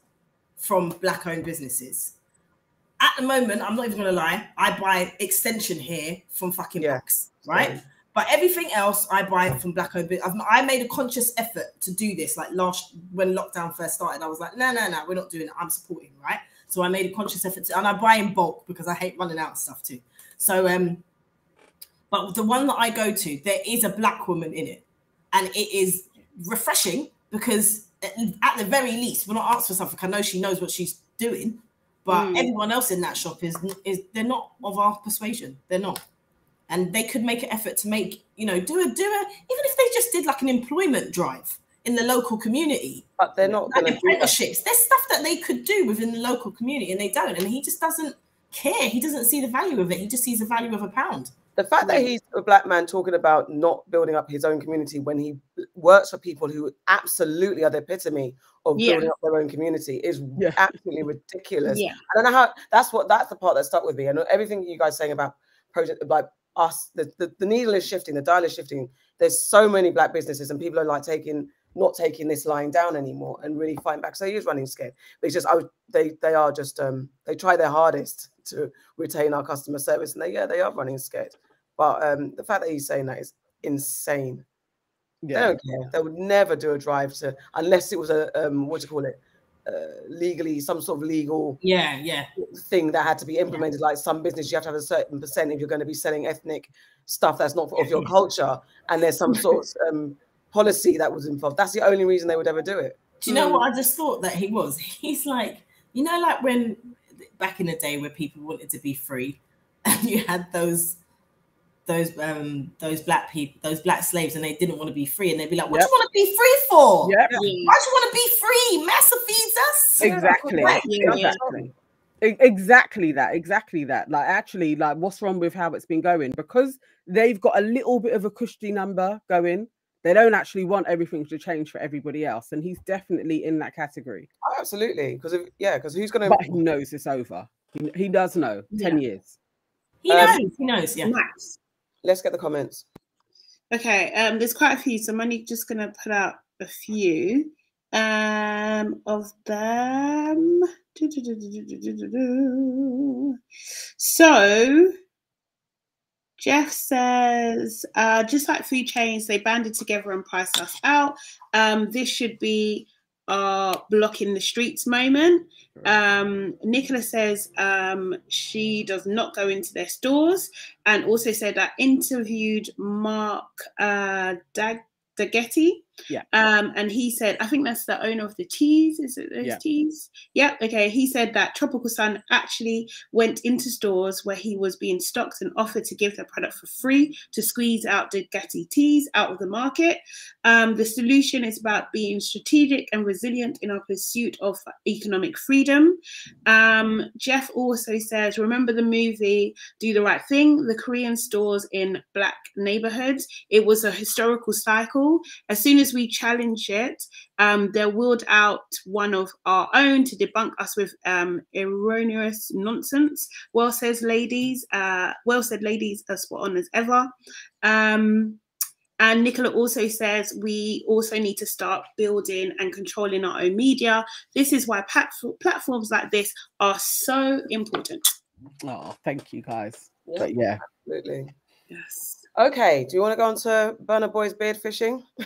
Speaker 2: from black owned businesses. At the moment, I'm not even gonna lie, I buy extension hair from fucking
Speaker 1: Yeah.
Speaker 2: Bucks, right?
Speaker 1: Same.
Speaker 2: But everything else I buy it from black owned. I've I made a conscious effort to do this. Like last when lockdown first started, I was like, no, no, no, we're not doing it. I'm supporting, right? So I made a conscious effort to, and I buy in bulk because I hate running out of stuff too. So um, but the one that I go to, there is a black woman in it, and it is refreshing because at, the very least, when I ask for something, I know she knows what she's doing. But
Speaker 4: Mm.
Speaker 2: everyone else in that shop is is they're not of our persuasion. They're not, and they could make an effort to make you know do a do a even if they just did like an employment drive in the local community,
Speaker 1: But they're not
Speaker 2: like
Speaker 1: going to do that.
Speaker 2: apprenticeships. There's stuff that they could do within the local community, and they don't. And he just doesn't care. He doesn't see the value of it. He just sees the value of a pound.
Speaker 1: The fact that he's a black man talking about not building up his own community when he works for people who absolutely are the epitome of
Speaker 4: Yeah.
Speaker 1: building up their own community is
Speaker 3: Yeah.
Speaker 1: absolutely ridiculous.
Speaker 4: Yeah.
Speaker 1: I don't know how that's what that's the part that stuck with me. And everything you guys saying about project like us, the, the, the needle is shifting, the dial is shifting. There's so many black businesses and people are like taking not taking this line down anymore and really fighting back. So he is running scared. But it's just I they they are just um they try their hardest to retain our customer service and they yeah they are running scared. But um the fact that he's saying that is insane.
Speaker 3: yeah.
Speaker 1: They don't care. They would never do a drive to unless it was a um what do you call it? Uh, legally some sort of legal
Speaker 2: Yeah, yeah.
Speaker 1: thing that had to be implemented like some business you have to have a certain percent if you're going to be selling ethnic stuff that's not of your culture and there's some sort of um, policy that was involved that's the only reason they would ever do it
Speaker 2: Do you know
Speaker 4: Mm.
Speaker 2: what I just thought that he was? He's like, you know, like when back in the day where people wanted to be free, and you had those those um those black people, those black slaves, and they didn't want to be free, and they'd be like, "What do you want to be free for?
Speaker 3: Yep.
Speaker 2: Why do you want to be free? Massa feeds us."
Speaker 3: exactly,
Speaker 2: Right.
Speaker 4: Yeah, yeah.
Speaker 3: exactly. Exactly that, exactly that. Like, actually, like, what's wrong with how it's been going? Because they've got a little bit of a cushy number going. They don't actually want everything to change for everybody else, and he's definitely in that category.
Speaker 1: Oh, absolutely because yeah because who's going
Speaker 3: But he
Speaker 1: to
Speaker 3: knows it's over. He, he does know. Ten years.
Speaker 2: He
Speaker 1: Um,
Speaker 2: knows. He knows. Yeah.
Speaker 4: Max.
Speaker 1: Let's get the comments
Speaker 4: Okay, um, there's quite a few, so I'm only just gonna put out a few um of them. So Jeff says, uh, just like food chains, they banded together and priced us out. Um, this should be are blocking the streets moment. Um, Nicola says um, she does not go into their stores, and also said that interviewed Mark uh, Dag- Dagetti.
Speaker 3: Yeah.
Speaker 4: Um, and he said, I think that's the owner of the teas. Is it those
Speaker 3: Yeah.
Speaker 4: teas? Yeah. Okay. He said that Tropical Sun actually went into stores where he was being stocked and offered to give the product for free to squeeze out the Dagetti teas out of the market. Um, the solution is about being strategic and resilient in our pursuit of economic freedom. Um, Jeff also says, remember the movie Do the Right Thing? The Korean stores in black neighborhoods. It was a historical cycle. As soon as we challenge it, um, they'll wield out one of our own to debunk us with um, erroneous nonsense. Well says ladies. Uh, well said ladies are spot on as ever. Um, and Nicola also says we also need to start building and controlling our own media. This is why platf- platforms like this are so important.
Speaker 3: Oh, thank you guys.
Speaker 1: Yeah,
Speaker 3: But yeah,
Speaker 1: absolutely.
Speaker 4: Yes.
Speaker 1: Okay, do you want to go on to Burna Boy's beard fishing?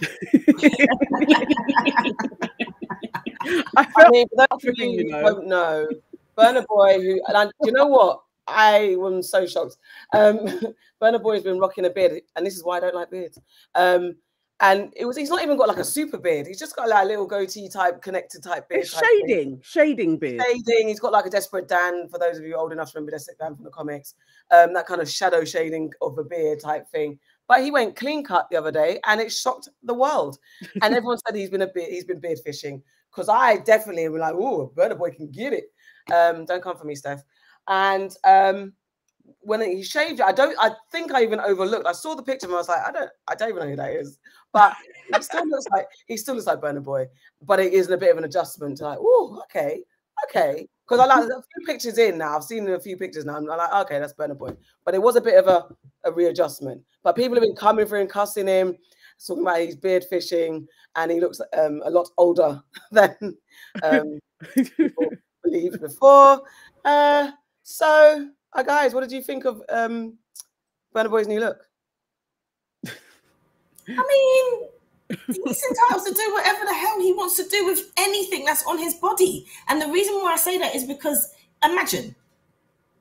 Speaker 3: I
Speaker 1: I mean, those of you
Speaker 3: you
Speaker 1: who
Speaker 3: know.
Speaker 1: don't know, Burna Boy, who and I, you know what, I was so shocked. Um, Burner Boy has been rocking a beard, and this is why I don't like beards. Um, and it was he's not even got like a super beard. He's just got like a little goatee type, connected type beard. type thing.
Speaker 3: shading, shading beard.
Speaker 1: Shading. He's got like a desperate Dan. For those of you old enough to remember Desperate Dan from the comics, um, that kind of shadow shading of a beard type thing. But he went clean cut the other day, and it shocked the world. And everyone said he's been a bit, he's been beard fishing. Because I definitely am like, oh, a Burna Boy can get it. Um, don't come for me, Steph. And um, when he shaved it, I don't, I think I even overlooked. I saw the picture and I was like, I don't, I don't even know who that is. But he still looks like he still looks like Burna Boy. But it is a bit of an adjustment to like, oh, okay, okay. Because I like a few pictures in now. I've seen a few pictures now. I'm like, okay, that's Burna Boy. But it was a bit of a, a readjustment. But people have been coming for him, cussing him, talking about his beard fishing, and he looks um, a lot older than um, people believed before. Uh, so, uh, guys, what did you think of um, Burna Boy's new look?
Speaker 2: I mean, he's entitled to do whatever the hell he wants to do with anything that's on his body. And the reason why I say that is because imagine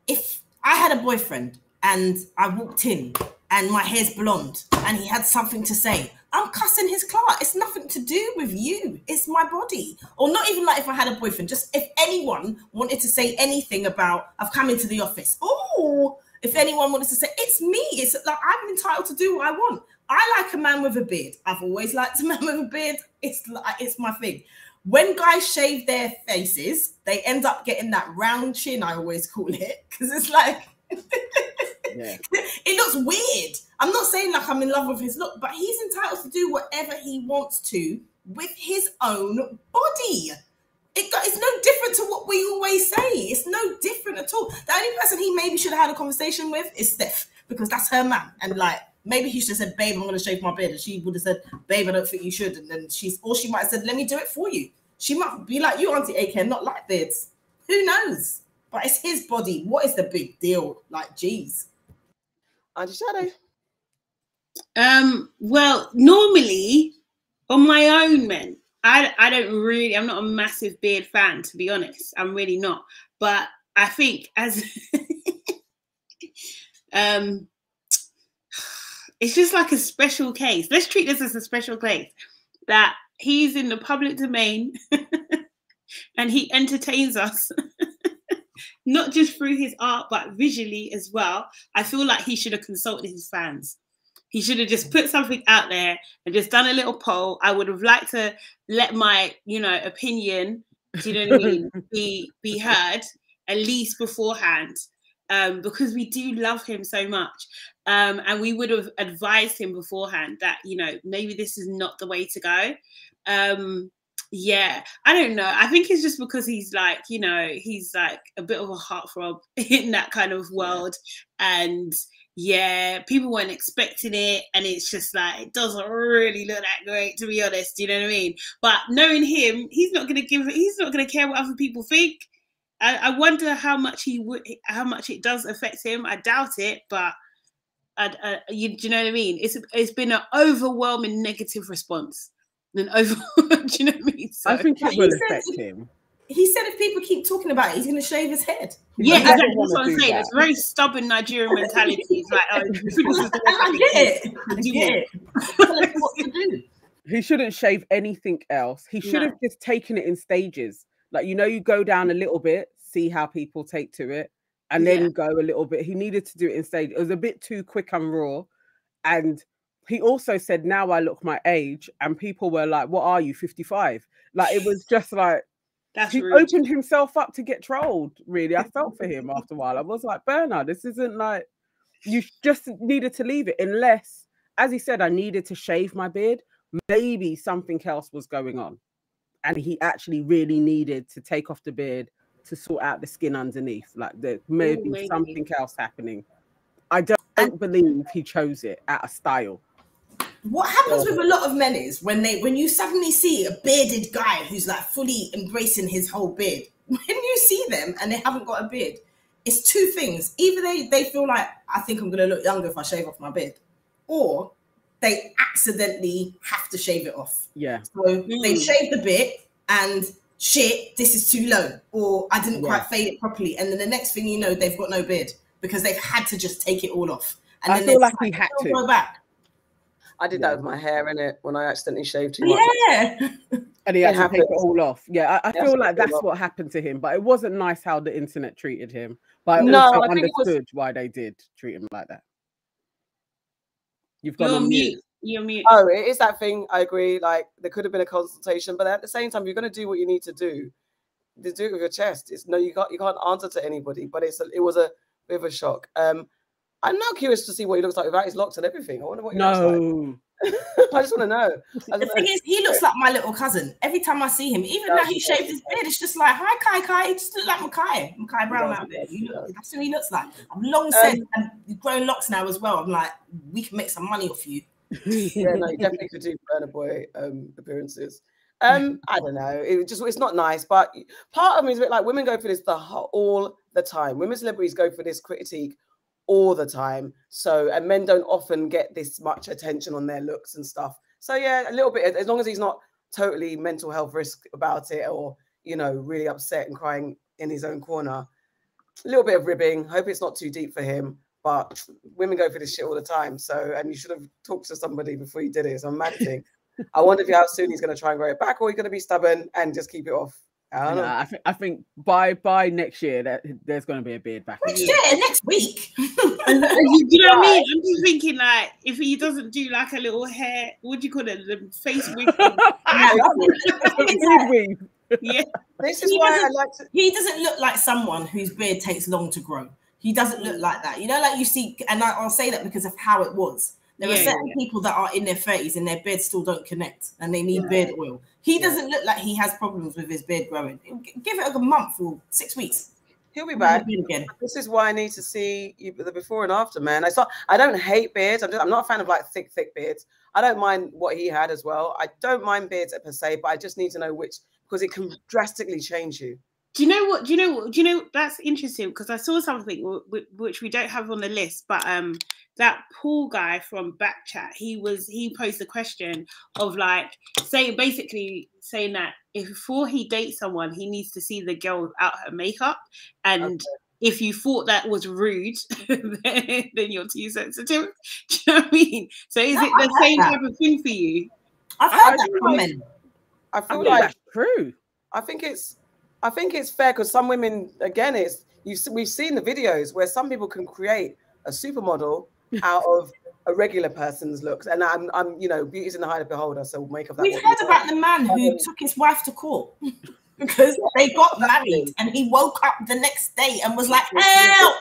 Speaker 2: if I had a boyfriend and I walked in and my hair's blonde and he had something to say. I'm cussing his class. It's nothing to do with you. It's my body. Or not even like if I had a boyfriend, just if anyone wanted to say anything about I've come into the office. Oh, if anyone wanted to say it's me, it's like I'm entitled to do what I want. I like a man with a beard. I've always liked a man with a beard. It's like it's my thing. When guys shave their faces, they end up getting that round chin. I always call it because it's like
Speaker 3: Yeah.
Speaker 2: it looks weird. I'm not saying like I'm in love with his look, but he's entitled to do whatever he wants to with his own body. It got, it's no different to what we always say. It's no different at all. The only person he maybe should have had a conversation with is Steph because that's her man. And like maybe he should have said, "Babe, I'm going to shave my beard," and she would have said, "Babe, I don't think you should." And then she's, or she might have said, "Let me do it for you." She might be like you, Auntie AK, not like beards. Who knows? But it's his body. What is the big deal? Like, geez.
Speaker 1: Auntie Shadi.
Speaker 4: Um, well, normally on my own, men, I I don't really. I'm not a massive beard fan, to be honest. I'm really not. But I think as um, it's just like a special case. Let's treat this as a special case that he's in the public domain and he entertains us. Not just through his art, but visually as well. I feel like he should have consulted his fans. He should have just put something out there and just done a little poll. I would have liked to let my, you know, opinion, do you know what I mean, be be heard at least beforehand. Um, because we do love him so much. Um, and we would have advised him beforehand that, you know, maybe this is not the way to go. Um, yeah, I don't know. I think it's just because he's like, you know, he's like a bit of a heartthrob in that kind of world. And yeah, people weren't expecting it, and it's just like it doesn't really look that great, to be honest. You know what I mean? But knowing him, he's not gonna give. He's not gonna care what other people think. I, I wonder how much he would, how much it does affect him. I doubt it, but I, I, you, do you know what I mean? It's it's been an overwhelming negative response. Than over. do you know what I mean? So,
Speaker 3: I think it
Speaker 2: he
Speaker 3: will
Speaker 2: said-
Speaker 3: him.
Speaker 2: He said if people keep talking about it, he's going to shave his head.
Speaker 4: yeah,
Speaker 3: He
Speaker 4: exactly. That's what I'm saying.
Speaker 3: that.
Speaker 4: It's very stubborn Nigerian mentality. It's like, oh, this is the
Speaker 2: And I get
Speaker 4: is.
Speaker 2: it. I
Speaker 4: Do
Speaker 2: get
Speaker 4: it.
Speaker 2: it. Tell us what to do.
Speaker 3: He shouldn't shave anything else. He should
Speaker 4: No.
Speaker 3: have just taken it in stages. Like you know, you go down a little bit, see how people take to it, and then
Speaker 4: Yeah.
Speaker 3: go a little bit. He needed to do it in stages. It was a bit too quick and raw. And he also said, "Now I look my age," and people were like, "What are you, 55?" Like it was just like
Speaker 4: That's
Speaker 3: he
Speaker 4: rude.
Speaker 3: opened himself up to get trolled. Really, I felt for him after a while. I was like, Bernard, this isn't like you just needed to leave it, unless, as he said, I needed to shave my beard. Maybe something else was going on, and he actually really needed to take off the beard to sort out the skin underneath. Like there may be
Speaker 4: maybe.
Speaker 3: something else happening. I don't believe he chose it out of style.
Speaker 2: What happens with a lot of men is when they when you suddenly see a bearded guy who's like fully embracing his whole beard. When you see them and they haven't got a beard, it's two things. Either they they feel like I think I'm gonna look younger if I shave off my beard, or they accidentally have to shave it off.
Speaker 3: Yeah,
Speaker 2: So they
Speaker 4: Mm.
Speaker 2: shave the bit and shit, this is too low, or I didn't
Speaker 3: Yeah.
Speaker 2: quite fade it properly. And then the next thing you know, they've got no beard because they've had to just take it all off. And
Speaker 3: I
Speaker 2: then
Speaker 3: feel
Speaker 2: they
Speaker 3: like he had to.
Speaker 2: go back.
Speaker 1: I did
Speaker 3: Yeah.
Speaker 1: that with my hair in it when I accidentally shaved too much.
Speaker 2: Yeah.
Speaker 3: and he
Speaker 1: It
Speaker 3: had to take it all off. Yeah, I, I feel
Speaker 1: to
Speaker 3: like that's what happened to him. But it wasn't nice how the internet treated him. But I
Speaker 1: No,
Speaker 3: also
Speaker 1: I think it was-
Speaker 3: understood why they did treat him like that. You've got
Speaker 4: You're
Speaker 3: on
Speaker 4: mute.
Speaker 3: mute.
Speaker 4: You're mute.
Speaker 1: Oh, it is that thing. I agree. Like there could have been a consultation, but at the same time, you're going to do what you need to do. To do it with your chest. It's no, you can't. You can't answer to anybody. But it's a, it was a bit of a shock. Um, I'm now curious to see what he looks like without his locks and everything. I wonder what he looks
Speaker 3: No,
Speaker 1: like. I just want to know.
Speaker 2: The
Speaker 1: just
Speaker 2: thing
Speaker 1: wanna-
Speaker 2: is, he looks like my little cousin. Every time I see him, even
Speaker 1: does,
Speaker 2: now he
Speaker 1: he
Speaker 2: shaved his beard, it's just like, hi, Kai Kai. He just looks like Makai. Makai Brown out there.
Speaker 1: does,
Speaker 2: You
Speaker 1: he
Speaker 2: that's who he looks like. I'm long said,
Speaker 1: Um,
Speaker 2: and you've grown locks now as well. I'm like, we can make some money off you.
Speaker 1: yeah, no, you definitely could do Burna Boy um, appearances. Um, I don't know. It just it's not nice, but part of me is a bit like women go for this the whole, all the time. Women celebrities go for this critique all the time. So and men don't often get this much attention on their looks and stuff. So yeah, a little bit as long as he's not totally mental health risk about it or you know really upset and crying in his own corner. A little bit of ribbing. Hope it's not too deep for him. But women go for this shit all the time. So, and you should have talked to somebody before you did it. It's a mad thing. I wonder if how soon he's going to try and grow it back, or he's going to be stubborn and just keep it off. I don't know.
Speaker 3: Nah, I think I think by by next year that there's going to be a beard back.
Speaker 2: Next year, next week.
Speaker 4: And you, you know what I mean? I'm just thinking like if he doesn't do like a little hair, what do you call it? The face wig.
Speaker 3: Beard weave.
Speaker 4: yeah.
Speaker 1: This is
Speaker 2: He
Speaker 1: why I like to.
Speaker 2: he doesn't look like someone whose beard takes long to grow. He doesn't look like that. You know, like you see, and I, I'll say that because of how it was. There are
Speaker 4: Yeah,
Speaker 2: certain people that are in their 30s and their beards still don't connect and they need
Speaker 1: Yeah.
Speaker 2: beard oil. He
Speaker 1: Yeah.
Speaker 2: doesn't look like he has problems with his beard growing. Give it a month or six weeks.
Speaker 1: He'll be
Speaker 2: He'll
Speaker 1: back.
Speaker 2: again.
Speaker 1: This is why I need to see you, the before and after, man. I saw. I don't hate beards. I'm, just, I'm not a fan of like thick, thick beards. I don't mind what he had as well. I don't mind beards per se, but I just need to know which because it can drastically change you.
Speaker 4: Do you know what? Do you know what? Do you know that's interesting because I saw something w- w- which we don't have on the list, but um, that Paul guy from Backchat, he was he posed the question of like saying basically saying that if before he dates someone, he needs to see the girl out her makeup, and if you thought that was rude, then, then you're too sensitive. Do you know what I mean? So is
Speaker 2: No,
Speaker 4: it
Speaker 2: I
Speaker 4: the same
Speaker 2: that.
Speaker 4: type of thing for you?
Speaker 2: I've
Speaker 1: I
Speaker 2: heard that
Speaker 1: agree.
Speaker 2: from men.
Speaker 1: I
Speaker 3: I
Speaker 1: feel like
Speaker 3: true.
Speaker 1: I think it's I think it's fair because some women again it's you we've seen the videos where some people can create a supermodel out of a regular person's looks and I'm I'm you know beauty's in the eye of the beholder so we'll make of that
Speaker 2: We've heard about
Speaker 1: want.
Speaker 2: the man who
Speaker 1: Um,
Speaker 2: took his wife to court because they got married and he woke up the next day and was like, help,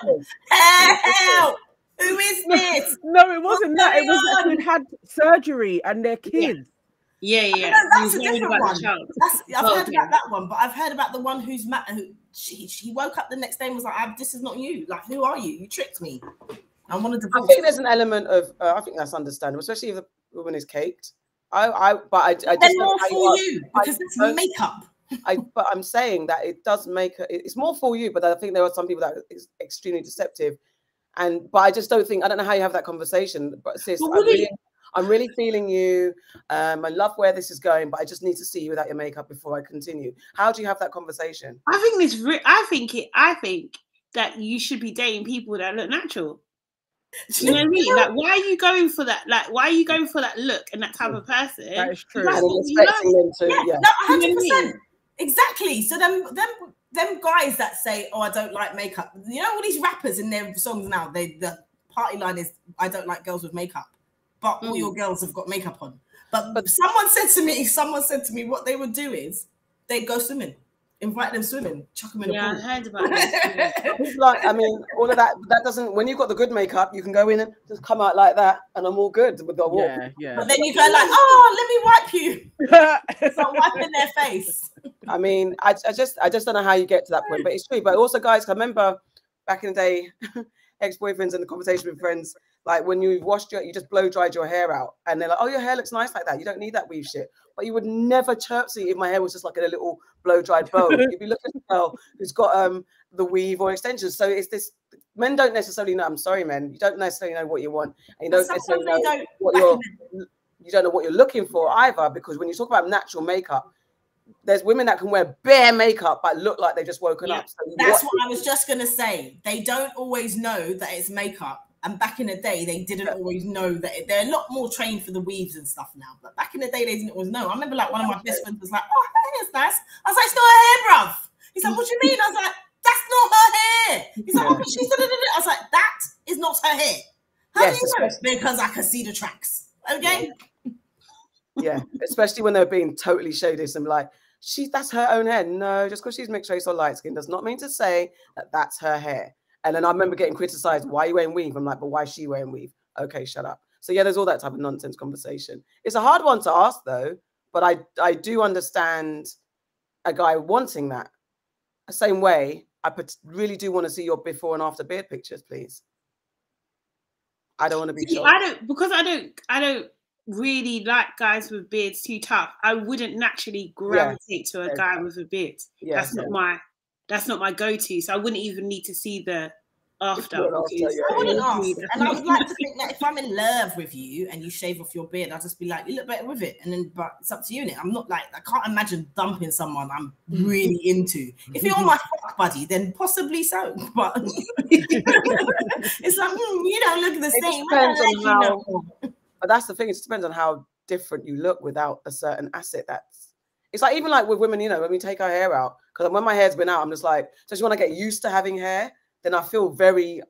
Speaker 2: help, who is this?
Speaker 3: No, it wasn't that. It was that
Speaker 2: going
Speaker 3: they'd had surgery and their kids.
Speaker 4: Yeah, yeah.
Speaker 2: No,
Speaker 4: He
Speaker 2: that's
Speaker 4: was
Speaker 2: a different one. That's, I've
Speaker 4: Oh,
Speaker 2: heard
Speaker 4: okay.
Speaker 2: about that one, but I've heard about the one who's ma- who she, she woke up the next day and was like, "Ah, "This is not you. Like, who are you? You tricked me. I want to
Speaker 1: I think there's an element of uh, I think that's understandable especially if the woman is caked I I but I, I just
Speaker 2: Then more for you because
Speaker 1: it's
Speaker 2: makeup.
Speaker 1: I but I'm saying that it does make it- it's more for you, but I think there are some people that is extremely deceptive, and but I just don't think I don't know how you have that conversation. But sis,
Speaker 2: But
Speaker 1: I
Speaker 2: would it-
Speaker 1: really, I'm really feeling you. Um, I love where this is going, but I just need to see you without your makeup before I continue. How do you have that conversation?
Speaker 4: I think this. I think it. I think that you should be dating people that look natural. Do you know what I mean? Like, why are you going for that? Like, why are you going for that look and that type of person?
Speaker 3: That is true.
Speaker 4: That's
Speaker 1: And
Speaker 4: like.
Speaker 1: expecting them to,
Speaker 2: Yeah,
Speaker 1: yeah.
Speaker 2: no, hundred
Speaker 4: what I
Speaker 2: percent. Exactly. So them them them guys that say, "Oh, I don't like makeup." You know, all these rappers in their songs now, they the party line is, "I don't like girls with makeup," but all
Speaker 4: Mm.
Speaker 2: your girls have got makeup on. But,
Speaker 1: But-
Speaker 2: someone said to me, someone said to me, what they would do is they'd go swimming, invite them swimming, chuck them in
Speaker 4: Yeah, I heard about this.
Speaker 1: like, I mean, all of that, that doesn't, when you've got the good makeup, you can go in and just come out like that, and I'm all good with the walk.
Speaker 3: Yeah, yeah.
Speaker 2: but then you go like, "Oh, let me wipe you." Start wiping their face.
Speaker 1: I mean, I, I just I just don't know how you get to that point, but it's true. But also, guys, I remember back in the day, ex-boyfriends and the conversation with friends, like when you washed your, you just blow dried your hair out, and they're like, "Oh, your hair looks nice like that. You don't need that weave shit." But you would never chirpsy if my hair was just like in a little blow dried bow. You'd be looking at a girl who's got um the weave or extensions. So it's this. Men don't necessarily know. I'm sorry, men. You don't necessarily know what you want, and you don't necessarily know
Speaker 2: don't.
Speaker 1: what you're you don't know what you're looking for either because when you talk about natural makeup there's women that can wear bare makeup but look like they've just woken
Speaker 4: Yeah,
Speaker 1: up so
Speaker 2: That's
Speaker 1: what-
Speaker 2: what I was just gonna say. They don't always know that it's makeup. And back in the day, they didn't always know that it, they're a lot more trained for the weaves and stuff now. But back in the day, they didn't always know. I remember like one of my best friends was like, "Oh, her hair's nice." I was like, "It's not her hair, bruv." He's like, "What do you mean?" I was like, "That's not her hair." He's like, "Oh, but she's." da-da-da-da." I was like, "That is not her hair." How
Speaker 1: Yes,
Speaker 2: do you know? Because I can see the tracks. Okay.
Speaker 1: yeah especially when they're being totally shady and like she that's her own hair no just because she's mixed race or light skin does not mean to say that that's her hair and then i remember getting criticized why are you wearing weave? I'm like but why is she wearing weave? Okay shut up. So yeah there's all that type of nonsense conversation. It's a hard one to ask though but i i do understand a guy wanting that. The same way i really do want to see your before and after beard pictures please. I don't want to be
Speaker 4: See, I don't because I don't I don't really like guys with beards too tough. I wouldn't naturally gravitate to a guy with a beard.
Speaker 1: yeah
Speaker 4: That's not my that's not my go-to. So I wouldn't even need to see the after.
Speaker 1: Before and after, yeah.
Speaker 2: I wouldn't
Speaker 4: to
Speaker 2: ask. And I would like to think that if I'm in love with you and you shave off your beard, I'll just be like, you look better with it. And then, but it's up to you. Innit? I'm not like, I can't imagine dumping someone I'm really into. If you're my fuck buddy, then possibly so. But it's like, hmm, you don't look the
Speaker 1: It just
Speaker 2: same. I
Speaker 1: depends on
Speaker 2: like you no
Speaker 1: how-
Speaker 2: more.
Speaker 1: but that's the thing. It depends on how different you look without a certain asset. That's it's like even like with women, you know, when we take our hair out, because when my hair's been out, I'm just like, so when I get used to having hair, then I feel very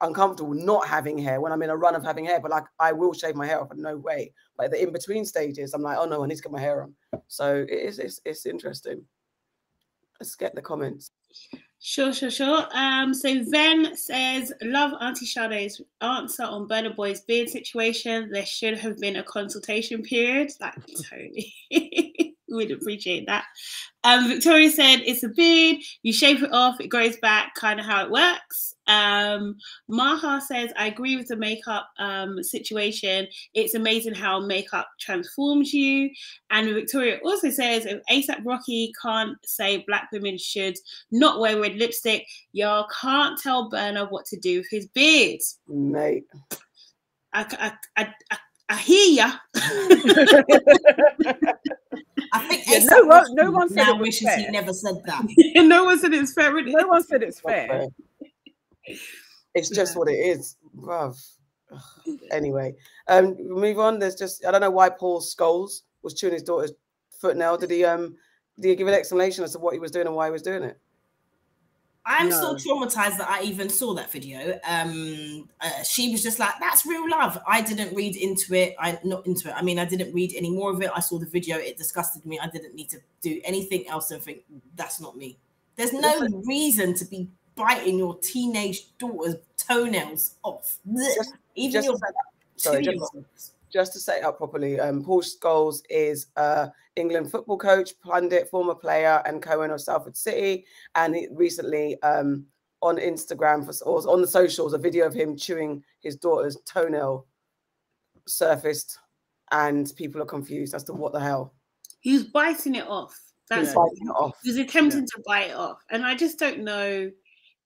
Speaker 1: uncomfortable not having hair when I'm in a run of having hair. But like I will shave my hair off, no way. But the in between stages, I'm like, oh no, I need to get my hair on. So it is it's, it's interesting. Let's get the comments.
Speaker 4: Sure, sure, sure. Um, so Ven says, love Auntie Sade's answer on Burna Boy's beard situation. There should have been a consultation period. Like totally. Would appreciate that. Um, Victoria said it's a beard, you shave it off, it grows back, kind of how it works. Um, Maha says, I agree with the makeup um situation. It's amazing how makeup transforms you. And Victoria also says if ASAP Rocky can't say black women should not wear red lipstick. Y'all can't tell Burna what to do with his beard.
Speaker 1: Mate.
Speaker 4: I, I, I, I, I hear ya.
Speaker 2: I think
Speaker 3: Yeah, no one- no one said
Speaker 2: now
Speaker 3: it was
Speaker 2: wishes he never said that.
Speaker 4: no one said it's fair. really.
Speaker 3: no one said it's fair.
Speaker 1: fair. It's just what it is, bruv. Ugh. Anyway, um, move on. There's just I don't know why Paul Scholes was chewing his daughter's foot nail. Did he um did he give an explanation as to what he was doing and why he was doing it?
Speaker 2: I'm
Speaker 3: No.
Speaker 2: still traumatized that I even saw that video. Um, uh, she was just like, "That's real love." I didn't read into it. I not into it. I mean, I didn't read any more of it. I saw the video. It disgusted me. I didn't need to do anything else and think that's not me. There's no reason to be biting your teenage daughter's toenails off.
Speaker 1: Just-
Speaker 2: even
Speaker 1: just
Speaker 2: your
Speaker 1: to say that- sorry, just- just to set it up properly, um, Paul Scholes is a England football coach, pundit, former player, and co-owner of Salford City. And he recently um, on Instagram for, or on the socials, a video of him chewing his daughter's toenail surfaced, and people are confused as to what the hell.
Speaker 4: He was biting it off. That's
Speaker 3: Yeah.
Speaker 1: Biting it off.
Speaker 4: he was attempting to bite it off. And I just don't know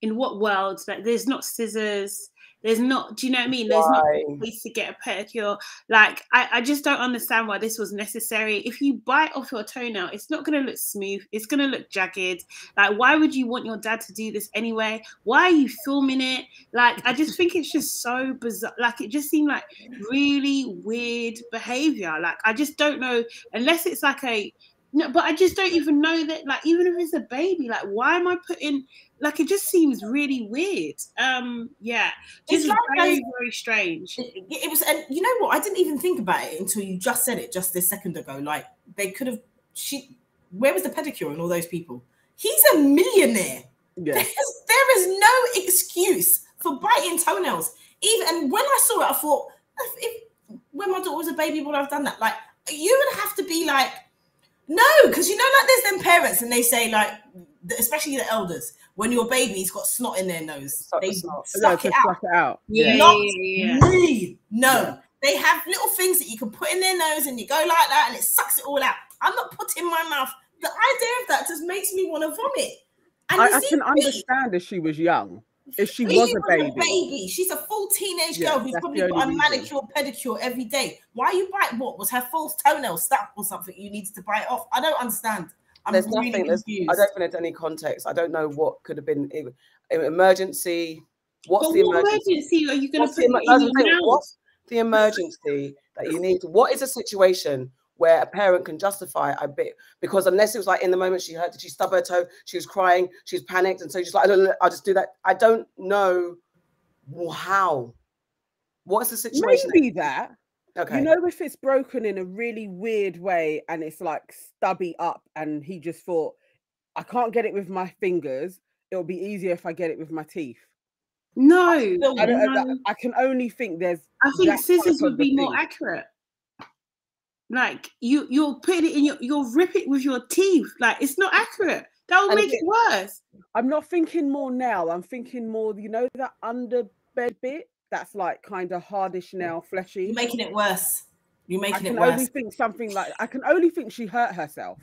Speaker 4: in what world, like there's not scissors, There's not. Do you know what I mean? There's not
Speaker 1: Why?
Speaker 4: a place to get a pedicure. Like I, I just don't understand why this was necessary. If you bite off your toenail, it's not going to look smooth. It's going to look jagged. Like why would you want your dad to do this anyway? Why are you filming it? Like I just think it's just so bizarre. Like it just seemed like really weird behavior. Like I just don't know unless it's like a no, but I just don't even know that. Like even if it's a baby, like why am I putting? Like it just seems really weird. Um, yeah,
Speaker 2: It's
Speaker 4: just
Speaker 2: like
Speaker 4: very
Speaker 2: those-
Speaker 4: very strange.
Speaker 2: It, it was, and you know what? I didn't even think about it until you just said it just this second ago. Like they could have. She, where was the pedicure and all those people? He's a millionaire.
Speaker 3: Yeah.
Speaker 2: There's, there is no excuse for biting toenails. Even and when I saw it, I thought, if, if when my daughter was a baby, would I have done that? Like you would have to be like, no, because you know, like there's them parents and they say like, especially the elders, when your baby's got snot in their nose,
Speaker 1: Suck the
Speaker 2: they
Speaker 1: snot.
Speaker 2: Suck
Speaker 3: to
Speaker 2: it out.
Speaker 3: suck it out.
Speaker 4: Yeah,
Speaker 2: Not
Speaker 4: yeah, yeah.
Speaker 2: me. No. They have little things that you can put in their nose and you go like that and it sucks it all out. I'm not putting my mouth. The idea of that just makes me want to vomit. And
Speaker 3: I,
Speaker 2: you
Speaker 3: I
Speaker 2: see
Speaker 3: can
Speaker 2: me,
Speaker 3: understand if she was young. If she
Speaker 2: she
Speaker 3: was a baby.
Speaker 2: baby. She's a full teenage
Speaker 3: Yeah,
Speaker 2: girl who's probably got a
Speaker 3: only
Speaker 2: manicure, pedicure every day. Why you bite what? Was her false toenail stuck or something you needed to bite off? I don't understand. I'm
Speaker 1: there's
Speaker 2: really
Speaker 1: nothing. There's. I don't think there's any context. I don't know what could have been emergency. What's
Speaker 4: But
Speaker 1: the
Speaker 4: what
Speaker 1: emergency?
Speaker 4: emergency are you going to
Speaker 1: What's
Speaker 4: put
Speaker 1: the,
Speaker 4: in your mouth?
Speaker 1: what's the emergency that you need? What is a situation where a parent can justify a bit? Because unless it was like in the moment she heard, did she stub her toe? She was crying, she was panicked, and so she's like, I don't I'll just do that. I don't know how. What's the situation?
Speaker 3: Maybe that.
Speaker 1: Okay.
Speaker 3: You know, if it's broken in a really weird way and it's like stubby up, and he just thought, I can't get it with my fingers. It'll be easier if I get it with my teeth.
Speaker 4: No,
Speaker 3: I,
Speaker 4: no.
Speaker 3: I can only think there's.
Speaker 4: I think scissors would be
Speaker 3: a
Speaker 4: more accurate. Like you, you're putting it in your, you'll rip it with your teeth. Like it's not accurate. That will make it worse.
Speaker 3: I'm not thinking more now. I'm thinking more. You know that under bed bit that's like kind of hardish now, fleshy.
Speaker 2: You're making it worse. You're
Speaker 3: I
Speaker 2: making it
Speaker 3: can only think something like I can only think she hurt herself.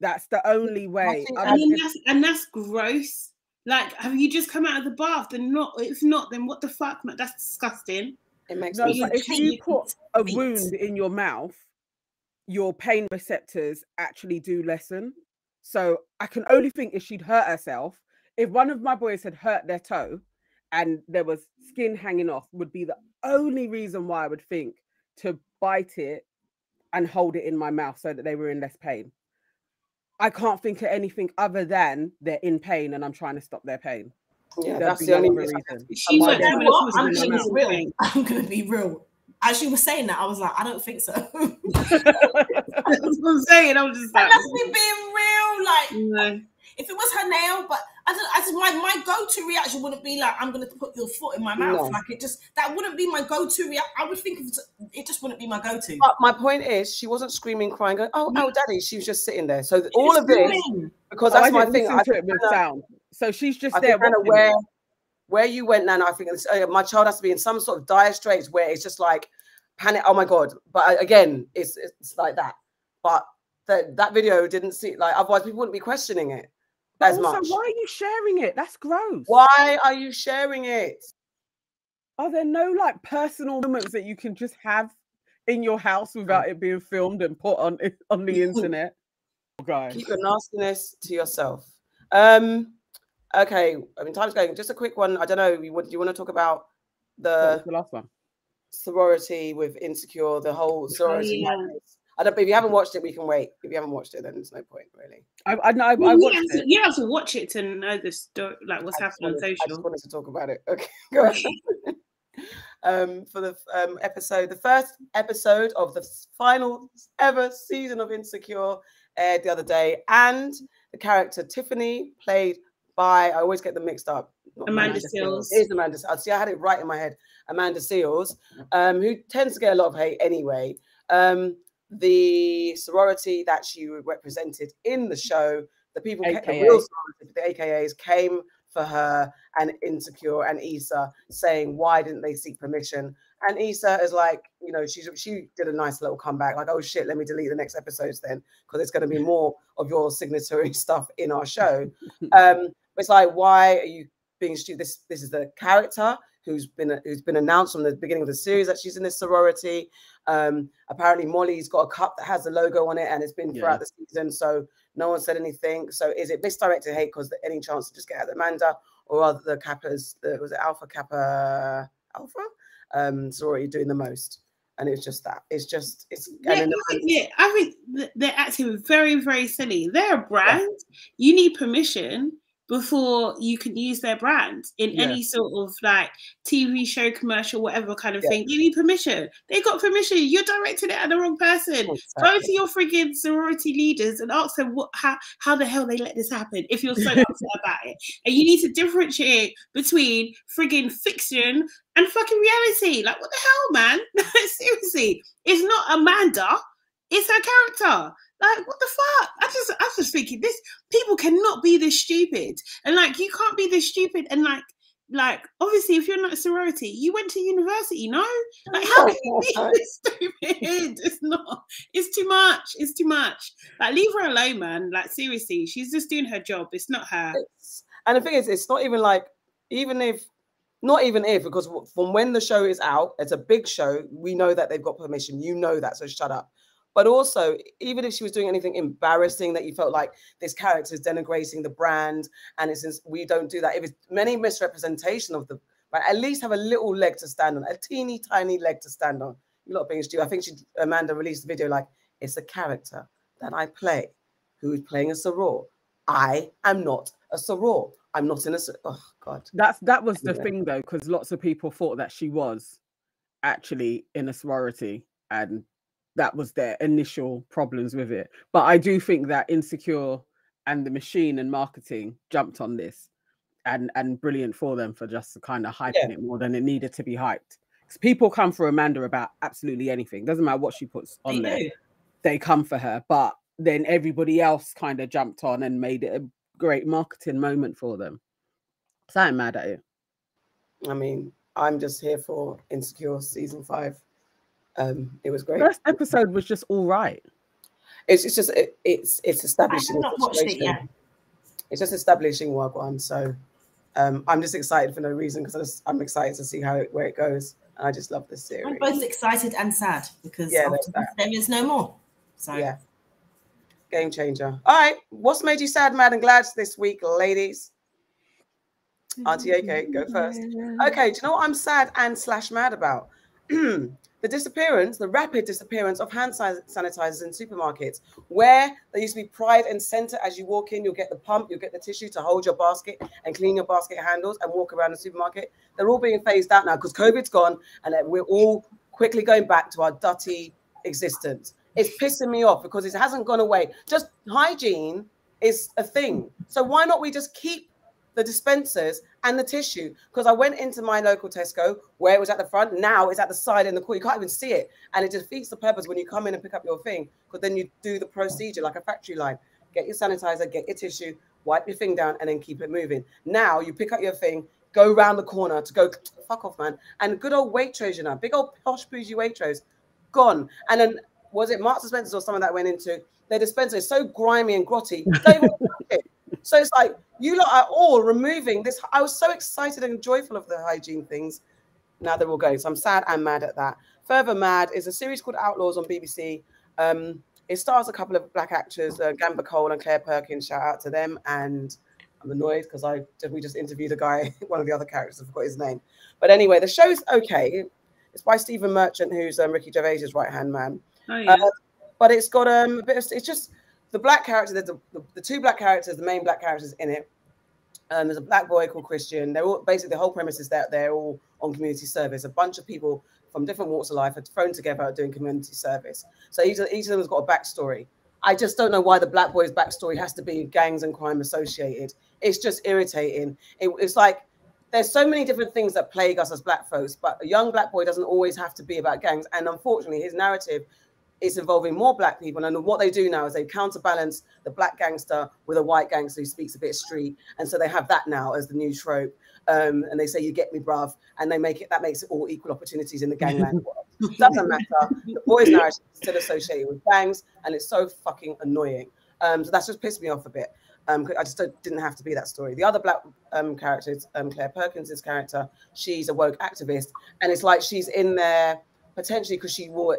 Speaker 3: That's the only way.
Speaker 1: think-
Speaker 4: I mean,
Speaker 3: than-
Speaker 4: that's and that's gross. Like, have you just come out of the bath? Then not. If not, then what the fuck? man? That's disgusting.
Speaker 1: it makes
Speaker 3: no,
Speaker 1: no
Speaker 2: you
Speaker 3: if you put a
Speaker 2: feet.
Speaker 3: wound in your mouth, your pain receptors actually do lessen. So I can only think if she'd hurt herself, if one of my boys had hurt their toe and there was skin hanging off, would be the only reason why I would think to bite it and hold it in my mouth so that they were in less pain. I can't think of anything other than they're in pain and I'm trying to stop their pain.
Speaker 1: Yeah,
Speaker 3: There'd
Speaker 1: that's the only reason.
Speaker 3: reason.
Speaker 4: She
Speaker 1: might
Speaker 4: went
Speaker 1: be
Speaker 2: You
Speaker 4: down
Speaker 2: know
Speaker 1: able
Speaker 4: with
Speaker 2: what?
Speaker 4: a
Speaker 2: I'm gonna be real. I'm gonna be real. As she was saying that, I was like, I don't think so. and
Speaker 4: That's what I'm saying. I was just like,
Speaker 2: that's me being real. Like,
Speaker 4: no.
Speaker 2: if it was her nail, but I don't. I just, my my go to reaction wouldn't be like, I'm gonna put your foot in my mouth.
Speaker 1: No.
Speaker 2: Like it just that wouldn't be my go to react. I would think of it, it just wouldn't be my go to.
Speaker 1: But my point is, she wasn't screaming, crying, going, "Oh, oh, daddy." She was just sitting there. So th- all of this, because
Speaker 3: Oh, I
Speaker 1: that's my thing. I think
Speaker 3: it sound. So she's just
Speaker 1: I
Speaker 3: there.
Speaker 1: think kind of where where you went, Nana. I think it's, uh, my child has to be in some sort of dire straits where it's just like panic. Oh my god! But again, it's it's like that. But that that video didn't see like otherwise people wouldn't be questioning it
Speaker 3: But
Speaker 1: as
Speaker 3: also,
Speaker 1: much.
Speaker 3: why are you sharing it? That's gross.
Speaker 1: Why are you sharing it?
Speaker 3: Are there no like personal moments that you can just have in your house without it being filmed and put on on the internet? Guys,
Speaker 1: Keep your nastiness to yourself. Um. Okay. I mean, time's going. Just a quick one. I don't know. You would do you want to talk about the
Speaker 3: the last one?
Speaker 1: sorority with insecure, the whole sorority.
Speaker 4: yeah.
Speaker 1: Madness? I don't. If you haven't watched it, we can wait. If you haven't watched it, then there's no point really.
Speaker 3: I I, know- I,
Speaker 4: Well,
Speaker 3: I
Speaker 4: you, have to,
Speaker 3: it.
Speaker 4: you have to watch it to know the story, like what's
Speaker 1: I just
Speaker 4: happening on
Speaker 1: social. I just wanted to talk about it. Okay, go ahead. um, for the um, episode, the first episode of the final ever season of Insecure aired the other day, and the character Tiffany, played by I always get them mixed up. not
Speaker 4: Amanda Seales
Speaker 1: It is Amanda. Se- See, I had it right in my head. Amanda Seales, um, who tends to get a lot of hate anyway. Um, the sorority that she represented in the show, the people,
Speaker 3: AKA.
Speaker 1: real sorority, the AKAs came for her and Insecure and Issa saying, why didn't they seek permission? And Issa is like, you know, she's she did a nice little comeback, like, oh shit, let me delete the next episodes then, because it's going to be more of your signatory stuff in our show. Um, but it's like, why are you being stupid? This this is the character who's been who's been announced from the beginning of the series that she's in this sorority. Um, apparently, Molly's got a cup that has the logo on it, and it's been
Speaker 3: Yeah.
Speaker 1: throughout the season. So no one said anything. So is it misdirected hate because any chance to just get at Amanda, or are the Kappas? The, was it Alpha Kappa Alpha? Um, sorority doing the most, and it's just that. It's just it's.
Speaker 4: Yeah, I think, yeah, I think they're acting very, very silly. They're a brand. You need permission before you can use their brand in
Speaker 3: Yeah.
Speaker 4: any sort of like TV show, commercial, whatever kind of
Speaker 1: Yeah.
Speaker 4: thing. You need permission. They got permission. You're directing it at the wrong person. Go to your friggin' sorority leaders and ask them what how how the hell they let this happen if you're so upset about it. And you need to differentiate between friggin' fiction and fucking reality. Like what the hell, man? Seriously, it's not Amanda, it's her character. Like what the fuck? I just I was just thinking this people cannot be this stupid. And like you can't be this stupid and like like obviously if you're not a sorority, you went to university, no? Like how can you be this stupid? It's not. It's too much. It's too much. Like leave her alone, man. Like seriously, she's just doing her job. It's not her.
Speaker 1: It's- and the thing is, it's not even like, even if, not even if, because from when the show is out, it's a big show. We know that they've got permission. You know that, so shut up. But also, even if she was doing anything embarrassing that you felt like this character is denigrating the brand, and it's we don't do that. If it's many misrepresentation of the, right, at least have a little leg to stand on, a teeny tiny leg to stand on. You lot being stupid. I think she Amanda released a video like it's a character that I play, who is playing a soror. I am not a soror. I'm not in a. Oh God.
Speaker 3: That's that was the
Speaker 1: Yeah.
Speaker 3: thing though, because lots of people thought that she was actually in a sorority, and that was their initial problems with it. But I do think that Insecure and the machine and marketing jumped on this, and and brilliant for them for just kind of hyping it more than it needed to be hyped. 'Cause people come for Amanda about absolutely anything. Doesn't matter what she puts on
Speaker 2: They
Speaker 3: there
Speaker 2: do.
Speaker 3: they come for her, but then everybody else kind of jumped on and made it a great marketing moment for them. So I'm mad at it.
Speaker 1: I mean, I'm just here for Insecure season five. Um, it was great.
Speaker 3: First episode was just all right.
Speaker 1: It's, it's just it, it's it's
Speaker 2: I
Speaker 1: establishing.
Speaker 2: have
Speaker 1: the
Speaker 2: not watched it yet.
Speaker 1: It's just establishing Wagwan. So um, I'm just excited for no reason because I'm excited to see how it, where it goes. And I just love this series.
Speaker 2: I'm both excited and sad because
Speaker 1: Yeah,
Speaker 2: after
Speaker 1: there's
Speaker 2: this,
Speaker 1: that.
Speaker 2: there is no more. So
Speaker 1: Yeah. Game changer. All right. What's made you sad, mad, and glad this week, ladies? Auntie AK, go first. Okay, do you know what I'm sad and slash mad about? the disappearance, the rapid disappearance of hand san- sanitizers in supermarkets, where they used to be pride and center as you walk in, you'll get the pump, you'll get the tissue to hold your basket and clean your basket handles and walk around the supermarket. They're all being phased out now because COVID's gone and we're all quickly going back to our dirty existence. It's pissing me off because it hasn't gone away. Just hygiene is a thing. So why not we just keep the dispensers and the tissue because I went into my local Tesco where it was at the front. Now it's at the side in the corner. You can't even see it, and it defeats the purpose when you come in and pick up your thing. Because then you do the procedure like a factory line: get your sanitizer, get your tissue, wipe your thing down, and then keep it moving. Now you pick up your thing, go around the corner to go. Fuck off, man! And good old Waitrose, you know, big old posh bougie Waitrose, gone. And then was it Marks and Spencer's or someone that went into their dispenser is so grimy and grotty. Don't even touch it. So it's like you lot are all removing this. I was so excited and joyful of the hygiene things. Now they're all going. So I'm sad and mad at that. Further mad is a series called Outlaws on BBC. Um, it stars a couple of black actors, uh, Gamba Cole and Claire Perkins. Shout out to them. And I'm annoyed because I we just interviewed a guy, one of the other characters. I forgot his name. But anyway, the show's okay. It's by Stephen Merchant, who's um, Ricky Gervais's right hand man.
Speaker 4: Oh yeah.
Speaker 1: Uh, but it's got um, a bit of it's just the black character. There's the, the, the two black characters, the main black characters in it. Um, there's a black boy called Christian. They're all basically the whole premise is that they're all on community service. A bunch of people from different walks of life are thrown together doing community service. So each of, each of them has got a backstory. I just don't know why the black boy's backstory has to be gangs and crime associated. It's just irritating. It, it's like there's so many different things that plague us as black folks, but a young black boy doesn't always have to be about gangs. And unfortunately, his narrative is involving more black people. And what they do now is they counterbalance the black gangster with a white gangster who speaks a bit street. And so they have that now as the new trope. Um, and they say, You get me, bruv. And they make it that makes it all equal opportunities in the gangland world. Doesn't matter. The boys' narrative is still associated with gangs, and it's so fucking annoying. Um, so that's just pissed me off a bit. Um, I just didn't have to be that story. The other black um, characters, um, Claire Perkins's character, she's a woke activist, and it's like she's in there potentially because she will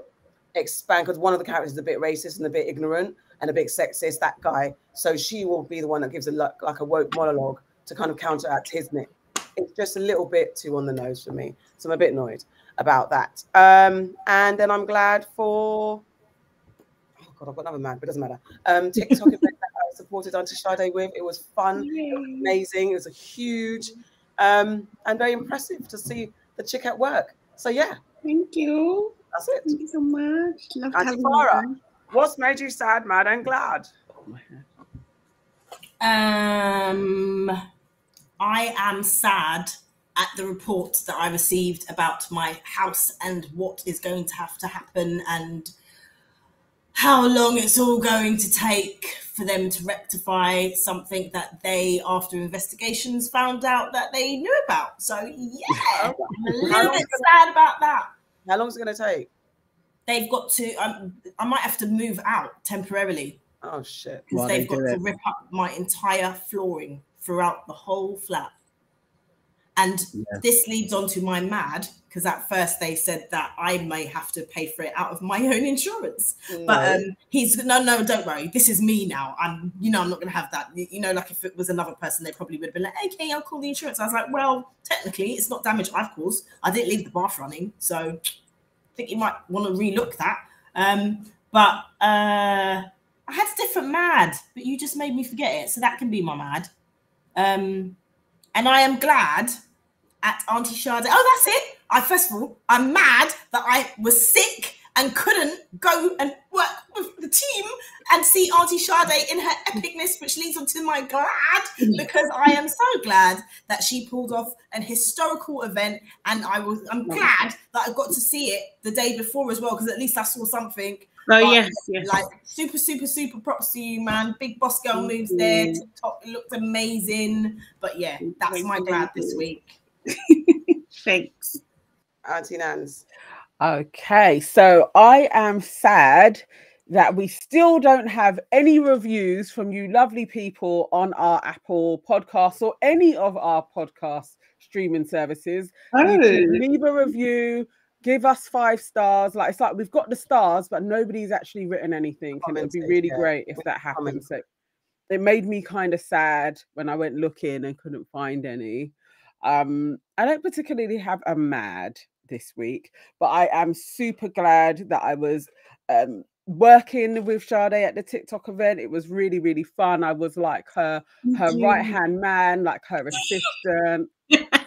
Speaker 1: expand because one of the characters is a bit racist and a bit ignorant and a bit sexist. That guy, so she will be the one that gives a lo- like a woke monologue to kind of counteract his nit. It's just a little bit too on the nose for me, so I'm a bit annoyed about that. Um, and then I'm glad for. Oh God, I've got another man, but it doesn't matter. Um, TikTok event that I supported Auntie Sade with. It was fun, it was amazing. It was a huge um, and very impressive to see the chick at work. So yeah,
Speaker 4: Thank you.
Speaker 1: That's it.
Speaker 4: Thank you so much. Love
Speaker 1: Auntie
Speaker 4: having
Speaker 1: Farah.
Speaker 4: you.
Speaker 1: What's made you sad, mad, and glad?
Speaker 2: Um, I am sad at the report that I received about my house and what is going to have to happen and how long it's all going to take for them to rectify something that they, after investigations, found out that they knew about. So yeah, I'm a little bit sad about that.
Speaker 1: How long is it going to take?
Speaker 2: They've got to. Um, I might have to move out temporarily
Speaker 1: Oh shit!
Speaker 2: because
Speaker 3: While they
Speaker 2: they've got to
Speaker 3: it.
Speaker 2: rip up my entire flooring throughout the whole flat. And
Speaker 3: Yeah.
Speaker 2: this leads on to my mad because at first they said that I may have to pay for it out of my own insurance. But um, he's no, no, don't worry. This is me now. I'm, you know, I'm not going to have that. You you know, like if it was another person, they probably would have been like, okay, I'll call the insurance. I was like, well, technically, it's not damage I've caused. I didn't leave the bath running, so I think you might want to relook that. Um, but uh, I had a different mad, but you just made me forget it, so that can be my mad. Um, and I am glad at Auntie Sade. Oh, that's it. I first of all, I'm mad that I was sick and couldn't go and work with the team and see Auntie Sade in her epicness, which leads on to my glad because I am so glad that she pulled off an historical event, and I was I'm glad that I got to see it the day before as well because at least I saw something.
Speaker 4: Oh
Speaker 2: But,
Speaker 4: yes, yes.
Speaker 2: Like super, super, super props to you, man. Big boss girl moves there. TikTok looked amazing. But yeah, that's my glad this week.
Speaker 4: Thanks.
Speaker 1: Auntie Nans.
Speaker 3: Okay, so I am sad that we still don't have any reviews from you lovely people on our Apple podcasts or any of our podcast streaming services.
Speaker 4: Oh,
Speaker 3: leave a review, give us five stars. Like it's like we've got the stars, but nobody's actually written anything. And it would be really
Speaker 1: yeah.
Speaker 3: great if that
Speaker 1: comment.
Speaker 3: happens. So it made me kind of sad when I went looking and couldn't find any. Um, I don't particularly have a mad this week, but I am super glad that I was um working with Sade at the TikTok event. It was really, really fun. I was like her her right hand man, like her assistant.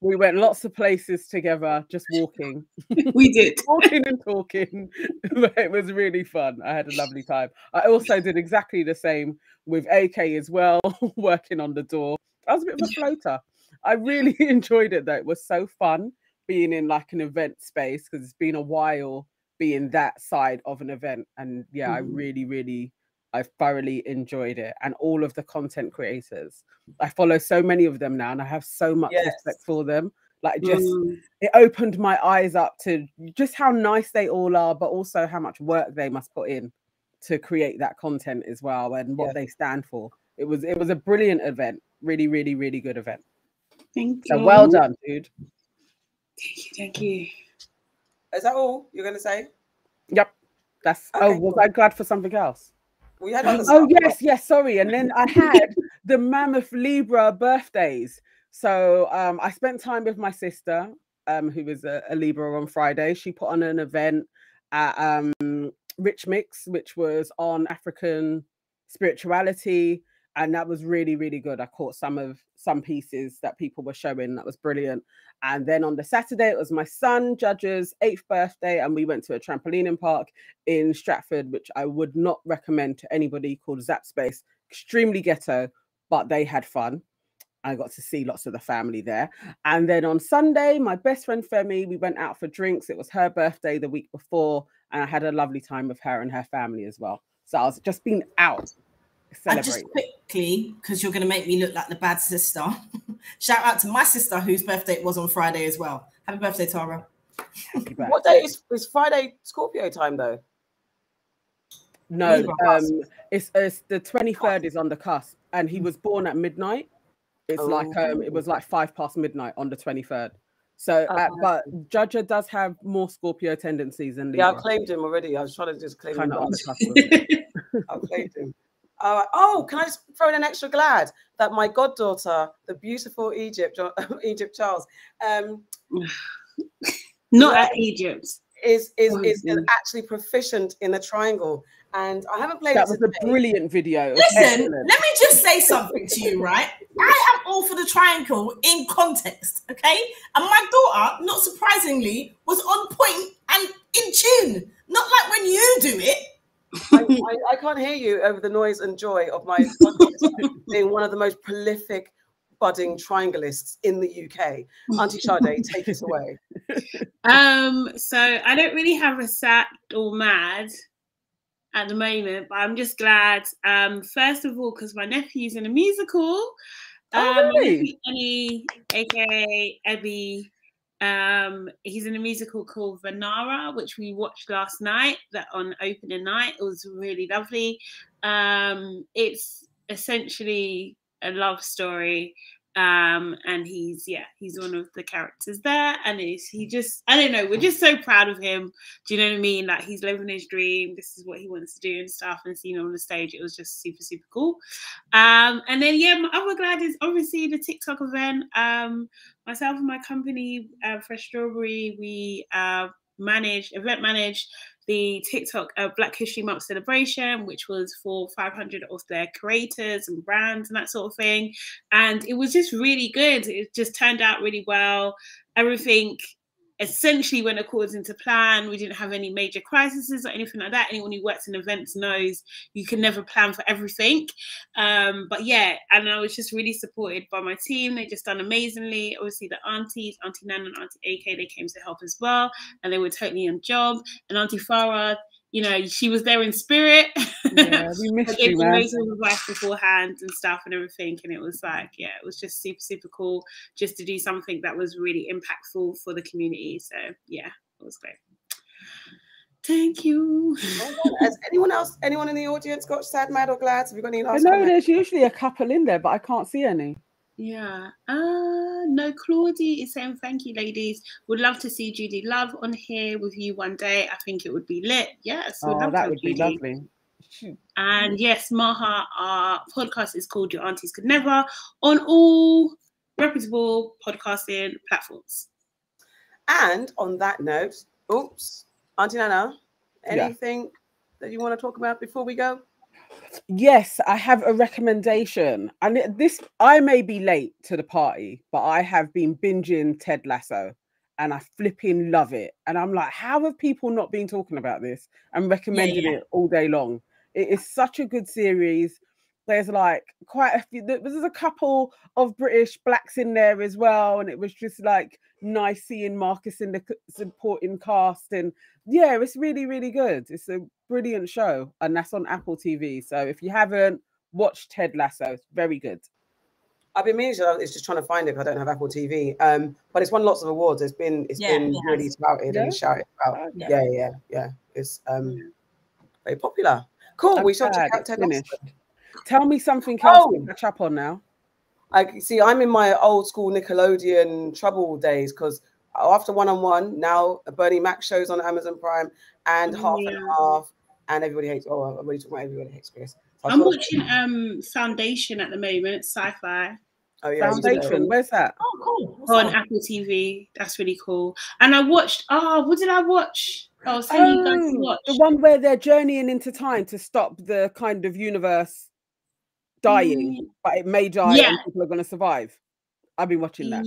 Speaker 3: we went lots of places together, just walking,
Speaker 4: we did.
Speaker 3: walking and talking. it was really fun. I had a lovely time. I also did exactly the same with AK as well, working on the door. I was a bit of a floater. I really enjoyed it though. It was so fun being in like an event space because it's been a while being that side of an event. And yeah, I
Speaker 4: Mhm.
Speaker 3: really, really I thoroughly enjoyed it. And all of the content creators. I follow so many of them now and I have so much
Speaker 1: Yes.
Speaker 3: respect for them. Like just
Speaker 4: Mm,
Speaker 3: it opened my eyes up to just how nice they all are, but also how much work they must put in to create that content as well and what
Speaker 1: Yeah.
Speaker 3: they stand for. It was it was a brilliant event. Really, really, really good event.
Speaker 4: Thank
Speaker 3: So
Speaker 4: you.
Speaker 3: well done, dude.
Speaker 4: Thank you. Thank you.
Speaker 1: Is that all you're going to say?
Speaker 3: Yep. That's oh,
Speaker 1: Okay,
Speaker 3: was
Speaker 1: cool.
Speaker 3: I glad for something else?
Speaker 1: We had other
Speaker 3: Oh yes, yes, sorry. And then I had the Mammoth Libra birthdays. So um I spent time with my sister, um, who was a, a Libra on Friday. She put on an event at um Rich Mix, which was on African spirituality. And that was really, really good. I caught some of some pieces that people were showing. That was brilliant. And then on the Saturday, it was my son Judge's eighth birthday, and we went to a trampolining park in Stratford, which I would not recommend to anybody called Zap Space. Extremely ghetto, but they had fun. I got to see lots of the family there. And then on Sunday, my best friend Femi, we went out for drinks. It was her birthday the week before, and I had a lovely time with her and her family as well. So I was just being out
Speaker 2: I just quickly, because you're going to make me look like the bad sister. Shout out to my sister whose birthday it was on Friday as well. Happy birthday, Tara.
Speaker 3: Happy
Speaker 1: What day is, is Friday Scorpio time though?
Speaker 3: No, um, it's, it's the twenty third is on the cusp, and he was born at midnight. It's like um, it was like five past midnight on the twenty third. So, uh,
Speaker 1: Oh.
Speaker 3: but Judger does have more Scorpio tendencies than
Speaker 1: Yeah, I
Speaker 3: Libra.
Speaker 1: claimed him already. I was trying to just claim him.
Speaker 3: kind of
Speaker 1: but
Speaker 3: on the cusp.
Speaker 1: I claimed him. Uh, oh, can I just throw in an extra glad that my goddaughter, the beautiful Egypt, Egypt Charles, um,
Speaker 4: Not at Egypt.
Speaker 1: is is,
Speaker 4: Oh,
Speaker 1: is, is
Speaker 4: yeah.
Speaker 1: actually proficient in the triangle. And I haven't played
Speaker 3: that
Speaker 1: it
Speaker 3: was a brilliant video.
Speaker 2: Listen,
Speaker 3: excellent.
Speaker 2: let me just say something to you, right? I am all for the triangle in context, okay? And my daughter, not surprisingly, was on point and in tune. Not like when you do it.
Speaker 1: I, I, I can't hear you over the noise and joy of my being one of the most prolific budding triangleists in the UK. Auntie Sade, take us away.
Speaker 4: Um, so I don't really have a sad or mad at the moment, but I'm just glad. Um, first of all, because my nephew's in a musical.
Speaker 3: Oh,
Speaker 4: Um, my
Speaker 3: really?
Speaker 4: nephew Annie, aka Ebby, um, he's in a musical called Vanara, which we watched last night. That on opening night, it was really lovely. Um, it's essentially a love story um and he's yeah he's one of the characters there. And he's he just i don't know we're just so proud of him. Do you know what i mean? Like he's living his dream. This is what he wants to do and stuff. And seeing him on the stage it was just super super cool. Um and then yeah my other glad is obviously the tiktok event. Um myself and my company uh, fresh strawberry we uh managed event managed the TikTok uh, Black History Month celebration, which was for 500 of their creators and brands and that sort of thing. And it was just really good. It just turned out really well. Everything essentially went according to plan. We didn't have any major crises or anything like that. Anyone who works in events knows you can never plan for everything. Um, but yeah, and I was just really supported by my team. They just done amazingly. Obviously, the aunties, Auntie Nan and Auntie AK, they came to help as well, and they were totally on job. And Auntie Farah, you know, she was there in spirit.
Speaker 3: Yeah, we
Speaker 4: I
Speaker 3: missed
Speaker 4: gave
Speaker 3: you,
Speaker 4: them
Speaker 3: man.
Speaker 4: loads of advice beforehand and stuff and everything. And it was like, yeah, it was just super, super cool just to do something that was really impactful for the community. So yeah, it was great. Thank you.
Speaker 1: Oh well. Has anyone else, anyone in the audience got sad, mad, or glad? Have you got any
Speaker 3: I
Speaker 1: last
Speaker 3: know
Speaker 1: comments?
Speaker 3: there's usually a couple in there, but I can't see any.
Speaker 4: Yeah. Uh no, Claudie is saying thank you, ladies. Would love to see Judi Love on here with you one day. I think it would be lit. Yes,
Speaker 3: Oh, that
Speaker 4: have
Speaker 3: would be lovely.
Speaker 4: And yes, Maha, our podcast is called Your Aunties Could Never on all reputable podcasting platforms.
Speaker 1: And on that note, oops, Auntie Nana,
Speaker 3: Yeah.
Speaker 1: anything that you want to talk about before we go?
Speaker 3: Yes, I have a recommendation. And this, I may be late to the party, but I have been binging Ted Lasso and I flipping love it. And I'm like, how have people not been talking about this and recommending
Speaker 4: yeah.
Speaker 3: it all day long? It is such a good series. There's like quite a few, there's a couple of British blacks in there as well. And it was just like nice seeing Marcus in the supporting cast. And yeah, it's really, really good. It's a brilliant show, and that's on Apple TV. So if you haven't watched Ted Lasso, it's very good.
Speaker 1: I've been meaning to. It's just trying to find it. 'cause I don't have Apple TV. Um, but it's won lots of awards. It's been it's
Speaker 2: Yeah,
Speaker 1: been
Speaker 2: it
Speaker 1: really touted
Speaker 3: Yeah?
Speaker 1: and shouted about.
Speaker 3: Oh,
Speaker 1: Yeah,
Speaker 3: yeah.
Speaker 1: yeah, yeah. yeah. It's um very popular. Cool.
Speaker 3: I'm
Speaker 1: we shall check
Speaker 3: glad
Speaker 1: out
Speaker 3: it's
Speaker 1: Ted Lasso.
Speaker 3: Finished. Tell me something else
Speaker 1: Oh!
Speaker 3: to catch up on now.
Speaker 1: I see. I'm in my old school Nickelodeon trouble days because after one on one, now Bernie Mac shows on Amazon Prime and half and half, and everybody hates. Oh, I'm already talking about everybody hates Chris. So I
Speaker 4: I'm
Speaker 1: thought-
Speaker 4: watching um Foundation at the moment, sci-fi.
Speaker 1: Oh yeah, you did it.
Speaker 3: Foundation, where's that?
Speaker 2: Oh, cool. What's
Speaker 4: on
Speaker 2: that?
Speaker 4: Apple TV. That's really cool. And I watched. Oh, what did I watch? I was telling you guys
Speaker 3: Oh,
Speaker 4: watch.
Speaker 3: the one where they're journeying into time to stop the kind of universe dying, but it may die
Speaker 4: Yeah.
Speaker 3: and people are going to survive. I've been watching that.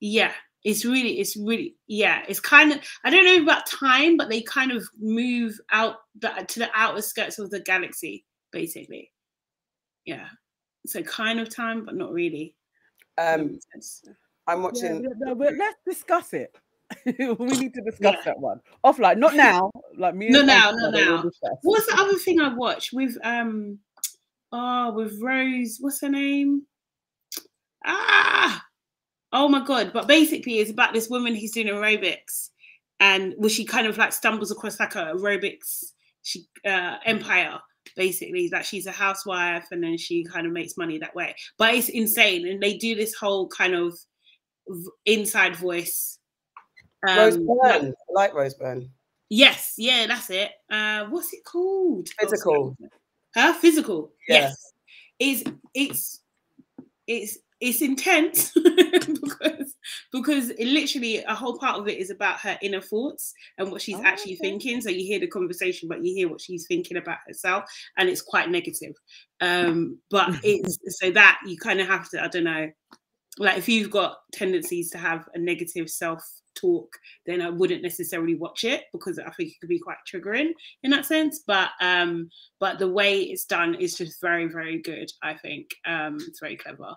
Speaker 4: Yeah, it's really, it's really, yeah, it's kind of. I don't know about time, but they kind of move out the, to the outer skirts of the galaxy, basically. Yeah, so kind of time, but not really.
Speaker 1: Um, I'm watching.
Speaker 3: yeah, no, but let's discuss it. we need to discuss
Speaker 4: Yeah.
Speaker 3: that one offline, not now. Like me, and
Speaker 4: Not now,
Speaker 3: Frankie
Speaker 4: not now. What's the other thing I watched with um, oh, with Rose? What's her name? Ah, oh my god! But basically, it's about this woman who's doing aerobics, and well, she kind of like stumbles across like a aerobics she uh, empire basically that she's a housewife and then she kind of makes money that way. But it's insane, and they do this whole kind of inside voice.
Speaker 1: Rose
Speaker 4: Um,
Speaker 1: Byrne. I like Rose Byrne.
Speaker 4: yes, yeah, that's it. Uh, what's it called?
Speaker 1: Physical.
Speaker 4: Huh? Physical.
Speaker 1: Yeah.
Speaker 4: Yes. It's it's it's it's intense because because it literally a whole part of it is about her inner thoughts and what she's
Speaker 1: Oh,
Speaker 4: actually
Speaker 1: okay.
Speaker 4: thinking. So you hear the conversation, but you hear what she's thinking about herself, and it's quite negative. Um, but it's so that you kind of have to, I don't know, like if you've got tendencies to have a negative self talk then i wouldn't necessarily watch it because i think it could be quite triggering in that sense but um but the way it's done is just very very good i think um it's very clever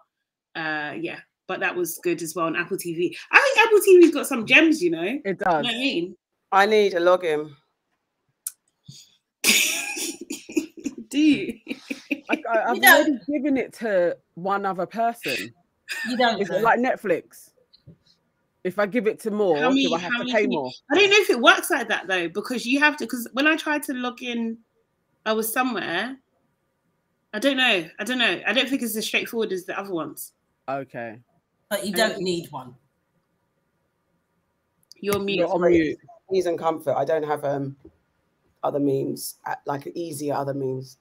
Speaker 4: uh yeah but that was good as well on apple tv i think apple tv's got some gems you know you
Speaker 3: It
Speaker 4: know
Speaker 3: does.
Speaker 4: what i mean
Speaker 1: I need a login.
Speaker 4: do you
Speaker 3: I, I, I've
Speaker 2: You
Speaker 3: already given it to one other person.
Speaker 2: You don't.
Speaker 3: It's like Netflix. If I give it to more,
Speaker 4: How many-
Speaker 3: do I have to pay more?
Speaker 4: I don't know if it works like that though, because you have to. Because when I tried to log in, I was somewhere. I don't know. I don't know. I don't think it's as straightforward as the other ones.
Speaker 3: Okay.
Speaker 2: but you don't need one.
Speaker 4: You're mute.
Speaker 3: You're on mute.
Speaker 1: Ease and comfort. I don't have um other means uh, like easier other means.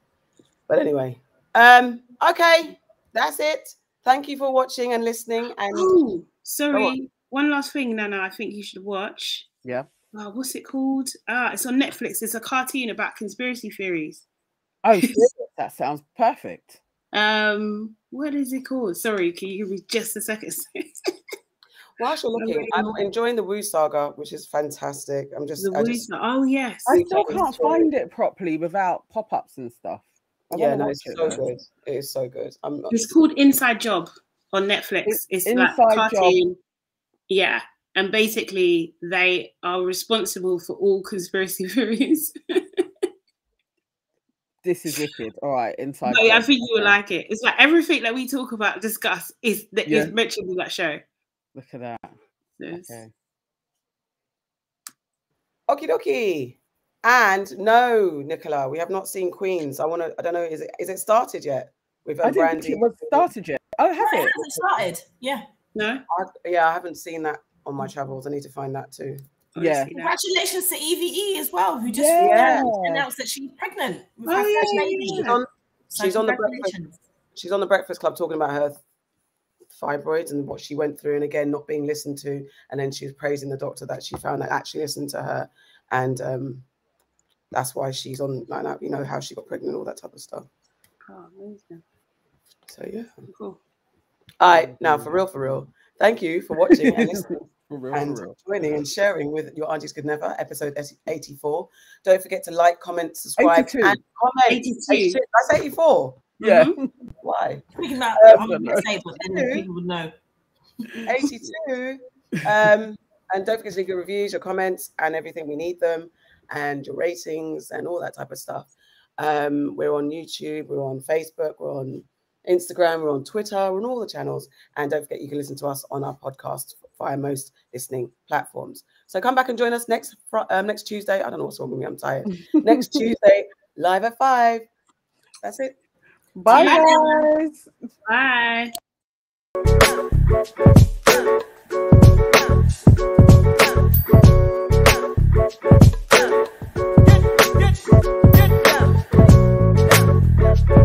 Speaker 1: But anyway, um, okay, that's it. Thank you for watching and listening. And
Speaker 4: Oh, sorry. One last thing, Nana. I think you should watch.
Speaker 3: Yeah.
Speaker 4: Oh, what's it called? Ah, it's on Netflix. It's a cartoon about conspiracy theories.
Speaker 3: Oh, that sounds perfect.
Speaker 4: Um, what is it called? Sorry, can you give me just a second?
Speaker 1: whilst you're looking, I'm enjoying the Wu Saga, which is fantastic. I'm just,
Speaker 4: the
Speaker 1: I just
Speaker 4: Oh yes.
Speaker 3: I still
Speaker 1: can
Speaker 3: can't
Speaker 1: enjoy
Speaker 3: find it properly without pop-ups and stuff. I
Speaker 1: yeah, no, it's
Speaker 3: it,
Speaker 1: so
Speaker 3: though.
Speaker 1: good. It is so good. I'm
Speaker 4: It's called Inside Job on Netflix. It's like
Speaker 3: Inside Job.
Speaker 4: Cartoon. Yeah. And basically they are responsible for all conspiracy theories.
Speaker 3: This is wicked. All right, inside.
Speaker 4: But yeah, I think you
Speaker 3: will
Speaker 4: like it. It's like everything that we talk about, discuss is that is
Speaker 3: Yeah.
Speaker 4: mentioned in that show.
Speaker 3: Look at that.
Speaker 4: So it's-
Speaker 3: Okay.
Speaker 1: Okie dokie. And no, Nicola, we have not seen Queens. I want to. I don't know. Is it is it started yet? With
Speaker 3: I didn't
Speaker 1: Brandy.
Speaker 3: think it was started yet. Oh, has
Speaker 2: Yeah, it
Speaker 3: it?
Speaker 2: hasn't started. Yeah.
Speaker 4: No?
Speaker 1: I- yeah, I haven't seen that on my travels. I need to find that too.
Speaker 4: I
Speaker 3: Yeah.
Speaker 2: Congratulations to EVE as well, who just
Speaker 3: Yeah.
Speaker 2: announced that she's pregnant. with
Speaker 4: Oh,
Speaker 2: her
Speaker 4: yeah,
Speaker 2: first baby.
Speaker 4: yeah.
Speaker 1: She's on.
Speaker 2: So
Speaker 1: she's on the breakfast. She's on the Breakfast Club talking about her fibroids and what she went through, and again not being listened to. And then she was praising the doctor that she found that actually listened to her, and um, that's why she's on like that. You know how she got pregnant, all that type of stuff.
Speaker 4: Oh, amazing.
Speaker 1: So yeah.
Speaker 4: Cool.
Speaker 1: All right, now for real, for real. Thank you for watching and listening.
Speaker 3: For real,
Speaker 1: and
Speaker 3: for real.
Speaker 1: joining and sharing with your aunties could never episode 84 don't forget to like comment subscribe
Speaker 3: 82.
Speaker 1: and comment
Speaker 4: 82.
Speaker 1: 82. that's 84
Speaker 3: Yeah.
Speaker 1: why
Speaker 2: Speaking about,
Speaker 1: Um,
Speaker 2: I'm going to say, but then people would know.
Speaker 1: 82 um and don't forget to leave your reviews your comments and everything we need them and your ratings and all that type of stuff um we're on youtube we're on facebook we're on Instagram, we're on Twitter, we're on all the channels. And don't forget, you can listen to us on our podcast via most listening platforms. So come back and join us next um, next Tuesday. I don't know what's wrong with me. I'm tired. next Tuesday, live at five. That's it.
Speaker 3: Bye, guys.
Speaker 4: Bye. Get, get, get.